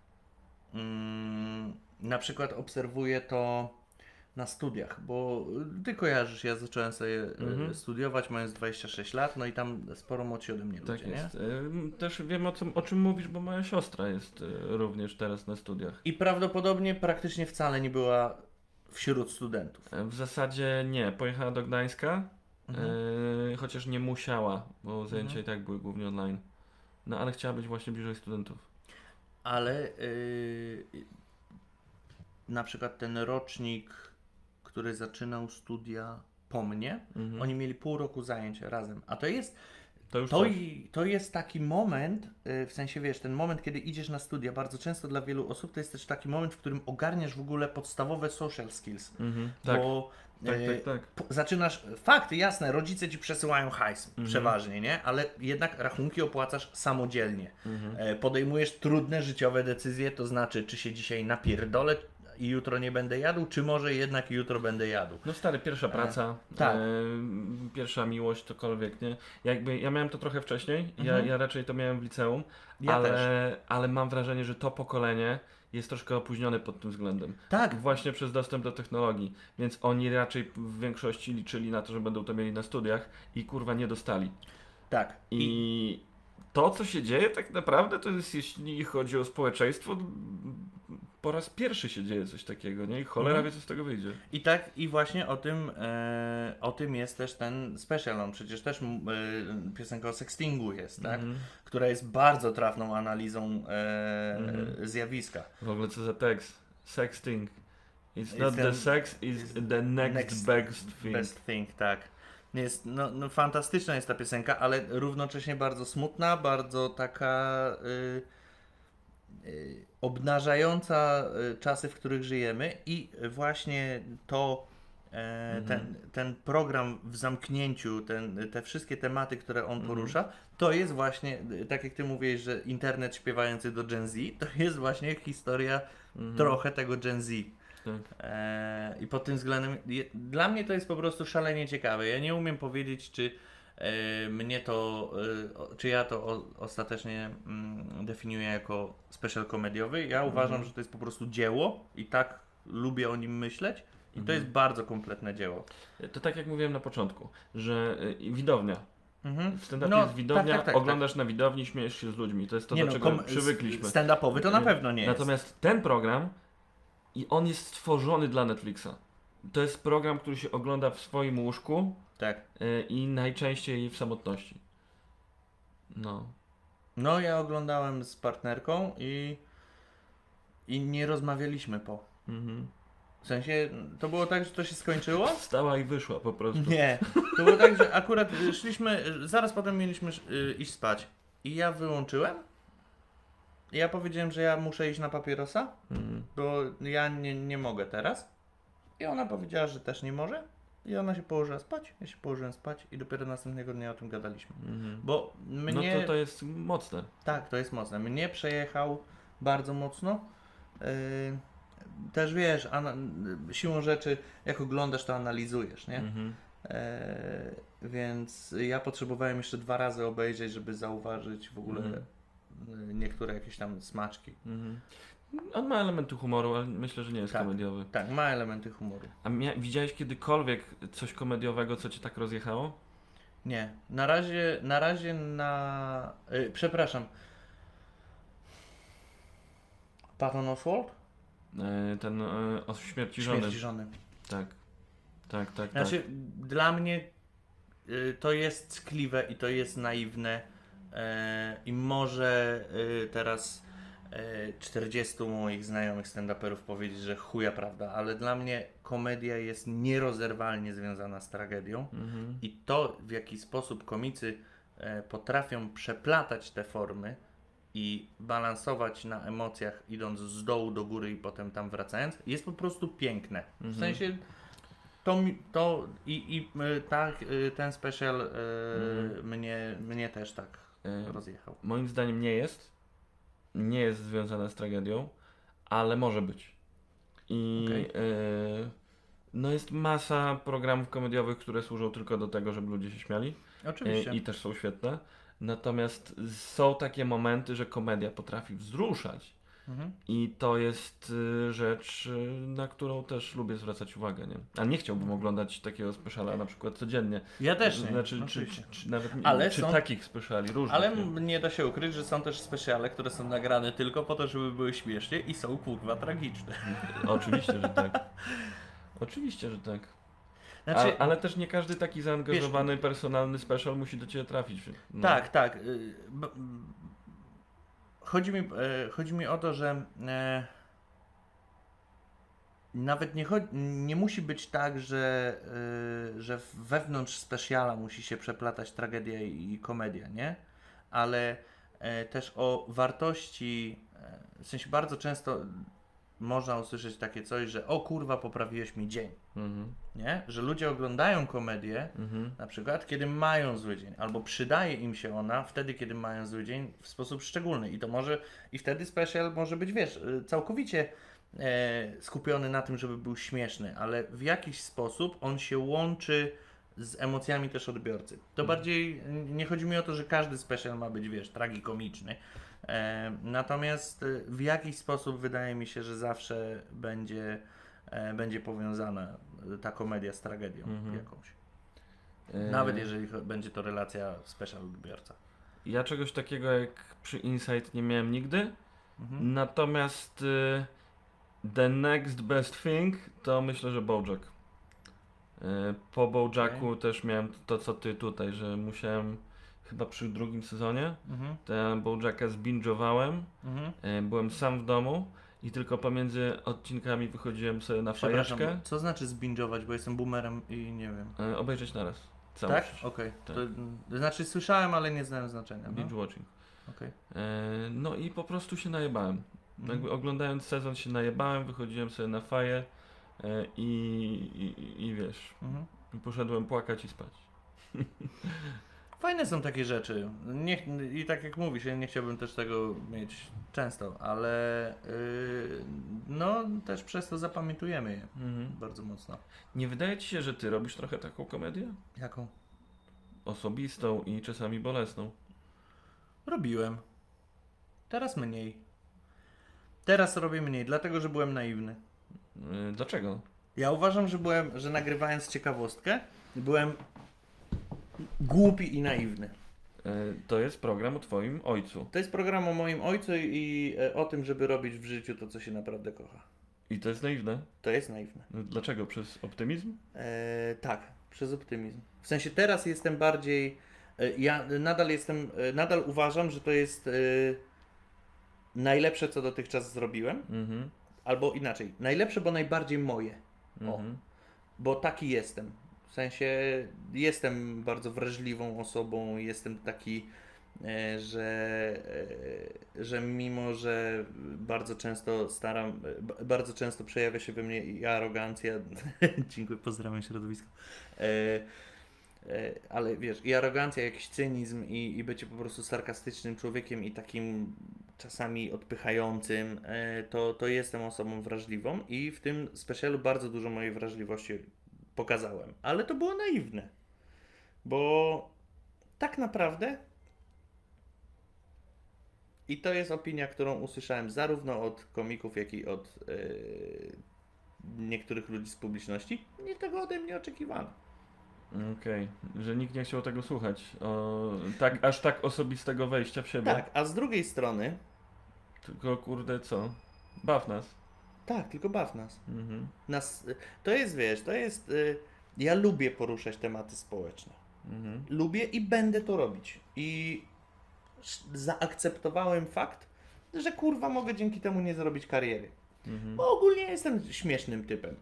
[SPEAKER 2] Mm, na przykład obserwuję to na studiach, bo ty kojarzysz, ja zacząłem sobie e,
[SPEAKER 1] Mhm.
[SPEAKER 2] studiować mając 26 lat, no i tam sporo młodsi ode mnie
[SPEAKER 1] Tak
[SPEAKER 2] ludzie, nie?
[SPEAKER 1] jest. Ym, Też wiem o, tym, o czym mówisz, bo moja siostra jest y, również teraz na studiach.
[SPEAKER 2] I prawdopodobnie praktycznie wcale nie była wśród studentów.
[SPEAKER 1] E, W zasadzie nie. Pojechała do Gdańska,
[SPEAKER 2] Mhm.
[SPEAKER 1] e, chociaż nie musiała, bo zajęcia i tak były głównie online. No ale chciała być właśnie bliżej studentów.
[SPEAKER 2] Ale yy, na przykład ten rocznik, który zaczynał studia po mnie,
[SPEAKER 1] Mhm.
[SPEAKER 2] oni mieli pół roku zajęć razem. A to jest,
[SPEAKER 1] To już
[SPEAKER 2] to, i, to jest taki moment, yy, w sensie wiesz, ten moment, kiedy idziesz na studia, bardzo często dla wielu osób to jest też taki moment, w którym ogarniasz w ogóle podstawowe social skills.
[SPEAKER 1] Mhm. Tak,
[SPEAKER 2] Bo
[SPEAKER 1] tak,
[SPEAKER 2] yy,
[SPEAKER 1] tak, tak.
[SPEAKER 2] po- zaczynasz, fakty, jasne, rodzice ci przesyłają hajs,
[SPEAKER 1] Mhm.
[SPEAKER 2] przeważnie, nie? Ale jednak rachunki opłacasz samodzielnie.
[SPEAKER 1] Mhm.
[SPEAKER 2] E, Podejmujesz trudne życiowe decyzje, to znaczy, czy się dzisiaj napierdolę i jutro nie będę jadł, czy może jednak jutro będę jadł.
[SPEAKER 1] No stary, pierwsza praca,
[SPEAKER 2] tak.
[SPEAKER 1] e, pierwsza miłość, cokolwiek, nie? Jakby, ja miałem to trochę wcześniej, ja,
[SPEAKER 2] Mhm.
[SPEAKER 1] ja raczej to miałem w liceum,
[SPEAKER 2] Ja
[SPEAKER 1] ale, ale mam wrażenie, że to pokolenie jest troszkę opóźnione pod tym względem.
[SPEAKER 2] Tak,
[SPEAKER 1] Właśnie przez dostęp do technologii, więc oni raczej w większości liczyli na to, że będą to mieli na studiach i kurwa nie dostali.
[SPEAKER 2] tak. I
[SPEAKER 1] to, co się dzieje, tak naprawdę, to jest, jeśli chodzi o społeczeństwo, po raz pierwszy się dzieje coś takiego, nie? I cholera
[SPEAKER 2] Mhm.
[SPEAKER 1] wie, co z tego wyjdzie.
[SPEAKER 2] I tak, i właśnie o tym, e, o tym jest też ten special. On przecież też e, piosenka o sextingu jest, tak?
[SPEAKER 1] Mhm.
[SPEAKER 2] Która jest bardzo trafną analizą e,
[SPEAKER 1] Mhm.
[SPEAKER 2] zjawiska.
[SPEAKER 1] W ogóle co za tekst? Sexting. It's
[SPEAKER 2] It's
[SPEAKER 1] not
[SPEAKER 2] the-
[SPEAKER 1] the sex, it's the next,
[SPEAKER 2] next
[SPEAKER 1] best thing.
[SPEAKER 2] Best thing, tak. Jest, no, no, fantastyczna jest ta piosenka, ale równocześnie bardzo smutna, bardzo taka y, obnażająca y, czasy, w których żyjemy i właśnie to e,
[SPEAKER 1] Mhm.
[SPEAKER 2] ten, ten program w zamknięciu, ten, te wszystkie tematy, które on
[SPEAKER 1] Mhm.
[SPEAKER 2] porusza, to jest właśnie, y, tak jak ty mówisz, że internet śpiewający do Gen Z, to jest właśnie historia
[SPEAKER 1] Mhm.
[SPEAKER 2] trochę tego Gen Z.
[SPEAKER 1] Tak.
[SPEAKER 2] Eee, I pod tym względem dla mnie to jest po prostu szalenie ciekawe. Ja nie umiem powiedzieć, czy e, mnie to, e, czy ja to ostatecznie mm, definiuję jako special komediowy. Ja uważam,
[SPEAKER 1] Mhm.
[SPEAKER 2] że to jest po prostu dzieło i tak lubię o nim myśleć. I to
[SPEAKER 1] Mhm.
[SPEAKER 2] jest bardzo kompletne dzieło.
[SPEAKER 1] To tak jak mówiłem na początku, że widownia.
[SPEAKER 2] Mhm.
[SPEAKER 1] W stand-upie
[SPEAKER 2] No,
[SPEAKER 1] jest widownia,
[SPEAKER 2] tak, tak, tak,
[SPEAKER 1] oglądasz na widowni, śmiejesz się z ludźmi. To jest to,
[SPEAKER 2] nie
[SPEAKER 1] do
[SPEAKER 2] no,
[SPEAKER 1] czego przywykliśmy.
[SPEAKER 2] Stand-upowy to na
[SPEAKER 1] Y,
[SPEAKER 2] pewno nie jest.
[SPEAKER 1] Natomiast ten program i on jest stworzony dla Netflixa. To jest program, który się ogląda w swoim łóżku
[SPEAKER 2] Tak.
[SPEAKER 1] y, i najczęściej w samotności. No.
[SPEAKER 2] No, ja oglądałem z partnerką i, i nie rozmawialiśmy po.
[SPEAKER 1] Mhm.
[SPEAKER 2] W sensie, to było tak, że to się skończyło?
[SPEAKER 1] Wstała i wyszła po prostu.
[SPEAKER 2] Nie. To było tak, że akurat y, szliśmy, y, zaraz potem mieliśmy y, iść spać. I ja wyłączyłem. I ja powiedziałem, że ja muszę iść na papierosa,
[SPEAKER 1] Mhm.
[SPEAKER 2] bo ja nie, nie mogę teraz. I ona powiedziała, że też nie może. I ona się położyła spać, ja się położyłem spać i dopiero następnego dnia o tym gadaliśmy.
[SPEAKER 1] Mhm.
[SPEAKER 2] Bo mnie...
[SPEAKER 1] No to to jest mocne.
[SPEAKER 2] Tak, to jest mocne. Mnie przejechał bardzo mocno. Yy, też wiesz, siłą rzeczy, jak oglądasz, to analizujesz, nie?
[SPEAKER 1] Mhm.
[SPEAKER 2] E, więc ja potrzebowałem jeszcze dwa razy obejrzeć, żeby zauważyć w ogóle
[SPEAKER 1] Mhm.
[SPEAKER 2] y, niektóre jakieś tam smaczki.
[SPEAKER 1] Mhm. On ma elementy humoru, ale myślę, że nie jest
[SPEAKER 2] Tak.
[SPEAKER 1] komediowy.
[SPEAKER 2] Tak, ma elementy humoru.
[SPEAKER 1] A mia- widziałeś kiedykolwiek coś komediowego, co cię tak rozjechało?
[SPEAKER 2] Nie, na razie, na razie na... Y, przepraszam. Patton Oswald?
[SPEAKER 1] E, ten e, o śmierci żony.
[SPEAKER 2] Śmierci żony.
[SPEAKER 1] Tak. Tak, tak,
[SPEAKER 2] Znaczy, dla mnie y, to jest ckliwe i to jest naiwne e, i może y, teraz 40 moich znajomych stand-uperów powiedzieć, że chuja prawda, ale dla mnie komedia jest nierozerwalnie związana z tragedią.
[SPEAKER 1] Mhm.
[SPEAKER 2] i to w jaki sposób komicy e, potrafią przeplatać te formy i balansować na emocjach idąc z dołu do góry i potem tam wracając jest po prostu piękne. W
[SPEAKER 1] Mhm.
[SPEAKER 2] sensie to, to i, i y, tak ten special
[SPEAKER 1] Mhm.
[SPEAKER 2] mnie, mnie też tak
[SPEAKER 1] E,
[SPEAKER 2] rozjechał.
[SPEAKER 1] moim zdaniem nie jest. Nie jest związana z tragedią, ale może być. I
[SPEAKER 2] Okej.
[SPEAKER 1] e, no jest masa programów komediowych, które służą tylko do tego, żeby ludzie się śmiali.
[SPEAKER 2] Oczywiście.
[SPEAKER 1] E, I też są świetne. Natomiast są takie momenty, że komedia potrafi wzruszać.
[SPEAKER 2] Mhm.
[SPEAKER 1] I to jest y, rzecz, y, na którą też lubię zwracać uwagę, nie? A nie chciałbym oglądać takiego speciala na przykład codziennie.
[SPEAKER 2] Ja też nie.
[SPEAKER 1] Znaczy, czy,
[SPEAKER 2] oczywiście.
[SPEAKER 1] czy, czy nawet
[SPEAKER 2] Ale
[SPEAKER 1] czy
[SPEAKER 2] są-
[SPEAKER 1] takich speciali różnych.
[SPEAKER 2] Ale
[SPEAKER 1] nie?
[SPEAKER 2] m- nie da się ukryć, że są też specjale, które są nagrane tylko po to, żeby były śmiesznie i są kurwa tragiczne. <laughs>
[SPEAKER 1] Oczywiście, że tak. Oczywiście, że tak.
[SPEAKER 2] Znaczy,
[SPEAKER 1] A, ale też nie każdy taki zaangażowany, personalny special musi do ciebie trafić. No.
[SPEAKER 2] Tak, tak. y, b- m, Chodzi mi, e, chodzi mi o to, że e, nawet nie, nie musi być tak, że, e, że wewnątrz specjala musi się przeplatać tragedia i komedia, nie? Ale też o wartości, w sensie bardzo często można usłyszeć takie coś, że o kurwa poprawiłeś mi dzień,
[SPEAKER 1] Mhm,
[SPEAKER 2] nie? Że ludzie oglądają komedię
[SPEAKER 1] mhm.
[SPEAKER 2] na przykład, kiedy mają zły dzień, albo przydaje im się ona wtedy, kiedy mają zły dzień w sposób szczególny. I to może, i wtedy special może być, wiesz, y, całkowicie e, skupiony na tym, żeby był śmieszny, ale w jakiś sposób on się łączy z emocjami też odbiorcy. To bardziej, nie chodzi mi o to, że każdy special ma być, wiesz, tragikomiczny. E, natomiast y, w jakiś sposób wydaje mi się, że zawsze będzie, e, będzie powiązana ta komedia z tragedią
[SPEAKER 1] Mhm.
[SPEAKER 2] jakąś.
[SPEAKER 1] E,
[SPEAKER 2] Nawet jeżeli będzie to relacja special odbiorca.
[SPEAKER 1] Ja czegoś takiego jak przy Insight nie miałem nigdy.
[SPEAKER 2] Mhm.
[SPEAKER 1] Natomiast y, The Next Best Thing to myślę, że Bojack. Y, po Bojacku też miałem to co ty tutaj, że musiałem chyba przy drugim sezonie
[SPEAKER 2] Mhm.
[SPEAKER 1] ten Bojacka zbinge'owałem.
[SPEAKER 2] Mhm.
[SPEAKER 1] Y, byłem sam w domu i tylko pomiędzy odcinkami wychodziłem sobie na fajeczkę.
[SPEAKER 2] co znaczy zbingować, bo jestem boomerem i nie wiem.
[SPEAKER 1] Y, obejrzeć naraz.
[SPEAKER 2] tak?
[SPEAKER 1] Całość.
[SPEAKER 2] Okej.
[SPEAKER 1] Tak.
[SPEAKER 2] To, to znaczy słyszałem, ale nie znałem znaczenia. No.
[SPEAKER 1] Binge watching.
[SPEAKER 2] Okej.
[SPEAKER 1] E, No i po prostu się najebałem.
[SPEAKER 2] Mhm.
[SPEAKER 1] Jakby oglądając sezon się najebałem, wychodziłem sobie na faję e, i, i, i wiesz,
[SPEAKER 2] Mhm.
[SPEAKER 1] poszedłem płakać i spać. <laughs>
[SPEAKER 2] Fajne są takie rzeczy. Nie, I tak jak mówisz, ja nie chciałbym też tego mieć często, ale yy, no też przez to zapamiętujemy je bardzo mocno.
[SPEAKER 1] Nie wydaje ci się, że ty robisz trochę taką komedię?
[SPEAKER 2] Jaką?
[SPEAKER 1] Osobistą i czasami bolesną.
[SPEAKER 2] Robiłem. Teraz mniej. Teraz robię mniej, dlatego że byłem naiwny.
[SPEAKER 1] E, Dlaczego?
[SPEAKER 2] Ja uważam, że byłem, że nagrywając ciekawostkę, byłem głupi i naiwny.
[SPEAKER 1] E, To jest program o twoim ojcu.
[SPEAKER 2] To jest program o moim ojcu i e, o tym, żeby robić w życiu to, co się naprawdę kocha.
[SPEAKER 1] I to jest naiwne.
[SPEAKER 2] To jest naiwne.
[SPEAKER 1] No, Dlaczego? Przez optymizm?
[SPEAKER 2] E, tak, przez optymizm. W sensie teraz jestem bardziej. Ja nadal jestem. Nadal uważam, że to jest najlepsze, co dotychczas zrobiłem.
[SPEAKER 1] Mhm.
[SPEAKER 2] Albo inaczej, najlepsze, bo najbardziej moje. O.
[SPEAKER 1] Mhm.
[SPEAKER 2] Bo taki jestem. W sensie jestem bardzo wrażliwą osobą, jestem taki, e, że, e, że mimo, że bardzo często staram, bardzo często przejawia się we mnie i arogancja. <laughs> Dziękuję, pozdrawiam środowisko. E, ale wiesz, i arogancja, jakiś cynizm i, i bycie po prostu sarkastycznym człowiekiem i takim czasami odpychającym, to, to jestem osobą wrażliwą i w tym specjalu bardzo dużo mojej wrażliwości pokazałem. Ale to było naiwne, bo tak naprawdę i to jest opinia, którą usłyszałem zarówno od komików, jak i od e, niektórych ludzi z publiczności. Nie tego ode mnie oczekiwano.
[SPEAKER 1] Okej, że nikt nie chciał tego słuchać. O, tak, aż tak osobistego wejścia w siebie.
[SPEAKER 2] Tak, a z drugiej strony,
[SPEAKER 1] Tylko kurde co? Baw nas.
[SPEAKER 2] Tak, tylko baw nas.
[SPEAKER 1] Mhm.
[SPEAKER 2] nas to jest, wiesz, to jest. y, Ja lubię poruszać tematy społeczne.
[SPEAKER 1] Mhm.
[SPEAKER 2] Lubię i będę to robić. I zaakceptowałem fakt, że kurwa mogę dzięki temu nie zrobić kariery.
[SPEAKER 1] Mhm.
[SPEAKER 2] Bo ogólnie jestem śmiesznym typem.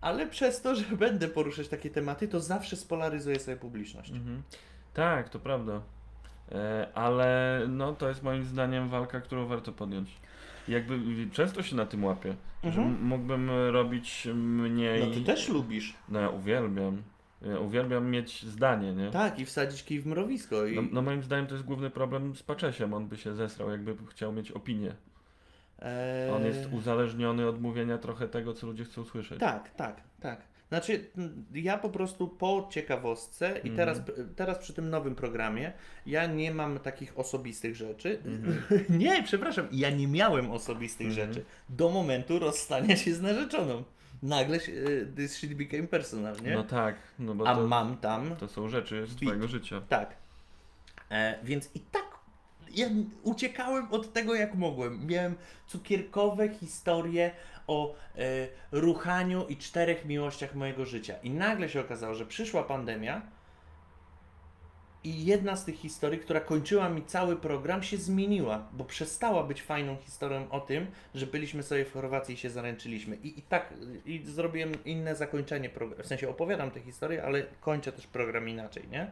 [SPEAKER 2] Ale przez to, że <laughs> będę poruszać takie tematy, to zawsze spolaryzuję sobie publiczność.
[SPEAKER 1] Mhm. Tak, to prawda. E, ale no to jest moim zdaniem walka, którą warto podjąć. Jakby często się na tym łapię, że
[SPEAKER 2] Mhm.
[SPEAKER 1] m- mógłbym robić mniej.
[SPEAKER 2] No ty też lubisz.
[SPEAKER 1] No ja uwielbiam. Ja uwielbiam mieć zdanie, nie?
[SPEAKER 2] Tak, i wsadzić kij w mrowisko. I...
[SPEAKER 1] No, no moim zdaniem to jest główny problem z Paczesiem. On by się zesrał, jakby chciał mieć opinię.
[SPEAKER 2] E,
[SPEAKER 1] On jest uzależniony od mówienia trochę tego, co ludzie chcą słyszeć.
[SPEAKER 2] Tak, tak, tak. Znaczy, ja po prostu po ciekawostce i
[SPEAKER 1] Mhm.
[SPEAKER 2] teraz, teraz przy tym nowym programie, ja nie mam takich osobistych rzeczy.
[SPEAKER 1] Mhm. <laughs>
[SPEAKER 2] nie, przepraszam, ja nie miałem osobistych
[SPEAKER 1] Mhm.
[SPEAKER 2] rzeczy do momentu rozstania się z narzeczoną. Nagle y, this shit became personal, nie?
[SPEAKER 1] No tak, no bo
[SPEAKER 2] A
[SPEAKER 1] to,
[SPEAKER 2] mam tam
[SPEAKER 1] to są rzeczy z twojego życia.
[SPEAKER 2] Tak. E, więc i tak ja uciekałem od tego jak mogłem. Miałem cukierkowe historie o e, ruchaniu i czterech miłościach mojego życia. I nagle się okazało, że przyszła pandemia i jedna z tych historii, która kończyła mi cały program, się zmieniła, bo przestała być fajną historią o tym, że byliśmy sobie w Chorwacji i się zaręczyliśmy. I, i tak i zrobiłem inne zakończenie programu. W sensie opowiadam tę historię, ale kończę też program inaczej, nie?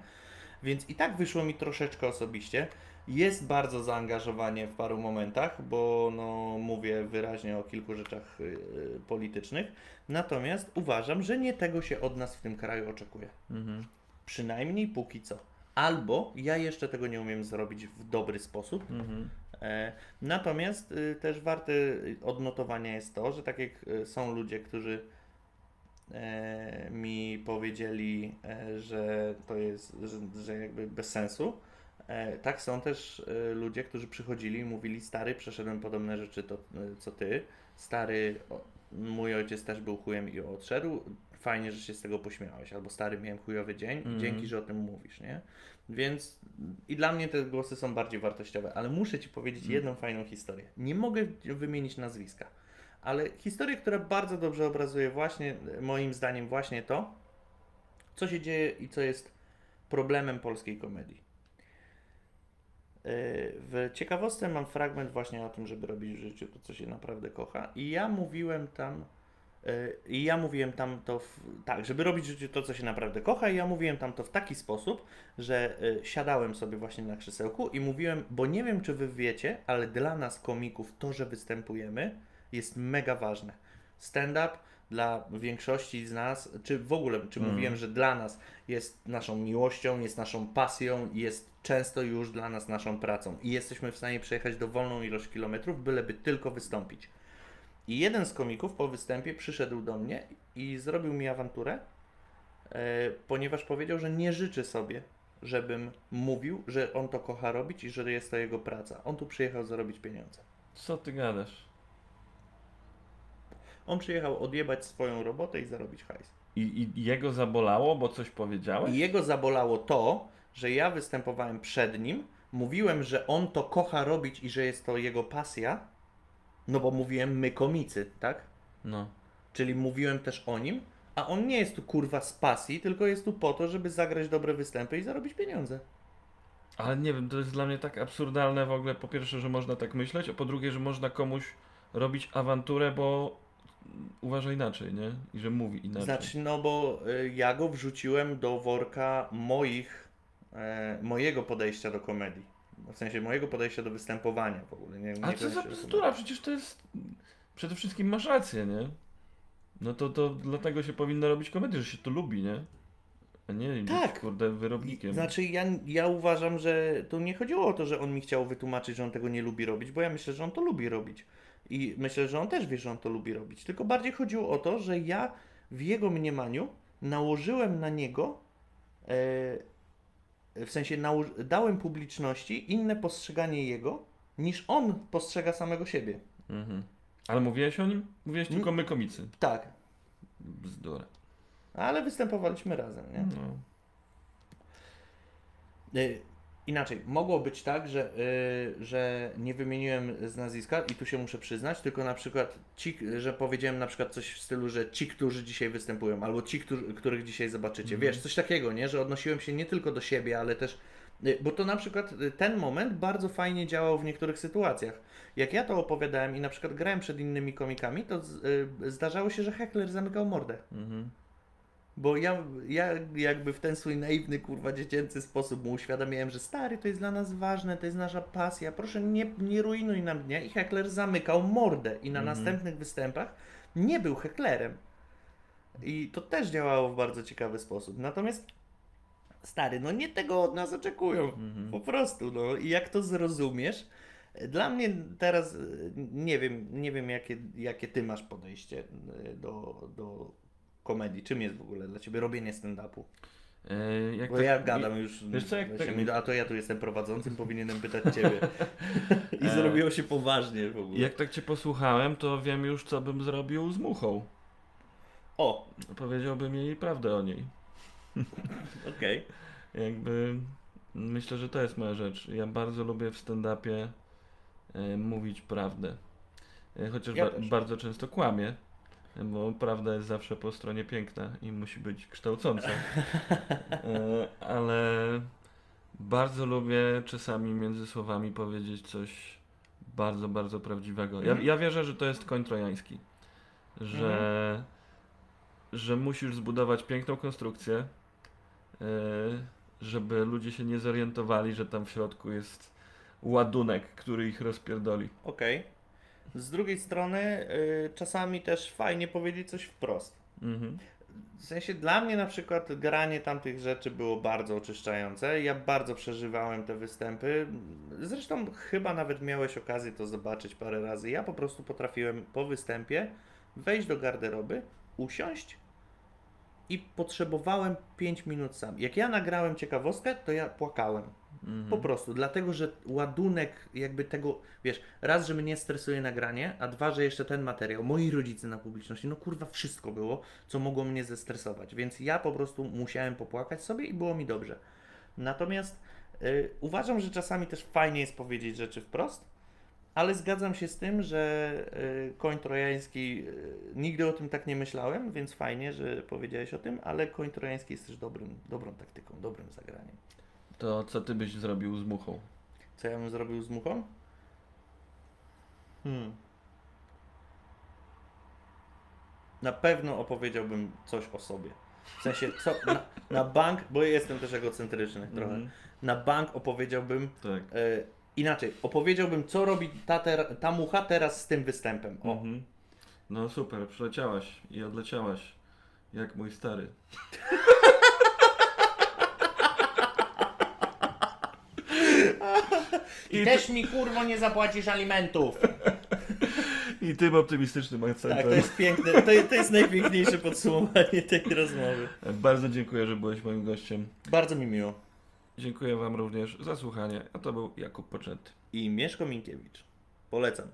[SPEAKER 2] Więc i tak wyszło mi troszeczkę osobiście. Jest bardzo zaangażowanie w paru momentach, bo no, mówię wyraźnie o kilku rzeczach yy, politycznych. Natomiast uważam, że nie tego się od nas w tym kraju oczekuje.
[SPEAKER 1] Mhm.
[SPEAKER 2] Przynajmniej póki co. Albo ja jeszcze tego nie umiem zrobić w dobry sposób.
[SPEAKER 1] Mhm.
[SPEAKER 2] E, natomiast y, też warte y, odnotowania jest to, że tak jak y, są ludzie, którzy e, mi powiedzieli, e, że to jest, że, że jakby bez sensu, tak są też e, ludzie, którzy przychodzili i mówili, stary, przeszedłem podobne rzeczy to, e, co ty, stary, mój ojciec też był chujem i odszedł, fajnie, że się z tego pośmiałeś, albo stary, miałem chujowy dzień,
[SPEAKER 1] Mhm.
[SPEAKER 2] dzięki, że o tym mówisz, nie? Więc i dla mnie te głosy są bardziej wartościowe, ale muszę Ci powiedzieć
[SPEAKER 1] Mhm.
[SPEAKER 2] jedną fajną historię. Nie mogę wymienić nazwiska, ale historię, która bardzo dobrze obrazuje właśnie, moim zdaniem, właśnie to, co się dzieje i co jest problemem polskiej komedii. W ciekawostce mam fragment właśnie o tym, żeby robić w życiu to, co się naprawdę kocha. I ja mówiłem tam, yy, i ja mówiłem tam to, w, tak, żeby robić w życiu to, co się naprawdę kocha, i ja mówiłem tam to w taki sposób, że y, siadałem sobie właśnie na krzesełku i mówiłem, bo nie wiem, czy wy wiecie, ale dla nas komików to, że występujemy, jest mega ważne. Stand-up dla większości z nas, czy w ogóle, czy
[SPEAKER 1] Mm.
[SPEAKER 2] mówiłem, że dla nas jest naszą miłością, jest naszą pasją, jest często już dla nas naszą pracą i jesteśmy w stanie przejechać dowolną ilość kilometrów, byleby tylko wystąpić. I jeden z komików po występie przyszedł do mnie i zrobił mi awanturę, e, ponieważ powiedział, że nie życzy sobie, żebym mówił, że on to kocha robić i że jest to jego praca. On tu przyjechał zarobić pieniądze.
[SPEAKER 1] Co ty gadasz?
[SPEAKER 2] On przyjechał odjebać swoją robotę i zarobić hajs.
[SPEAKER 1] I, I jego zabolało, bo coś powiedziałeś?
[SPEAKER 2] I jego zabolało to, że ja występowałem przed nim, mówiłem, że on to kocha robić i że jest to jego pasja, no bo mówiłem my komicy, tak?
[SPEAKER 1] No.
[SPEAKER 2] Czyli mówiłem też o nim, a on nie jest tu kurwa z pasji, tylko jest tu po to, żeby zagrać dobre występy i zarobić pieniądze.
[SPEAKER 1] Ale nie wiem, to jest dla mnie tak absurdalne w ogóle. Po pierwsze, że można tak myśleć, a po drugie, że można komuś robić awanturę, bo uważa inaczej, nie? I że mówi inaczej.
[SPEAKER 2] Znaczy, no bo y, ja go wrzuciłem do worka moich, e, mojego podejścia do komedii. W sensie mojego podejścia do występowania w ogóle. Nie,
[SPEAKER 1] A co za bzdura? Przecież to jest... Przede wszystkim masz rację, nie? No to, to dlatego się powinno robić komedię, że się to lubi, nie? A nie
[SPEAKER 2] Tak.
[SPEAKER 1] być, kurde, wyrobnikiem.
[SPEAKER 2] Znaczy, ja, ja uważam, że tu nie chodziło o to, że on mi chciał wytłumaczyć, że on tego nie lubi robić, bo ja myślę, że on to lubi robić. I myślę, że on też wie, że on to lubi robić. Tylko bardziej chodziło o to, że ja w jego mniemaniu nałożyłem na niego, e, w sensie dałem publiczności inne postrzeganie jego, niż on postrzega samego siebie.
[SPEAKER 1] Mhm. Ale mówiłeś o nim? Mówiłeś tylko my komicy.
[SPEAKER 2] Tak,
[SPEAKER 1] Bzdura.
[SPEAKER 2] ale występowaliśmy razem, nie?
[SPEAKER 1] No.
[SPEAKER 2] Inaczej, mogło być tak, że, y, że nie wymieniłem z nazwiska i tu się muszę przyznać, tylko na przykład ci, że powiedziałem na przykład coś w stylu, że ci, którzy dzisiaj występują, albo ci, którzy, których dzisiaj zobaczycie.
[SPEAKER 1] Mhm.
[SPEAKER 2] Wiesz, coś takiego, nie? Że odnosiłem się nie tylko do siebie, ale też. y, Bo to na przykład y, ten moment bardzo fajnie działał w niektórych sytuacjach. Jak ja to opowiadałem i na przykład grałem przed innymi komikami, to z, y, zdarzało się, że heckler zamykał mordę.
[SPEAKER 1] Mhm.
[SPEAKER 2] Bo ja, ja jakby w ten swój naiwny, kurwa, dziecięcy sposób mu uświadamiałem, że stary, to jest dla nas ważne, to jest nasza pasja, proszę nie, nie rujnuj nam dnia. I Heckler zamykał mordę i na
[SPEAKER 1] Mhm.
[SPEAKER 2] następnych występach nie był Hecklerem. I to też działało w bardzo ciekawy sposób. Natomiast stary, no nie tego od nas oczekują.
[SPEAKER 1] Mhm.
[SPEAKER 2] Po prostu, no. I jak to zrozumiesz, Dla mnie teraz nie wiem, nie wiem jakie, jakie ty masz podejście y, do, do komedii. Czym jest w ogóle dla ciebie robienie stand-upu?
[SPEAKER 1] E, jak
[SPEAKER 2] Bo
[SPEAKER 1] tak-
[SPEAKER 2] ja gadam już,
[SPEAKER 1] wiesz co, jak tak-
[SPEAKER 2] mi- a to ja tu jestem prowadzącym, powinienem pytać ciebie. <laughs> I
[SPEAKER 1] E,
[SPEAKER 2] zrobiło się poważnie w ogóle.
[SPEAKER 1] Jak tak cię posłuchałem, to wiem już, co bym zrobił z muchą.
[SPEAKER 2] O,
[SPEAKER 1] Powiedziałbym jej prawdę o niej. <laughs>
[SPEAKER 2] okej.
[SPEAKER 1] Jakby myślę, że to jest moja rzecz. Ja bardzo lubię w stand-upie e, mówić prawdę. E, chociaż
[SPEAKER 2] Ja
[SPEAKER 1] ba-
[SPEAKER 2] też.
[SPEAKER 1] bardzo często kłamię, bo prawda jest zawsze po stronie piękna i musi być kształcąca. <laughs> E, ale bardzo lubię czasami między słowami powiedzieć coś bardzo, bardzo prawdziwego. Ja,
[SPEAKER 2] Mhm.
[SPEAKER 1] ja wierzę, że to jest koń trojański. Że, że musisz zbudować piękną konstrukcję, e, żeby ludzie się nie zorientowali, że tam w środku jest ładunek, który ich rozpierdoli.
[SPEAKER 2] Okej. Z drugiej strony y, czasami też fajnie powiedzieć coś wprost.
[SPEAKER 1] Mhm.
[SPEAKER 2] W sensie dla mnie na przykład granie tamtych rzeczy było bardzo oczyszczające. Ja bardzo przeżywałem te występy. Zresztą chyba nawet miałeś okazję to zobaczyć parę razy. Ja po prostu potrafiłem po występie wejść do garderoby, usiąść i potrzebowałem 5 minut sam. Jak ja nagrałem ciekawostkę, to ja płakałem.
[SPEAKER 1] Mhm.
[SPEAKER 2] Po prostu, dlatego że ładunek jakby tego, wiesz, raz, że mnie stresuje nagranie, a dwa, że jeszcze ten materiał, moi rodzice na publiczności, no kurwa, wszystko było, co mogło mnie zestresować, więc ja po prostu musiałem popłakać sobie i było mi dobrze. Natomiast y, uważam, że czasami też fajnie jest powiedzieć rzeczy wprost, ale zgadzam się z tym, że y, koń trojański, y, nigdy o tym tak nie myślałem, więc fajnie, że powiedziałeś o tym, ale koń trojański jest też dobrym, dobrą taktyką, dobrym zagraniem.
[SPEAKER 1] To co ty byś zrobił z muchą?
[SPEAKER 2] Co ja bym zrobił z muchą? Hmm. Na pewno opowiedziałbym coś o sobie. W sensie, co, na, na bank, bo ja jestem też egocentryczny trochę.
[SPEAKER 1] Mhm.
[SPEAKER 2] Na bank opowiedziałbym
[SPEAKER 1] Tak.
[SPEAKER 2] e, inaczej. Opowiedziałbym, co robi ta, ter, ta mucha teraz z tym występem. O,
[SPEAKER 1] Mhm. No super, przyleciałaś i odleciałaś. Jak mój stary. <laughs>
[SPEAKER 2] I też mi kurwo nie zapłacisz alimentów.
[SPEAKER 1] I tym optymistycznym akcentem.
[SPEAKER 2] Tak, to jest piękne. To, to jest najpiękniejsze podsumowanie tej rozmowy.
[SPEAKER 1] Bardzo dziękuję, że byłeś moim gościem.
[SPEAKER 2] Bardzo mi miło.
[SPEAKER 1] Dziękuję Wam również za słuchanie, a to był Jakub Poczęty.
[SPEAKER 2] I Mieszko Minkiewicz. Polecam.